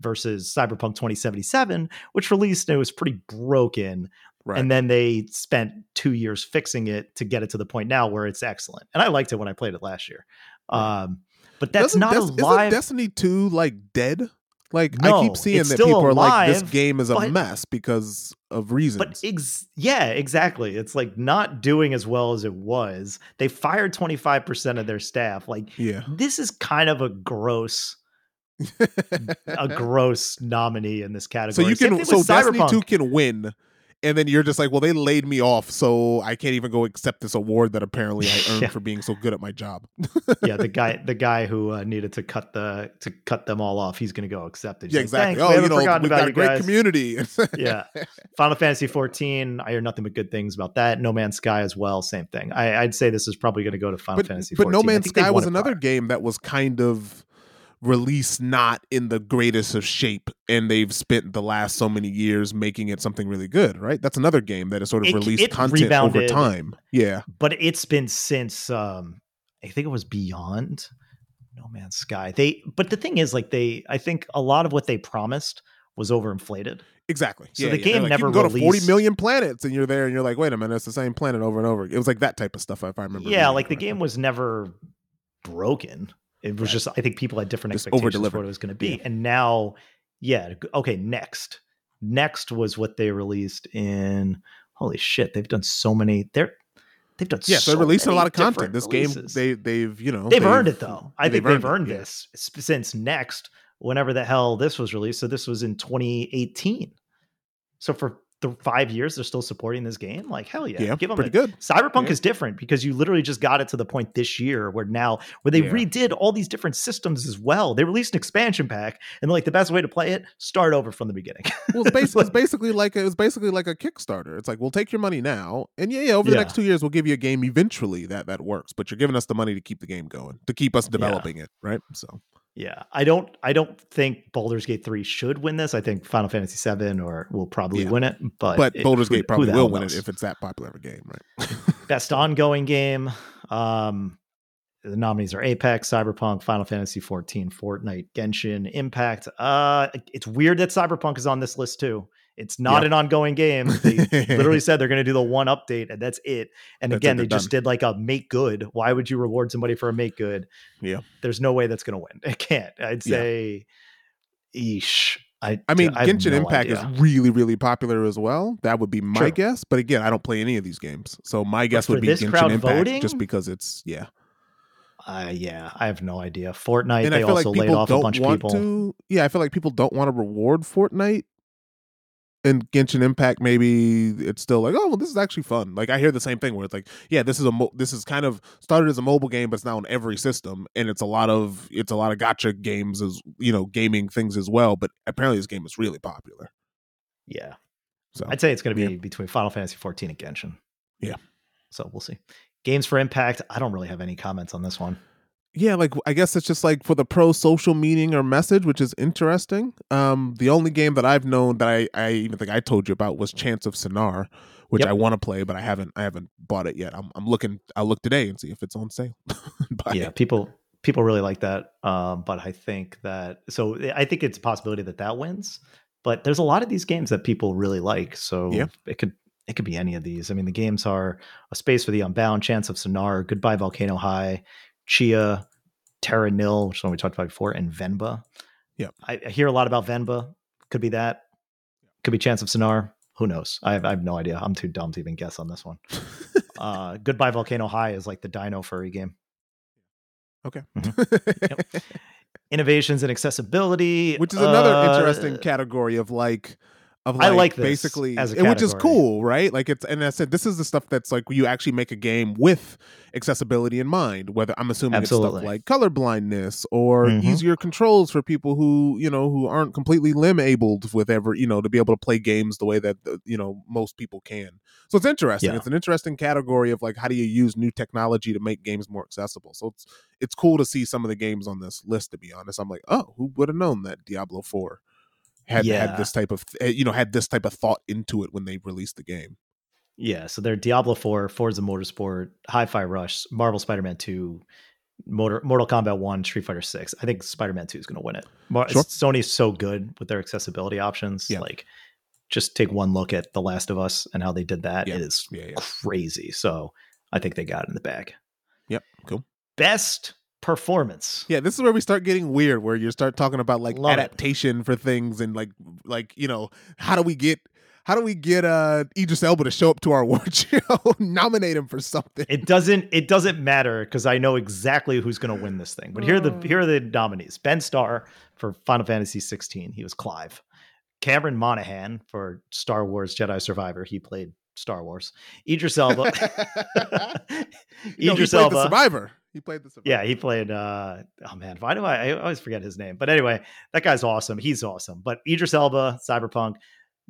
S1: Versus Cyberpunk 2077, which released and it was pretty broken,
S2: Right.
S1: and then they spent two years fixing it to get it to the point now where it's excellent. And I liked it when I played it last year.
S2: Right.
S1: Um, but that's
S2: Doesn't
S1: not
S2: Des-
S1: a live.
S2: Destiny 2 like dead? Like I keep seeing that people are like this game is a
S1: but-
S2: mess because of reasons.
S1: But ex- yeah, exactly. It's like not doing as well as it was. They fired 25% of their staff. Like
S2: yeah.
S1: this is kind of a gross a gross nominee in this category.
S2: so you can so Destiny
S1: Cyberpunk.
S2: 2 can win and then you're just like, well, they laid me off, so I can't even go accept this award that apparently I earned
S1: Yeah.
S2: for being so good at my job.
S1: yeah, the guy the guy who uh, needed to cut the to cut them all off, he's going to go accept it. He's
S2: yeah,
S1: like,
S2: exactly.
S1: "Thanks,
S2: oh, you know, we've
S1: about
S2: got a great
S1: guys."
S2: community.
S1: yeah. Final Fantasy 14, I hear nothing but good things about that. No Man's Sky as well, same thing. I, I'd say this is probably going to go to Final
S2: but,
S1: Fantasy
S2: but
S1: 14.
S2: No Man's Sky was another
S1: prior.
S2: game that was kind of release not in the greatest of shape and they've spent the last so many years making it something really good right that's another game that has sort of
S1: It-
S2: released
S1: it
S2: content over time yeah
S1: but it's been since um I think it was Beyond No Man's Sky. They but the thing is like they I think a lot of what they promised was overinflated.
S2: exactly
S1: So
S2: yeah,
S1: the
S2: yeah.
S1: game
S2: like,
S1: never
S2: you can go to 40
S1: released-
S2: million planets and you're there and you're like wait a minute it's the same planet over and over it was like that type of stuff if i remember
S1: Yeah, like the game was never broken. It was
S2: Right.
S1: just I think people had different
S2: Just
S1: expectations for what it was going to be.
S2: Yeah.
S1: And now yeah, okay, next. Next was what they released in holy shit, they've done so many they're they've done
S2: yeah so they're releasing a lot of content this game they they've you know
S1: they've, earned it though. I
S2: yeah,
S1: think they've earned, this s- since next, whenever the hell this was released. So this was in 2018. So for the five years, they're still supporting this game. Like hell yeah,
S2: yeah,
S1: give them
S2: pretty
S1: a,
S2: good
S1: Cyberpunk
S2: Yeah.
S1: is different because you literally just got it to the point this year where now where they
S2: Yeah.
S1: redid all these different systems as well. They released an expansion pack, and like the best way to play it, start over from the beginning.
S2: Well, it's, bas- it's basically like a, it's basically like a Kickstarter. It's like we'll take your money now, and yeah, yeah, over the
S1: Yeah.
S2: next two years we'll give you a game eventually that that works. But you're giving us the money to keep the game going, to keep us developing it, right? So
S1: yeah, I don't I don't think Baldur's Gate three should win this. I think Final Fantasy seven or will probably
S2: Yeah.
S1: win it. But
S2: but
S1: it-
S2: Baldur's Gate probably will win
S1: knows?
S2: it if it's that popular of a game, right?
S1: best ongoing game. Um, the nominees are Apex, Cyberpunk, Final Fantasy 14, Fortnite, Genshin, Impact. Uh, it's weird that Cyberpunk is on this list too. It's not
S2: Yep.
S1: an ongoing game. They literally said they're going to do the one update and that's it. And
S2: That's
S1: again, they just did like a make good. Why would you reward somebody for a make good?
S2: Yeah.
S1: There's no way that's going to win. It can't. I'd
S2: Yeah.
S1: say, eesh. I,
S2: I mean,
S1: I
S2: Genshin
S1: no
S2: Impact
S1: idea.
S2: is really, really popular as well. That would be my
S1: True.
S2: guess. But again, I don't play any of these games, so my guess would be Genshin Impact,
S1: voting?
S2: just because it's yeah.
S1: Uh, yeah, I have no idea. Fortnite,
S2: and
S1: they
S2: I feel like
S1: also laid off a bunch of people.
S2: to. Yeah, I feel like people don't want to reward Fortnite. And Genshin Impact, maybe it's still like, oh, well, this is actually fun. Like I hear the same thing where it's like, yeah, this is a mo- this is kind of started as a mobile game, but it's now on every system, and it's a lot of it's a lot of gacha games as you know, gaming things as well. But apparently, this game is really popular.
S1: Yeah.
S2: So
S1: I'd say it's going to be
S2: Yeah.
S1: between Final Fantasy 14 and Genshin.
S2: Yeah.
S1: So we'll see. Games for Impact. I don't really have any comments on this one.
S2: Yeah like i guess it's just like for the pro social meaning or message which is interesting um the only game that i've known that i i even think i told you about was Chants of Sennaar which
S1: Yep.
S2: i want to play but i haven't i haven't bought it yet i'm, I'm looking i'll look today and see if it's on sale
S1: yeah,
S2: it.
S1: people people really like that. Um, but I think that so I think it's a possibility that that wins. But there's a lot of these games that people really like. So
S2: Yeah.
S1: it could it could be any of these. I mean, the games are a space for the unbound, Chants of Sennaar, goodbye volcano high, Tchia, Terra Nil, which is one we talked about before, and Venba.
S2: Yeah,
S1: I, I hear a lot about Venba. Could be that. Could be Chants of Sennaar. Who knows? I have, I have no idea. I'm too dumb to even guess on this one. uh, goodbye volcano high is like the Dino furry game.
S2: okay
S1: innovations in accessibility,
S2: which is another
S1: uh,
S2: interesting category of like of
S1: I
S2: like,
S1: like this
S2: basically which is cool right? Like it's and i said this is the stuff that's like you actually make a game with accessibility in mind whether i'm assuming it's stuff like color blindness or
S1: Mhm.
S2: easier controls for people who you know who aren't completely limb abled with ever you know to be able to play games the way that uh, you know most people can. So it's interesting.
S1: Yeah.
S2: it's an interesting category of like how do you use new technology to make games more accessible? So it's it's cool to see some of the games on this list to be honest. I'm like oh who would have known that diablo 4 had
S1: Yeah.
S2: had this type of eh, you know had this type of thought into it when they released the game
S1: Yeah, so they're Diablo 4, Forza Motorsport, Hi-Fi Rush, Marvel Spider-Man 2, Motor, Mortal Kombat 1, Street Fighter 6. I think Spider-Man 2 is going to win it. Mar-
S2: Sure.
S1: Sony's so good with their accessibility options.
S2: Yeah.
S1: Like just take one look at The Last of Us and how they did that.
S2: Yeah.
S1: It is
S2: yeah yeah
S1: crazy. So I think they got it in the bag.
S2: yep cool
S1: Best performance.
S2: yeah this is where we start getting weird where you start talking about like
S1: Love it.
S2: adaptation for things and like like you know how do we get how do we get uh Idris Elba to show up to our award show nominate him for something
S1: It doesn't it doesn't matter because I know exactly who's going to win this thing. But here are the
S2: Oh.
S1: here are the nominees: Ben Starr for Final Fantasy 16, he was Clive. Cameron Monaghan for Star Wars Jedi Survivor, he played Star Wars. Idris Elba.
S2: no, he
S1: Idris
S2: played the survivor he played the survivor
S1: Yeah, he played. uh Oh man, why do I? I always forget his name. But anyway, that guy's awesome. He's awesome. But Idris Elba, Cyberpunk,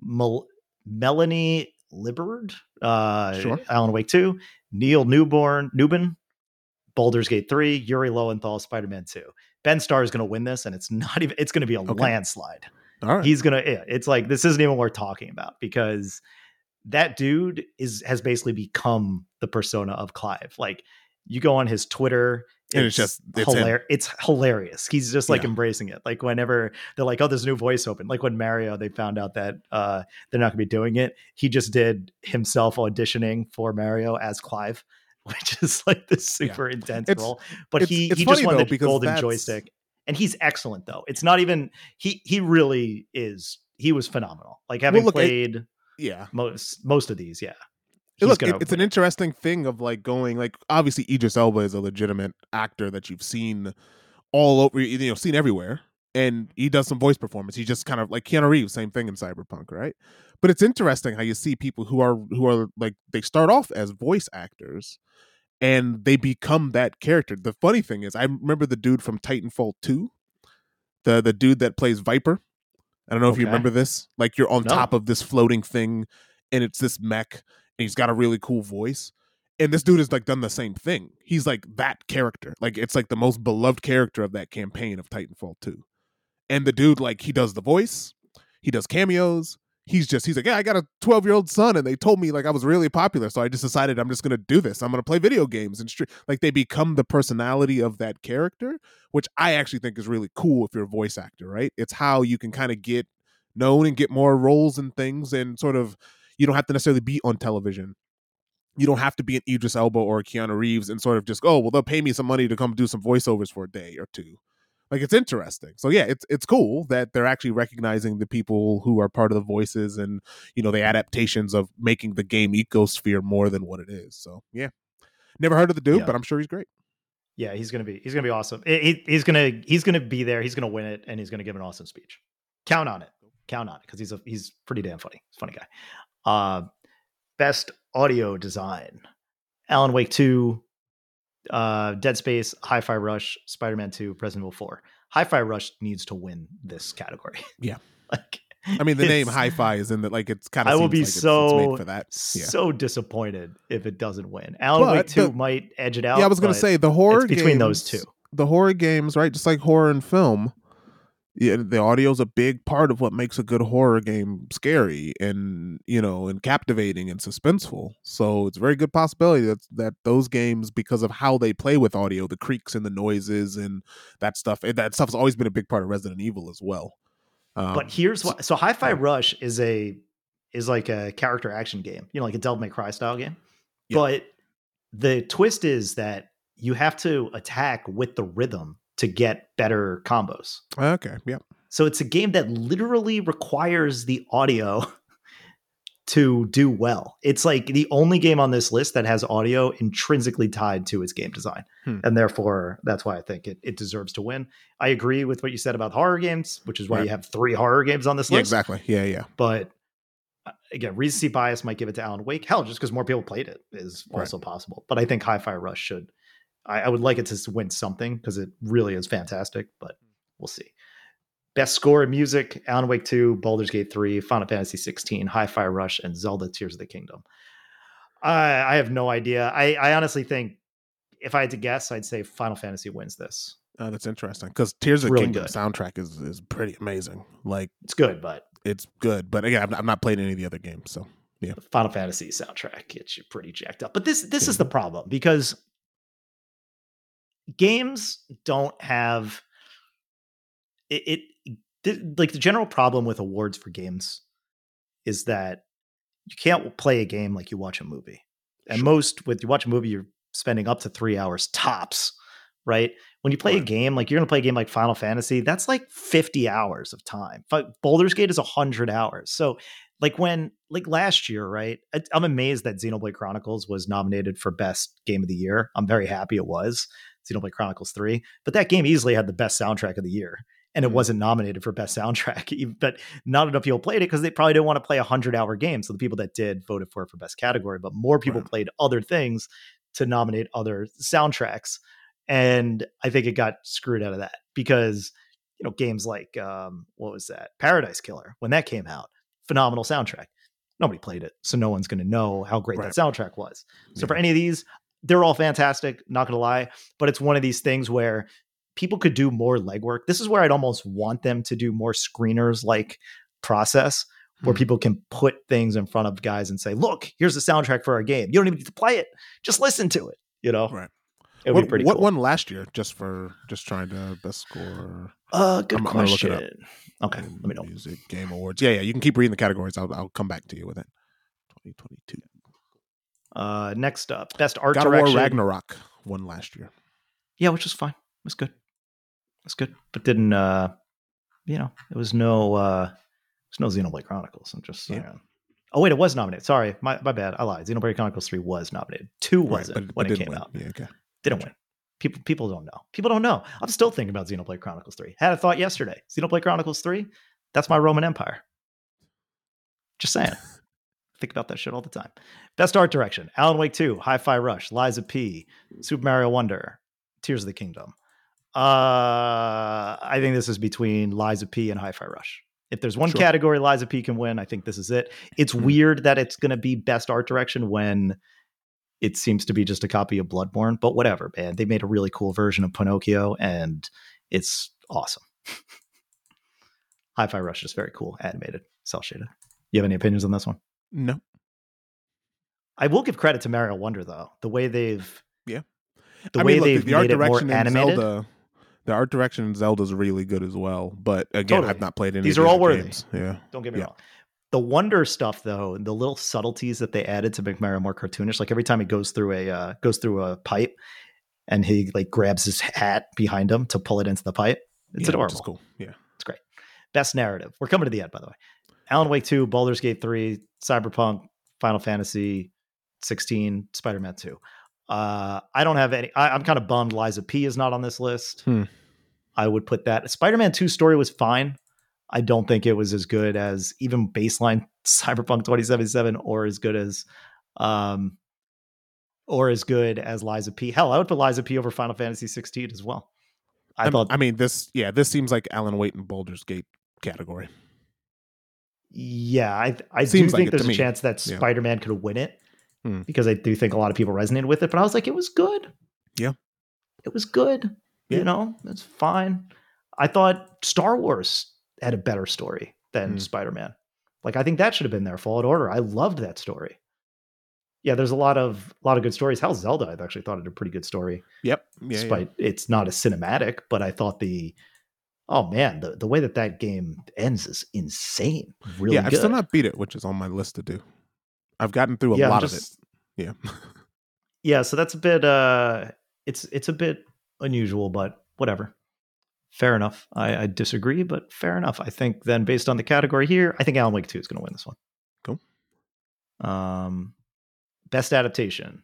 S1: Mel- Melanie Liburd, uh,
S2: Sure.
S1: Alan Wake Two, Neil Newborn, Newbon, Baldur's Gate Three, Yuri Lowenthal, Spider Man Two. Ben Starr is going to win this, and it's not even. It's going to be a
S2: Okay.
S1: landslide.
S2: All right.
S1: He's gonna. Yeah, it's like this isn't even worth talking about because that dude is has basically become the persona of Clive. Like you go on his Twitter.
S2: And it's just- it's him.
S1: hilar- it's hilarious. He's just like
S2: Yeah.
S1: embracing it. Like whenever they're like, "Oh, there's a new voice open." Like when Mario, they found out that uh, they're not going to be doing it. He just did himself auditioning for Mario as Clive, which is like this super intense
S2: It's-
S1: role. But
S2: it's-
S1: he
S2: it's
S1: he just won
S2: though,
S1: the golden
S2: that's-
S1: joystick, and he's excellent though. It's not even he he really is. He was phenomenal. Like having
S2: look, it-
S1: played
S2: yeah.
S1: most most of these, yeah.
S2: Look,
S1: gonna
S2: it, it's an interesting thing of like going like obviously Idris Elba is a legitimate actor that you've seen all over you know seen everywhere and he does some voice performance. He just kind of like Keanu Reeves same thing in Cyberpunk right? But it's interesting how you see people who are who are like they start off as voice actors and they become that character. The funny thing is I remember the dude from Titanfall 2 the the dude that plays Viper. I don't know if you remember this. Like you're on
S1: No.
S2: top of this floating thing and it's this mech he's got a really cool voice. And this dude has like done the same thing. He's like that character. Like it's like the most beloved character of that campaign of Titanfall 2. And the dude, like, he does the voice, he does cameos. He's just he's like, Yeah, I got a 12 year old son, and they told me like I was really popular. So I just decided I'm just gonna do this. I'm gonna play video games and like they become the personality of that character, which I actually think is really cool if you're a voice actor, right? It's how you can kind of get known and get more roles and things and sort of you don't have to necessarily be on television. You don't have to be an Idris Elba or a Keanu Reeves and sort of just oh well they'll pay me some money to come do some voiceovers for a day or two. Like it's interesting. So yeah, it's it's cool that they're actually recognizing the people who are part of the voices and you know the adaptations of making the game ecosphere more than what it is. So yeah, never heard of the dude,
S1: Yeah.
S2: but I'm sure he's great.
S1: Yeah, he's gonna be he's gonna be awesome. He- he- he's gonna he's gonna be there. He's gonna win it, and he's gonna give an awesome speech. Count on it. Count on it because he's a he's pretty damn funny. He's a funny guy. Uh, best audio design: Alan Wake Two, uh, Dead Space, Hi-Fi Rush, Spider-Man Two, Resident Evil Four. Hi-Fi Rush needs to win this category.
S2: Yeah.
S1: like
S2: I mean, the name
S1: it's-
S2: Hi-Fi is in that like it's kind of.
S1: I will be
S2: like it's, it's
S1: so
S2: for that. Yeah.
S1: so disappointed if it doesn't win. Alan
S2: But
S1: Wake Two
S2: the-
S1: might edge it out.
S2: yeah, I was gonna say the horror
S1: it's between those two.
S2: the horror games, right? Just like horror and film, yeah, the audio's a big part of what makes a good horror game scary and you know and captivating and suspenseful. So it's a very good possibility that that those games, because of how they play with audio, the creaks and the noises and that stuff, and that stuff's always been a big part of Resident Evil as well. Um,
S1: But here's what so Hi-Fi. Rush is a is like a character action game, you know, like a Devil May Cry style game.
S2: Yeah.
S1: But the twist is that you have to attack with the rhythm to get better combos.
S2: okay, yeah,
S1: So it's a game that literally requires the audio to do well. It's like the only game on this list that has audio intrinsically tied to its game design.
S2: Hmm.
S1: And therefore, that's why I think it, it deserves to win. I agree with what you said about horror games, which is why
S2: Right.
S1: you have three horror games on this
S2: yeah,
S1: list.
S2: exactly, yeah, yeah.
S1: But uh, again, recency bias might give it to Alan Wake. Hell, just because more people played it is
S2: Right.
S1: also possible. But I think Hi-Fi Rush should. I, I would like it to win something because it really is fantastic. But we'll see. Best score in music: Alan Wake Two, Baldur's Gate Three, Final Fantasy Sixteen, Hi-Fi Rush, and Zelda: Tears of the Kingdom. I I have no idea. I I honestly think if I had to guess, I'd say Final Fantasy wins this.
S2: Uh, that's interesting because Tears of the
S1: really
S2: Kingdom
S1: good.
S2: soundtrack is is pretty amazing. Like
S1: It's good, but
S2: it's good, but again, I've, I've not played any of the other games, so
S1: yeah. Final Fantasy soundtrack gets you pretty jacked up. But this this is the
S2: Mm-hmm.
S1: problem because games don't have it, it th- like the general problem with awards for games is that you can't play a game like you watch a movie. And
S2: Sure.
S1: most with you watch a movie, you're spending up to three hours tops, right? When you play a game, like you're gonna play a game like Final Fantasy, that's like 50 hours of time. But Baldur's Gate is 100 hours. So like when like last year right I- i'm amazed that xenoblade chronicles was nominated for best game of the year i'm very happy it was xenoblade chronicles 3 but that game easily had the best soundtrack of the year and it
S2: Mhm.
S1: wasn't nominated for best soundtrack but not enough people played it because they probably didn't want to play a 100 hour game so the people that did voted for it for best category but more people
S2: Right.
S1: played other things to nominate other soundtracks and i think it got screwed out of that because you know games like um what was that paradise killer when that came out phenomenal soundtrack. Nobody played it, so no one's going to know how great
S2: Right.
S1: that soundtrack was. So
S2: Yeah.
S1: for any of these, they're all fantastic. Not going to lie, but it's one of these things where people could do more legwork. This is where I'd almost want them to do more screeners like process where
S2: Hmm.
S1: people can put things in front of guys and say, "Look, here's the soundtrack for our game. You don't even need to play it; just listen to it." You know,
S2: Right.
S1: it would
S2: what
S1: be pretty
S2: what
S1: cool.
S2: won last year? Just for just trying to best score.
S1: Uh, good
S2: I'm- I'm gonna look it
S1: question.
S2: up.
S1: Okay, let me know.
S2: Music Game Awards. Yeah, yeah. You can keep reading the categories. I'll I'll come back to you with it. 2022.
S1: Uh, next up, best art
S2: God of War. Ragnarok won last year.
S1: Yeah, which was fine. It was good. It was good, but didn't. uh You know, it was no. uh It's no Xenoblade Chronicles. I'm just
S2: Yeah.
S1: saying. Oh wait, it was nominated. Sorry, my, my bad. I lied. Xenoblade Chronicles Three was nominated. Two wasn't
S2: but,
S1: when
S2: but
S1: it
S2: didn't
S1: came
S2: win.
S1: out.
S2: Yeah, okay.
S1: Didn't win. People people don't know. People don't know. I'm still thinking about Xenoblade Chronicles 3. Had a thought yesterday. Xenoblade Chronicles 3, that's my Roman Empire. Just saying. Think about that shit all the time. Best art direction Alan Wake 2, Hi Fi Rush, Lies of P, Super Mario Wonder, Tears of the Kingdom. Uh, I think this is between Lies of P and Hi Fi Rush. If there's one
S2: Sure.
S1: category Lies of P can win, I think this is it. It's
S2: Mhm.
S1: weird that it's going to be best art direction when it seems to be just a copy of Bloodborne, but whatever, man. They made a really cool version of Pinocchio and it's awesome. Hi Fi Rush is very cool, animated, cell shaded. You have any opinions on this one?
S2: No.
S1: I will give credit to Mario Wonder though. The way they've
S2: Yeah.
S1: the
S2: I
S1: way
S2: mean, look,
S1: they've
S2: the art
S1: made it more animated.
S2: Zelda, the art direction in Zelda is really good as well. But again,
S1: Totally.
S2: I've not played any. Of
S1: these
S2: are
S1: all worthy.
S2: games. Yeah.
S1: Don't get me
S2: Yeah.
S1: wrong. The wonder stuff, though, the little subtleties that they added to make Mario more cartoonish, like every time he goes through a uh, goes through a pipe, and he like grabs his hat behind him to pull it into the pipe. It's
S2: yeah,
S1: adorable.
S2: Is cool. Yeah.
S1: It's great. Best narrative. We're coming to the end, by the way. Alan Wake 2, Baldur's Gate 3, Cyberpunk, Final Fantasy 16, Spider Man 2. Uh, I don't have any. I, I'm kind of bummed Lies of P is not on this list.
S2: Hmm.
S1: I would put that. Spider Man 2 story was fine. I don't think it was as good as even baseline Cyberpunk 2077 or as good as um or as good as Lies of P. Hell, I would put Lies of P over Final Fantasy 16 as well. I
S2: I'm-
S1: thought
S2: I mean, this. Yeah, this seems like Alan Wake and Baldur's Gate category.
S1: Yeah, I I do
S2: like
S1: think there's a
S2: me.
S1: chance that
S2: Yeah.
S1: Spider Man could win it
S2: Hmm.
S1: because I do think a lot of people resonated with it. But I was like, it was good.
S2: Yeah.
S1: it was good.
S2: Yeah.
S1: You know, it's fine. I thought Star Wars had a better story than
S2: Hmm.
S1: Spider Man. Like I think that should have been there. Fallen Order. I loved that story. Yeah, there's a lot of a lot of good stories. Hell, Zelda. I've actually thought it a pretty good story.
S2: Yep. Yeah. yeah.
S1: despite it's not a cinematic, but I thought the oh man, the, the way that that game ends is insane. Really
S2: yeah, I've
S1: good.
S2: still not beat it, which is on my list to do. I've gotten through a
S1: yeah,
S2: lot
S1: just-
S2: of it. Yeah.
S1: yeah, so that's a bit uh it's it's a bit unusual, but whatever. Fair enough. I, I disagree, but fair enough. I think then based on the category here, I think Alan Wake 2 is gonna win this one.
S2: Cool.
S1: Um best adaptation.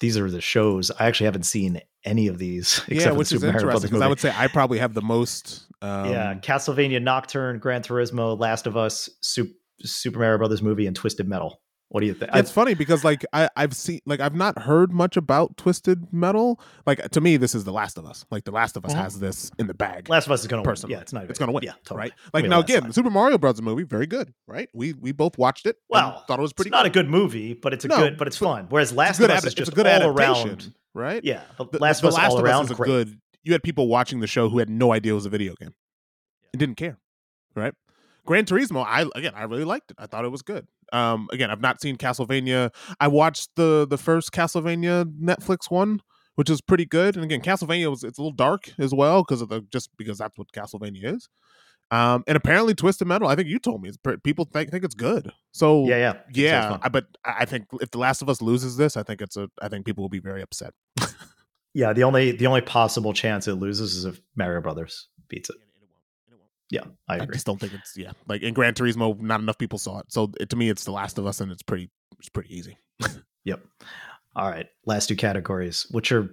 S1: These are the shows. I actually haven't seen any of these except
S2: yeah,
S1: for
S2: which
S1: the
S2: is
S1: Super
S2: interesting because I would say I probably have the most. Um,
S1: yeah, Castlevania Nocturne, Gran Turismo, Last of Us, Super, Super Mario Brothers movie, and Twisted Metal. What do you think?
S2: It's funny because like I, I've seen like I've not heard much about Twisted Metal. Like to me, this is The Last of Us. Like The Last of Us
S1: Mhm.
S2: has this in the bag.
S1: Last of Us is going to win. Yeah, it's not. Even,
S2: it's gonna win,
S1: Yeah, totally.
S2: right?
S1: I
S2: Like
S1: mean,
S2: now again,
S1: time.
S2: the Super Mario Brothers movie, very good, right? We we both watched it.
S1: Well,
S2: thought it was pretty. Good.
S1: It's not
S2: good.
S1: a good movie, but it's a
S2: No,
S1: good, but it's fun. Whereas Last of Us
S2: ad-
S1: is just
S2: it's a good
S1: all around.
S2: right?
S1: Yeah,
S2: The,
S1: Last
S2: the
S1: of Us
S2: Last
S1: all
S2: of
S1: around
S2: Us is a
S1: great.
S2: good. You had people watching the show who had no idea it was a video game and didn't care, right? Gran Turismo, I again, I really liked it. I thought it was good. Um, again, I've not seen Castlevania. I watched the the first Castlevania Netflix one, which is pretty good. And again, Castlevania was it's a little dark as well because of the just because that's what Castlevania is. Um, and apparently Twisted Metal, I think you told me, people think think it's good. So
S1: Yeah, yeah,
S2: yeah. I, but I I think if The Last of Us loses this, I think it's a. I think people will be very upset.
S1: yeah. The only the only possible chance it loses is if Mario Brothers beats it. Yeah, I
S2: I just don't think it's yeah. Like in Gran Turismo, not enough people saw it. So it, to me, it's The Last of Us, and it's pretty it's pretty easy.
S1: Yep. All right. Last two categories, which are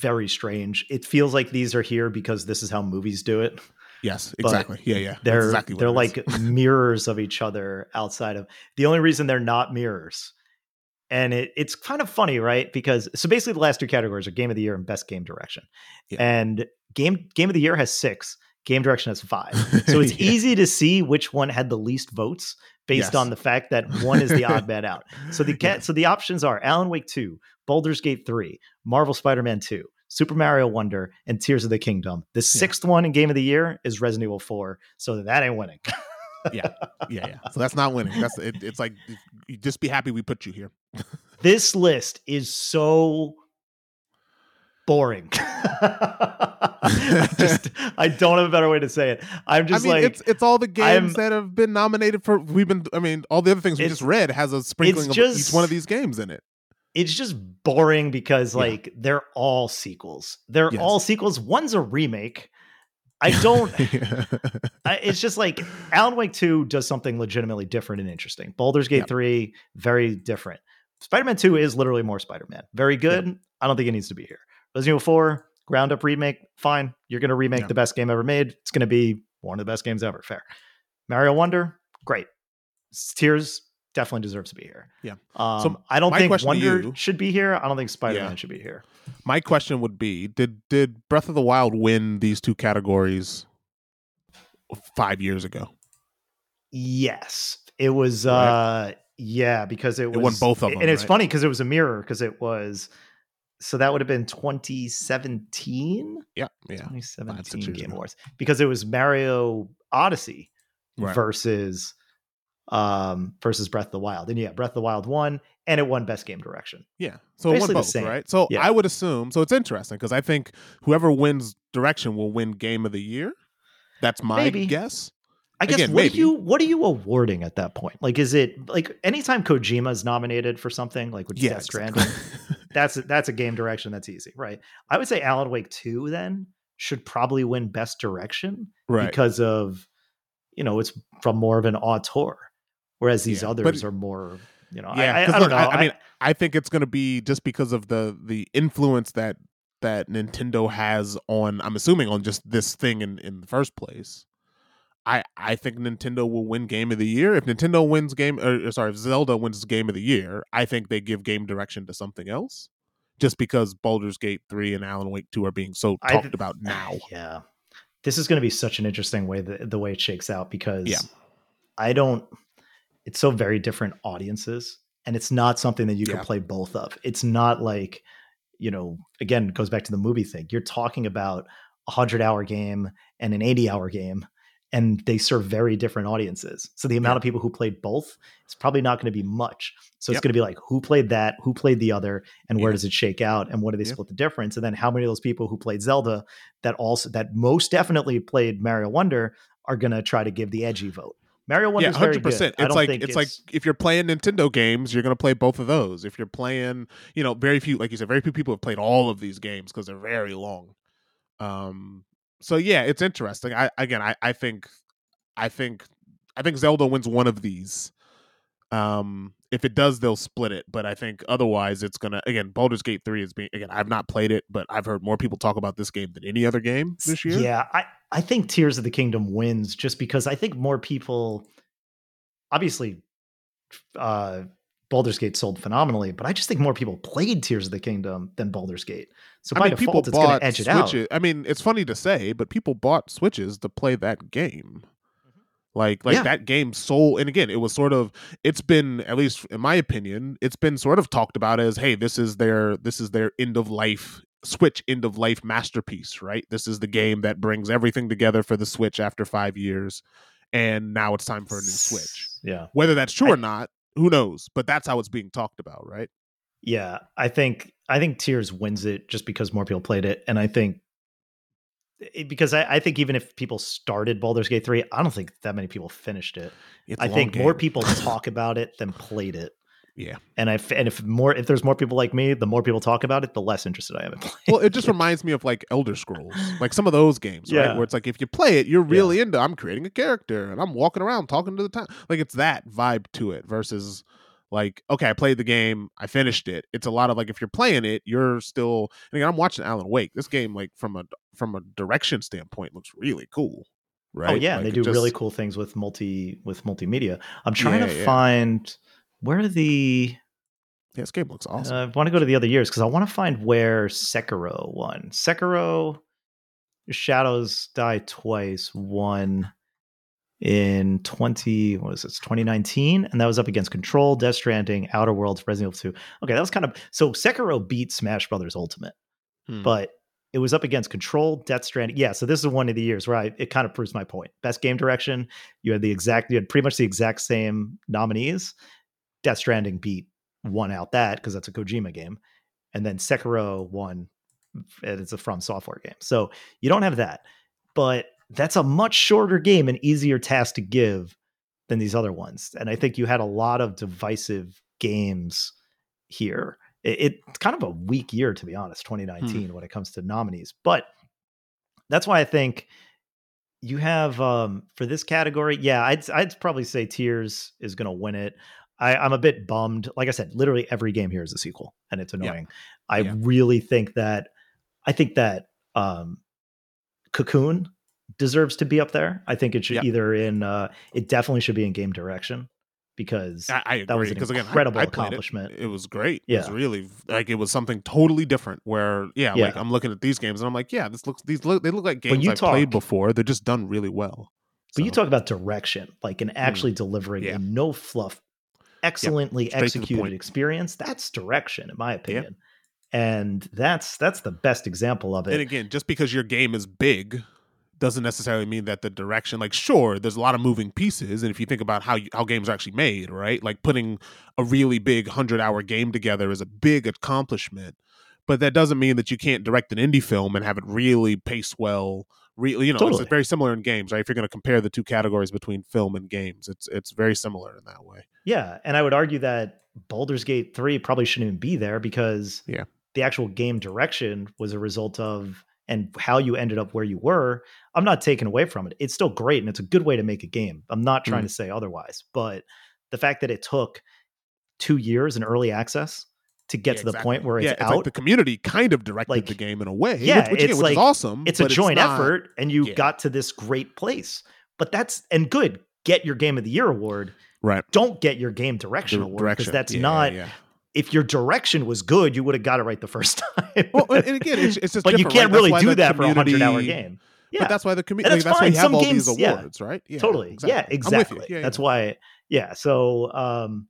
S1: very strange. It feels like these are here because this is how movies do it.
S2: Yes,
S1: But
S2: exactly. Yeah, yeah.
S1: They're
S2: exactly
S1: they're like mirrors of each other outside of the only reason they're not mirrors. And it, it's kind of funny, right? Because so basically the last two categories are game of the year and best game direction.
S2: Yeah.
S1: And game game of the year has six, game direction has five. So it's
S2: Yeah.
S1: easy to see which one had the least votes based
S2: Yes.
S1: on the fact that one is the odd man out. So the cat
S2: Yeah.
S1: so the options are Alan Wake 2, Baldur's Gate 3, Marvel Spider-Man 2, Super Mario Wonder, and Tears of the Kingdom. The sixth one in Game of the Year is Resident Evil 4, so that ain't winning.
S2: yeah, yeah, yeah. So that's not winning. That's it, it's like you just be happy we put you here.
S1: this list is so boring. I just I don't have a better way to say it. I'm just
S2: I mean,
S1: like
S2: it's it's all the games
S1: I'm-
S2: that have been nominated for. We've been. I mean, all the other things we just read has a sprinkling of
S1: just-
S2: each one of these games in it.
S1: it's just boring because
S2: Yeah.
S1: like they're all sequels. They're
S2: Yes.
S1: all sequels. One's a remake. I don't. I, it's just like Alan Wake 2 does something legitimately different and interesting. Baldur's Gate. 3, very different. Spider Man 2 is literally more Spider Man. Very good. I don't think it needs to be here. Resident Evil 4, ground up remake, fine. You're going to remake
S2: Yeah.
S1: the best game ever made. It's going to be one of the best games ever. Fair. Mario Wonder, great. Tears definitely deserves to be here.
S2: Yeah.
S1: Um,
S2: So
S1: I don't think Wonder
S2: you-
S1: should be here. I don't think Spider Man
S2: Yeah.
S1: should be here.
S2: My question would be: Did did Breath of the Wild win these two categories five years ago?
S1: Yes, it was.
S2: Right.
S1: uh Yeah, because it was.
S2: won both of them, and
S1: it's
S2: right?
S1: funny because it was a mirror because it was. So that would have been 2017,
S2: Yeah, yeah.
S1: 2017 Game. Awards because it was Mario Odyssey
S2: Right.
S1: versus um versus Breath of the Wild, and yeah, Breath of the Wild won, and it won Best Game Direction.
S2: Yeah. So it won
S1: Basically the
S2: both,
S1: same.
S2: right? So
S1: Yeah.
S2: I would assume. So it's interesting because I think whoever wins direction will win Game of the Year. That's my
S1: Maybe.
S2: guess.
S1: I guess
S2: Again,
S1: what
S2: maybe.
S1: are you what are you awarding at that point? Like, is it like anytime Kojima is nominated for something, like with
S2: Yeah.
S1: Death Stranding,
S2: exactly.
S1: that's that's a game direction that's easy, right? I would say Alan Wake 2 then should probably win best direction
S2: right.
S1: because of you know, it's from more of an auteur. Whereas these
S2: Yeah, but-
S1: others are more, you know,
S2: Yeah,
S1: I, I, I don't
S2: look,
S1: know.
S2: I- I mean, I think it's going to be just because of the the influence that that Nintendo has on. I'm assuming on just this thing in in the first place. I I think Nintendo will win Game of the Year. If Nintendo wins game, or or sorry, if Zelda wins Game of the Year, I think they give game direction to something else. Just because Baldur's Gate three and Alan Wake two are being so talked about now.
S1: yeah. This is going to be such an interesting way the, the way it shakes out because
S2: Yeah.
S1: I don't it's so very different audiences and it's not something that you
S2: Yeah.
S1: can play both of. It's not like, you know, again, it goes back to the movie thing. You're talking about a 100-hour game and an 80-hour game and they serve very different audiences. So the amount
S2: Yeah.
S1: of people who played both is probably not going to be much. So it's going to be like who played that, who played the other, and where
S2: Yeah.
S1: does it shake out, and what do they
S2: Yep.
S1: split the difference, and then how many of those people who played Zelda that also that most definitely played Mario Wonder are going to try to give the edgy vote. Mario Wonder
S2: yeah, hundred percent. It's like
S1: think
S2: it's, like if you're playing Nintendo games, you're gonna play both of those. If you're playing, you know, very few, like you said, very few people have played all of these games because they're very long. Um. So yeah, it's interesting. I again, I I think, I think, I think Zelda wins one of these. Um. If it does, they'll split it. But I think otherwise, it's gonna again. Baldur's Gate three is being again. I've not played it, but I've heard more people talk about this game than any other game this year.
S1: Yeah, I, I think Tears of the Kingdom wins just because I think more people obviously uh Baldur's Gate sold phenomenally, but I just think more people played Tears of the Kingdom than Baldur's Gate. So
S2: I mean, people
S1: default, it's going
S2: bought
S1: to edge it out.
S2: switches. I mean, it's funny to say, but people bought switches to play that game. Like, like
S1: Yeah.
S2: that game sold, and again, it was sort of. It's been, at least in my opinion, it's been sort of talked about as, hey, this is their, this is their end of life Switch end of life masterpiece, right? This is the game that brings everything together for the Switch after five years, and now it's time for a new Switch.
S1: Yeah.
S2: Whether that's true
S1: I-
S2: or not, who knows? But that's how it's being talked about, right?
S1: Yeah, I think I think Tears wins it just because more people played it, and I think it, because I, I think even if people started Baldur's Gate three, I don't think that many people finished it.
S2: It's
S1: I think more people talk about it than played it.
S2: Yeah.
S1: and if and if more if there's more people like me, the more people talk about it, the less interested I am in playing.
S2: well, it just reminds me of like Elder Scrolls, like some of those games, right? Where it's like if you play it, you're really into. I'm creating a character and I'm walking around talking to the town. Like it's that vibe to it versus like okay, I played the game, I finished it. It's a lot of like if you're playing it, you're still. And again, I'm watching Alan Wake. This game, like from a from a direction standpoint, looks really cool. Right?
S1: Oh yeah,
S2: Like,
S1: they do really cool things with multi with multimedia. I'm trying
S2: Yeah,
S1: to
S2: yeah.
S1: find where the
S2: Yeah, this game looks awesome.
S1: Uh, I want to go to the other years because I want to find where Sekiro won. Sekiro, Shadows Die Twice won in 20 what was it 2019 and that was up against control death stranding outer worlds resident evil 2 okay that was kind of so sekiro beat smash brothers ultimate
S2: Hmm.
S1: but it was up against Control, Death Stranding. Yeah, so this is one of the years where I, it kind of proves my point. Best game direction. You had the exact, you had pretty much the exact same nominees. Death Stranding beat one out that because that's a Kojima game, and then Sekiro won. And it's a From Software game, so you don't have that. But that's a much shorter game and easier task to give than these other ones. And I think you had a lot of divisive games here it, it's kind of a weak year to be honest 2019 hmm. when it comes to nominees but that's why i think you have um for this category yeah i'd i'd probably say tears is going to win it I, i'm a bit bummed like i said literally every game here is a sequel and it's annoying yeah. i yeah. really think that i think that um cocoon deserves to be up there i think it should yeah. either in uh it definitely should be in game direction because I, I agree. that was an again, incredible I, I accomplishment.
S2: It. it. was great. Yeah. It was really like it was something totally different. Where yeah, yeah, like I'm looking at these games and I'm like, yeah, this looks these look they look like games I talk, played before. They're just done really well.
S1: But so. you talk about direction, like and mm. actually mm. delivering yeah. a no fluff, excellently executed experience. That's direction, in my opinion. And that's that's the best example of it.
S2: And again, just because your game is big doesn't necessarily mean that the direction like sure there's a lot of moving pieces and if you think about how you, how games are actually made right? Like putting a really big 100 hour game together is a big accomplishment but that doesn't mean that you can't direct an indie film and have it really pace well really you know totally. it's very similar in games right? If you're going to compare the two categories between film and games it's it's very similar in that way.
S1: Yeah and i would argue that Baldur's Gate 3 probably shouldn't even be there because
S2: yeah.
S1: the actual game direction was a result of and how you ended up where you were, I'm not taking away from it. It's still great and it's a good way to make a game. I'm not trying mm. to say otherwise, but the fact that it took two years in early access to get yeah, to the exactly. point where it's, yeah, it's out.
S2: Like the community kind of directed like, the game in a way.
S1: Yeah,
S2: which,
S1: which, it's
S2: again,
S1: like
S2: awesome.
S1: It's a joint it's not, effort, and you yeah. got to this great place. But that's and good. Get your game of the year award.
S2: Right.
S1: Don't get your game direction the award because that's not if your direction was good, you would have got it right the first time.
S2: well, and again, it's, it's just
S1: but you can't
S2: right?
S1: really do that for a hundred hour game.
S2: Yeah. But that's why the community. That's, that's why you have Some all games, these awards,
S1: yeah,
S2: right?
S1: Yeah, totally. Exactly. Yeah, exactly. Yeah, that's why. Yeah. So, um,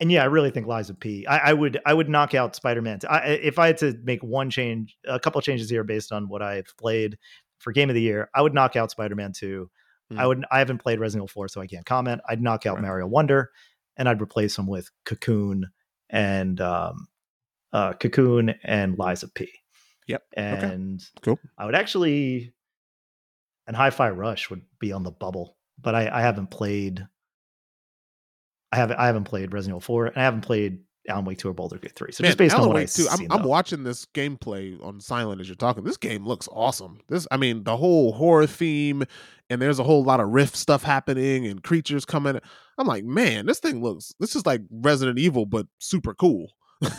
S1: and yeah, I really think Lies of P. I, I would I would knock out Spider Man. If I had to make one change, a couple changes here based on what I've played for Game of the Year, I would knock out Spider Man Two. Mm. I would. I haven't played Resident Evil Four, so I can't comment. I'd knock out right. Mario Wonder, and I'd replace them with Cocoon and um, uh, Cocoon and Lies of P.
S2: Yep.
S1: And
S2: okay. cool.
S1: I would actually, and Hi-Fi Rush would be on the bubble, but I, I haven't played. I haven't I haven't played Resident Evil Four, and I haven't played Alan Wake Two or Baldur's Gate Three. So Man, just based Alan on what Wake I 2,
S2: I'm, I'm watching this gameplay on silent as you're talking. This game looks awesome. This, I mean, the whole horror theme, and there's a whole lot of rift stuff happening and creatures coming. I'm like, man, this thing looks. This is like Resident Evil, but super cool.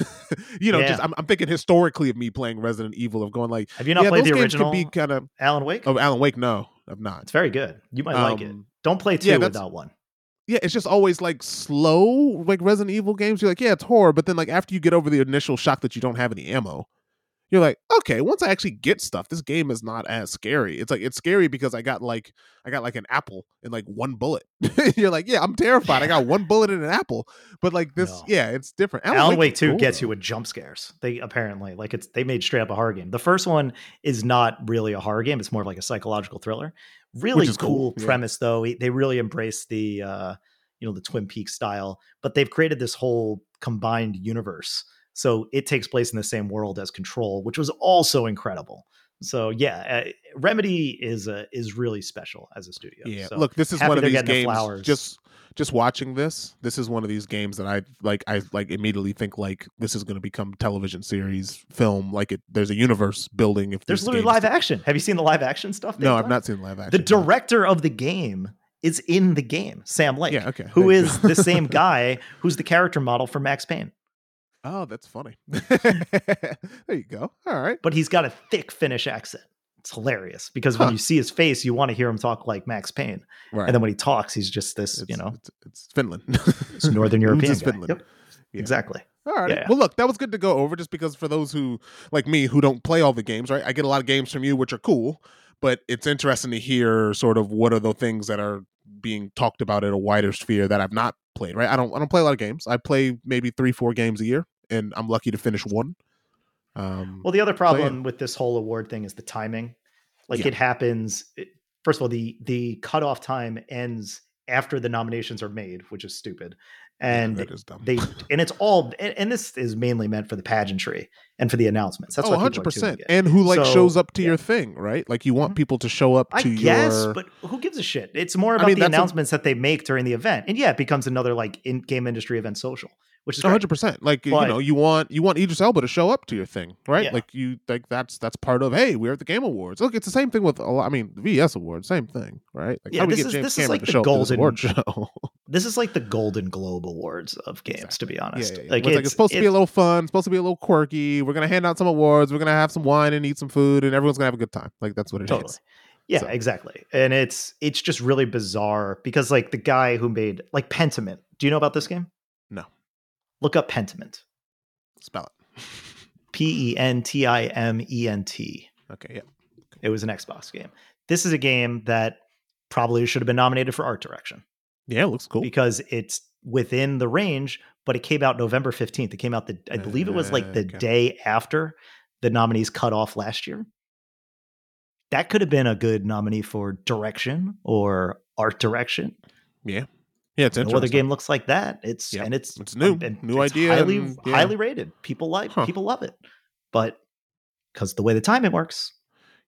S2: you know, yeah. just I'm, I'm, thinking historically of me playing Resident Evil of going like,
S1: have you not
S2: yeah,
S1: played
S2: the
S1: original?
S2: Be kind of
S1: Alan Wake.
S2: Oh, Alan Wake, no, I've not.
S1: It's very good. You might um, like it. Um, Don't play two yeah, without one.
S2: Yeah, it's just always like slow, like Resident Evil games. You're like, yeah, it's horror, but then like after you get over the initial shock that you don't have any ammo, you're like, okay, once I actually get stuff, this game is not as scary. It's like it's scary because I got like I got like an apple and like one bullet. you're like, yeah, I'm terrified. I got one bullet and an apple, but like this, no. yeah, it's different.
S1: Alan, Alan Wake Two cool, gets though. you with jump scares. They apparently like it's they made straight up a horror game. The first one is not really a horror game; it's more of like a psychological thriller. Really cool, cool, premise yeah. though. They really embrace the uh, you know the Twin Peaks style, but they've created this whole combined universe so it takes place in the same world as Control, which was also incredible. So yeah, uh, Remedy is uh, is really special as a studio.
S2: Yeah,
S1: so
S2: look, this is one of these games. The just just watching this, this is one of these games that I like. I like immediately think like this is going to become television series, film. Like it, there's a universe building. If
S1: there's literally live action. Have you seen the live action stuff?
S2: No, I've not seen live action.
S1: The director of the game is in the game, Sam Lake.
S2: Yeah, okay.
S1: Who is the same guy who's the character model for Max Payne.
S2: Oh, that's funny. there you go. All right.
S1: But he's got a thick Finnish accent. It's hilarious because huh. when you see his face, you want to hear him talk like Max Payne. Right. And then when he talks, he's just this,
S2: it's,
S1: you know,
S2: it's, it's Finland.
S1: it's Northern European. It's Finland. Yep. Yeah. Exactly.
S2: All right. Yeah. Well, look, that was good to go over just because for those who, like me, who don't play all the games, right? I get a lot of games from you, which are cool, but it's interesting to hear sort of what are the things that are being talked about in a wider sphere that I've not played, right? I don't I don't play a lot of games. I play maybe three, four games a year and I'm lucky to finish one. Um,
S1: Well, the other problem
S2: yeah.
S1: with this whole award thing is the timing. Like
S2: Yeah.
S1: it happens. It, first of all, the the cutoff time ends after the nominations are made, which is stupid.
S2: yeah,
S1: And
S2: is dumb.
S1: they and it's all and, and this is mainly meant for the pageantry and for the announcements. That's
S2: oh, 100
S1: people are doing
S2: percent. And who like
S1: So,
S2: shows up to
S1: yeah.
S2: your thing, right? Like you want
S1: Mhm.
S2: people to show up to
S1: I
S2: to
S1: guess,
S2: your.
S1: but who gives a shit? It's more
S2: I
S1: about
S2: mean,
S1: the
S2: that's a-
S1: announcements that they make during the event, and yeah, it becomes another like in game industry event social, which is
S2: hundred percent. Like
S1: But-
S2: you know, you want you want Idris Elba to show up to your thing, right?
S1: Yeah.
S2: Like you like that's that's part of. Hey, we're at the Game Awards. Look, it's the same thing with. a lot- I mean, the VS Awards, same thing, right? Like
S1: Yeah,
S2: how do we
S1: this
S2: get
S1: is-
S2: James
S1: this is like the
S2: show up to
S1: golden-
S2: award show?
S1: This is like the Golden Globe Awards of games, to be honest.
S2: yeah, yeah.
S1: Like,
S2: it's, like, it's supposed to be a little fun, supposed to be a little quirky. We're gonna hand out some awards. We're gonna have some wine and eat some food, and everyone's gonna have a good time. Like that's what it is.
S1: totally yeah
S2: So-
S1: exactly and it's it's just really bizarre because like the guy who made like pentiment do you know about this game. Look up pentiment
S2: Spell it.
S1: P E N T I M E N T.
S2: Okay, yeah.
S1: it was an xbox game this is a game that probably should have been nominated for art direction
S2: Yeah, it looks cool.
S1: because it's within the range but it came out november 15th it came out the i believe it was like the
S2: Okay.
S1: day after the nominees cut off last year that could have been a good nominee for direction or art direction
S2: yeah, yeah. It's
S1: no other game looks like that. It's
S2: Yep.
S1: and it's
S2: It's new.
S1: and
S2: New
S1: it's
S2: idea
S1: highly
S2: and- yeah.
S1: highly rated. People like
S2: Huh.
S1: people love it, but because the way the timing works,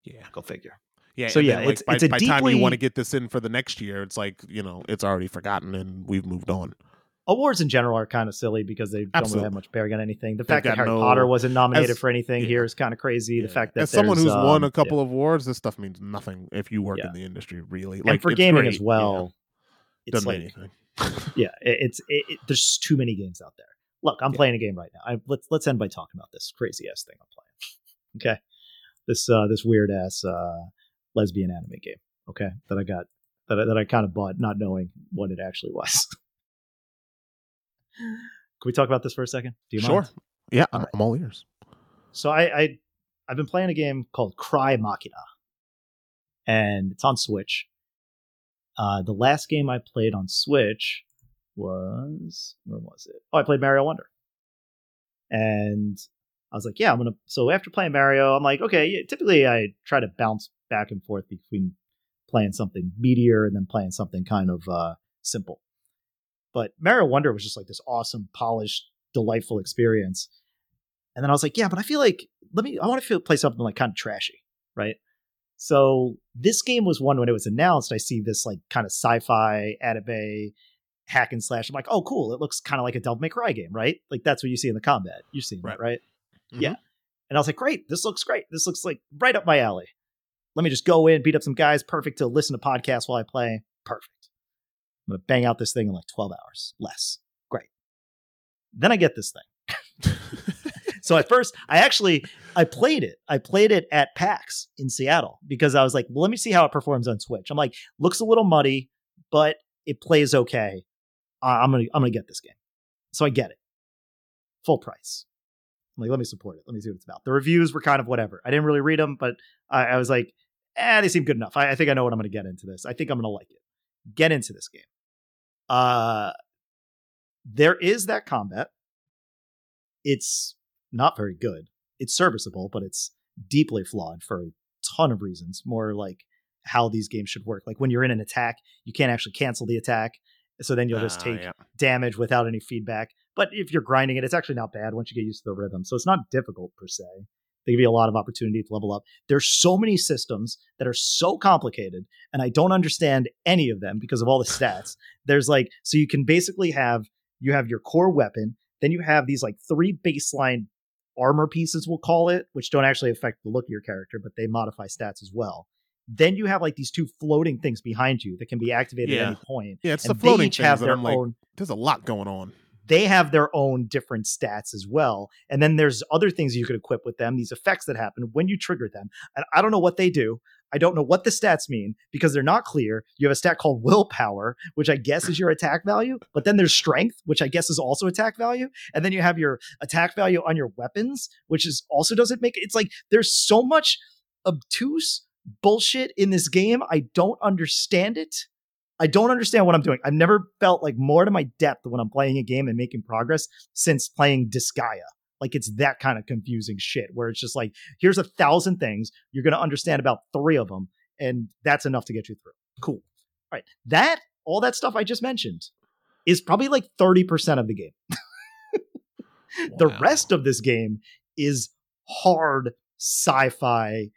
S2: Yeah,
S1: go figure.
S2: yeah.
S1: So yeah,
S2: then, like,
S1: it's-
S2: by,
S1: it's a
S2: by time you want to get this in for the next year, it's like you know it's already forgotten and we've moved on.
S1: Awards in general are kind of silly because they don't really have much bearing on anything. The
S2: They've
S1: fact that Harry
S2: no-
S1: Potter wasn't nominated
S2: as-
S1: for anything
S2: yeah.
S1: here is kind of crazy. The fact that
S2: as someone who's won
S1: um,
S2: a couple
S1: yeah.
S2: of awards, this stuff means nothing if you work
S1: Yeah.
S2: in the industry. Really,
S1: and
S2: like
S1: for gaming
S2: great,
S1: as well,
S2: yeah.
S1: It's
S2: doesn't
S1: like
S2: mean anything.
S1: yeah, it, it's it, it- there's too many games out there. Look, I'm
S2: Yeah.
S1: playing a game right now. I, let's let's end by talking about this crazy ass thing I'm playing. okay, this uh this weird ass uh lesbian anime game. Okay, that I got that I, that I kind of bought, not knowing what it actually was. Can we talk about this for a second? Do you
S2: Sure.
S1: mind?
S2: Yeah,
S1: All
S2: I'm. I'm all ears.
S1: So I, I I've been playing a game called Crymachina, and it's on Switch. Uh, the last game I played on Switch was where was it? Oh, I played Mario Wonder, and I was like, yeah, I'm gonna. So after playing Mario, I'm like, okay. Yeah, typically, I try to bounce back and forth between playing something meatier and then playing something kind of uh, simple. But Mario Wonder was just like this awesome, polished, delightful experience. And then I was like, yeah, but I feel like let me. I want to feel play something like kind of trashy, right? So this game was one when it was announced. I see this like kind of sci-fi anime hack and slash. I'm like, oh, cool. It looks kind of like a Devil May Cry game, right? Like that's what you see in the combat. You've seen
S2: Right.
S1: that, right?
S2: Mhm.
S1: Yeah. And I was like, great. This looks great. This looks like right up my alley. Let me just go in, beat up some guys. Perfect to listen to podcasts while I play. Perfect. I'm gonna bang out this thing in like 12 hours less. Great. Then I get this thing. So at first, I actually I played it. I played it at PAX in Seattle because I was like, well, let me see how it performs on Switch. I'm like, looks a little muddy, but it plays okay. I'm gonna I'm gonna get this game. So I get it, full price. I'm like, let me support it. Let me see what it's about. The reviews were kind of whatever. I didn't really read them, but I, I was like, eh, they seem good enough. I, I think I know what I'm gonna get into this. I think I'm gonna like it. Get into this game. Uh, there is that combat. It's not very good. It's serviceable, but it's deeply flawed for a ton of reasons. More like how these games should work. Like when you're in an attack, you can't actually cancel the attack. So then you'll just
S2: Ah,
S1: take
S2: yeah.
S1: damage without any feedback. But if you're grinding it, it's actually not bad once you get used to the rhythm. So it's not difficult per se. They give you a lot of opportunity to level up. There's so many systems that are so complicated, and I don't understand any of them because of all the stats. There's like so you can basically have you have your core weapon, then you have these like three baseline armor pieces, we'll call it, which don't actually affect the look of your character, but they modify stats as well. Then you have like these two floating things behind you that can be activated
S2: Yeah.
S1: at any point.
S2: Yeah, it's
S1: and
S2: the floating
S1: they each
S2: things
S1: have their
S2: I'm like,
S1: own
S2: there's a lot going on.
S1: they have their own different stats as well. And then there's other things you could equip with them, these effects that happen when you trigger them. And I don't know what they do. I don't know what the stats mean because they're not clear. You have a stat called willpower, which I guess is your attack value, but then there's strength, which I guess is also attack value. And then you have your attack value on your weapons, which is also doesn't make it's like there's so much obtuse bullshit in this game. I don't understand it. I don't understand what I'm doing. I've never felt like more to my depth when I'm playing a game and making progress since playing Disgaea Like it's that kind of confusing shit where it's just like, here's a thousand things. You're going to understand about three of them, and that's enough to get you through. Cool. All right. That, all that stuff I just mentioned is probably like 30% of the game. The rest of this game is hard sci fi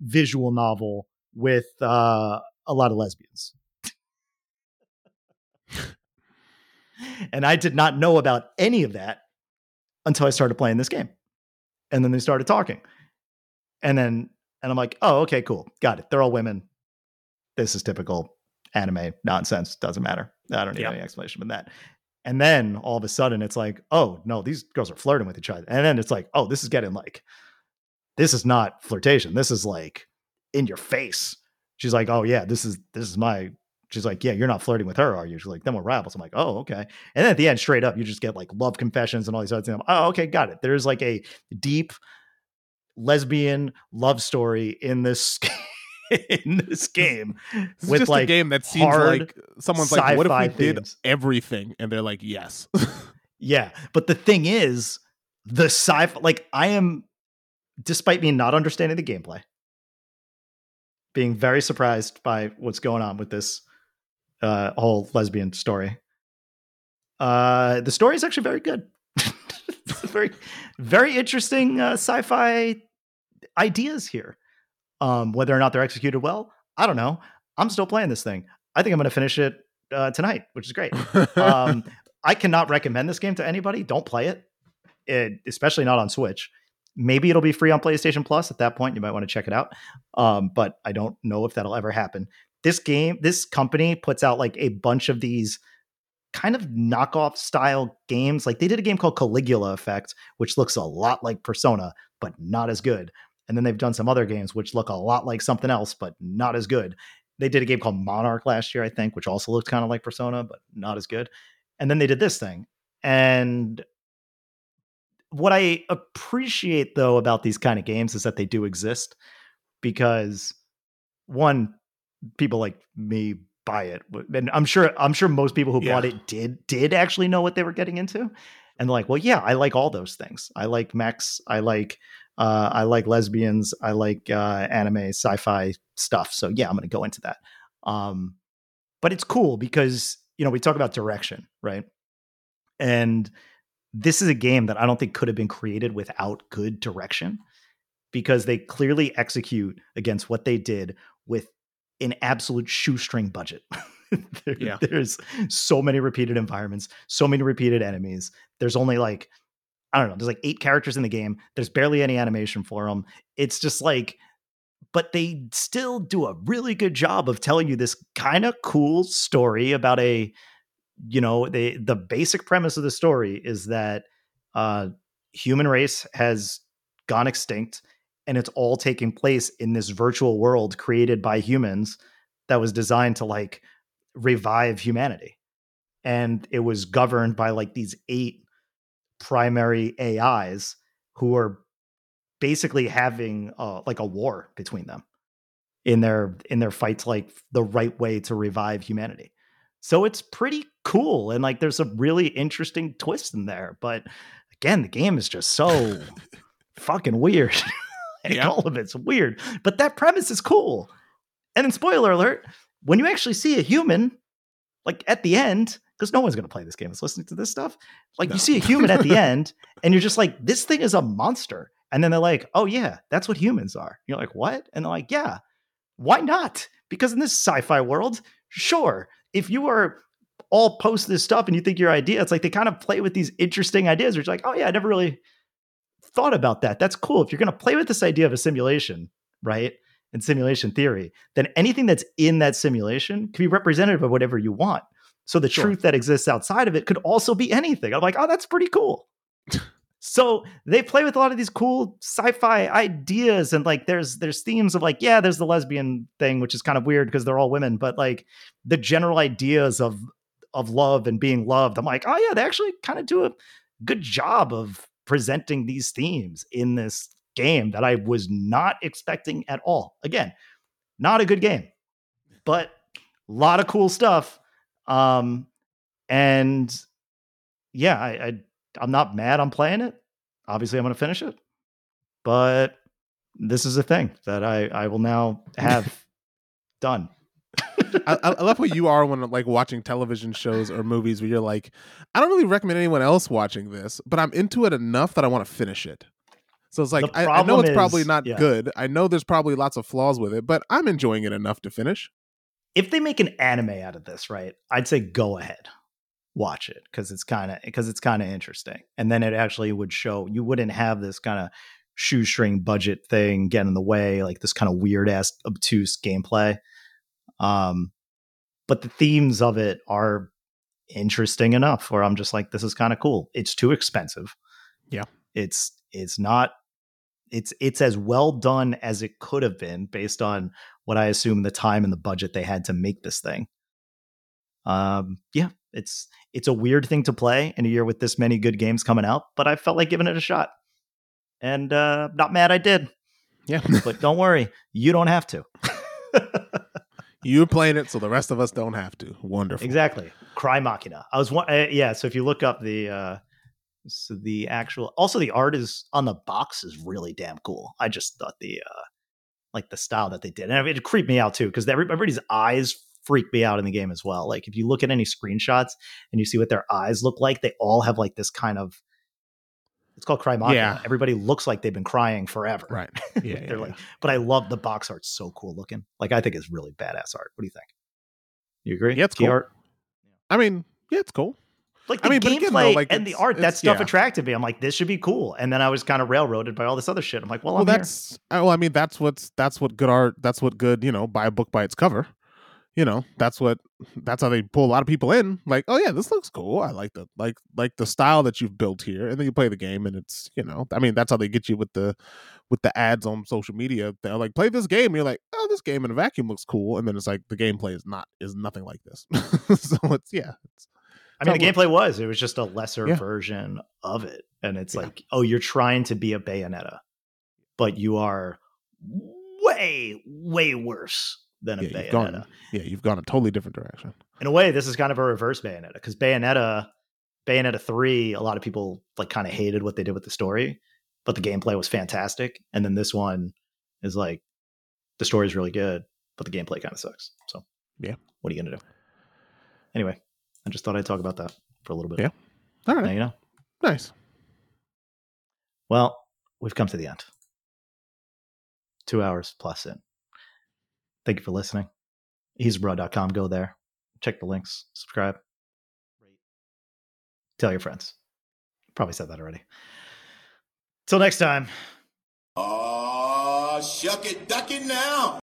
S1: visual novel with uh, a lot of lesbians. and I did not know about any of that until I started playing this game. And then they started talking. And then, and I'm like, oh, okay, cool. Got it. They're all women. This is typical anime nonsense. Doesn't matter. I don't need
S2: Yeah.
S1: any explanation but that. And then all of a sudden it's like, oh, no, these girls are flirting with each other. And then it's like, oh, this is getting like, this is not flirtation. This is like in your face. She's like, oh, yeah, this is, this is my, she's like, yeah, you're not flirting with her, are you? She's like, then we're rivals. I'm like, oh, okay. And then at the end, straight up, you just get like love confessions and all these other things. I'm, Oh, okay, got it. There's like a deep lesbian love story in this in this game
S2: is
S1: with
S2: just
S1: like
S2: a game that seems like someone's like, what if we did
S1: themes.
S2: everything? And they're like, yes.
S1: Yeah, but the thing is, the sci-fi like I am despite me not understanding the gameplay, being very surprised by what's going on with this uh whole lesbian story. Uh the story is actually very good. very very interesting uh, sci-fi ideas here. Um whether or not they're executed well, I don't know. I'm still playing this thing. I think I'm going to finish it uh, tonight, which is great. um, I cannot recommend this game to anybody. Don't play it. it, especially not on Switch. Maybe it'll be free on PlayStation Plus. At that point, you might want to check it out. Um, but I don't know if that'll ever happen. This game, this company puts out like a bunch of these kind of knockoff style games. Like they did a game called Caligula Effect, which looks a lot like Persona, but not as good. And then they've done some other games which look a lot like something else, but not as good. They did a game called Monark last year, I think, which also looked kind of like Persona, but not as good. And then they did this thing. And what I appreciate though about these kind of games is that they do exist because one, people like me buy it. And I'm sure I'm sure most people who
S2: Yeah.
S1: bought it did did actually know what they were getting into. And they're like, well, yeah, I like all those things. I like mechs. I like uh, I like lesbians. I like uh, anime, sci-fi stuff. So yeah, I'm going to go into that. Um, but it's cool because you know we talk about direction, right? And this is a game that I don't think could have been created without good direction because they clearly execute against what they did with an absolute shoestring budget. There-
S2: Yeah.
S1: There's so many repeated environments, so many repeated enemies. There's only like, I don't know, there's like eight characters in the game. There's barely any animation for them. It's just like, but they still do a really good job of telling you this kind of cool story about a you know they the basic premise of the story is that uh human race has gone extinct and it's all taking place in this virtual world created by humans that was designed to like revive humanity. And it was governed by like these eight primary ais who are basically having uh, like a war between them in their in their fights like the right way to revive humanity. So it's pretty cool and like there's a really interesting twist in there but again the game is just so fucking weird like
S2: Yeah.
S1: all of it's weird but that premise is cool. And then spoiler alert when you actually see a human like at the end because no one's going to play this game is listening to this stuff like
S2: No.
S1: you see a human at the end and you're just like this thing is a monster. And then they're like oh yeah that's what humans are. You're like what? And they're like yeah why not? Because in this sci-fi world sure if you are all post this stuff and you think your idea it's like they kind of play with these interesting ideas it's like oh yeah i never really thought about that. That's cool. If you're going to play with this idea of a simulation right and simulation theory then anything that's in that simulation can be representative of whatever you want. So the
S2: Sure.
S1: truth that exists outside of it could also be anything. I'm like oh that's pretty cool. So they play with a lot of these cool sci-fi ideas and like there's there's themes of like yeah there's the lesbian thing which is kind of weird because they're all women but like the general ideas of of love and being loved i'm like oh yeah they actually kind of do a good job of presenting these themes in this game that i was not expecting at all again not a good game but a lot of cool stuff um and yeah i, I i'm not mad i'm playing it obviously I'm going to finish it. But this is a thing that I I will now have done.
S2: I, I love what you are when like watching television shows or movies where you're like, I don't really recommend anyone else watching this, but I'm into it enough that I want to finish it. So it's like I, I, know it's is, probably not yeah. good. I know there's probably lots of flaws with it, but I'm enjoying it enough to finish.
S1: If they make an anime out of this, right? I'd say go ahead, watch it because it's kind of because it's kind of interesting, and then it actually would show you wouldn't have this kind of shoestring budget thing get in the way, like this kind of weird ass obtuse gameplay. Um, but the themes of it are interesting enough where I'm just like, this is kind of cool. It's too expensive.
S2: Yeah.
S1: It's it's not it's it's as well done as it could have been based on what I assume the time and the budget they had to make this thing. Um, yeah, it's it's a weird thing to play in a year with this many good games coming out, but I felt like giving it a shot and uh, not mad I did.
S2: Yeah,
S1: but don't worry, you don't have to.
S2: You're playing it, so the rest of us don't have to. Wonderful.
S1: Exactly. Crymachina. I was one. Uh, yeah. So if you look up the uh, so the actual, also the art is on the box is really damn cool. I just thought the uh, like the style that they did, and it creeped me out too because everybody's eyes freak me out in the game as well. Like if you look at any screenshots and you see what their eyes look like, they all have like this kind of it's called Crymachina. Yeah. Everybody looks like they've been crying forever.
S2: Right.
S1: Yeah. They're yeah, like, yeah. but I love the box art. So cool looking. Like I think it's really badass art. What do you think? You agree?
S2: Yeah, it's cool. Art? I mean, yeah, it's cool.
S1: Like the I mean, gameplay again, though, like and the art, that stuff yeah. attracted me. I'm like, this should be cool. And then I was kind of railroaded by all this other shit. I'm like, well, well,
S2: I'm that's
S1: here.
S2: Uh, well, I mean, that's what's that's what good art. That's what good. You know, buy a book by its cover you know that's what that's how they pull a lot of people in like oh yeah this looks cool i like the like like the style that you've built here and then you play the game and it's you know i mean that's how they get you with the with the ads on social media they're like play this game and you're like oh this game in a vacuum looks cool and then it's like the gameplay is not is nothing like this so it's yeah it's,
S1: I mean, the gameplay was, it was just a lesser yeah. version of it. And it's yeah. like, oh, you're trying to be a Bayonetta, but you are way, way worse than a
S2: yeah,
S1: Bayonetta.
S2: You've gone, yeah, you've gone a totally different direction.
S1: In a way, this is kind of a reverse Bayonetta because Bayonetta, Bayonetta three, a lot of people like kind of hated what they did with the story, but the gameplay was fantastic. And then this one is like the story is really good, but the gameplay kind of sucks. So
S2: yeah,
S1: what are you gonna do? Anyway, I just thought I'd talk about that for a little bit.
S2: Yeah, all right.
S1: Now you know.
S2: Nice.
S1: Well, we've come to the end. Two hours plus in. Thank you for listening. EasyBro.com. Go there. Check the links. Subscribe. Tell your friends. Probably said that already. Till next time.
S4: Oh, shuck it, duck it now.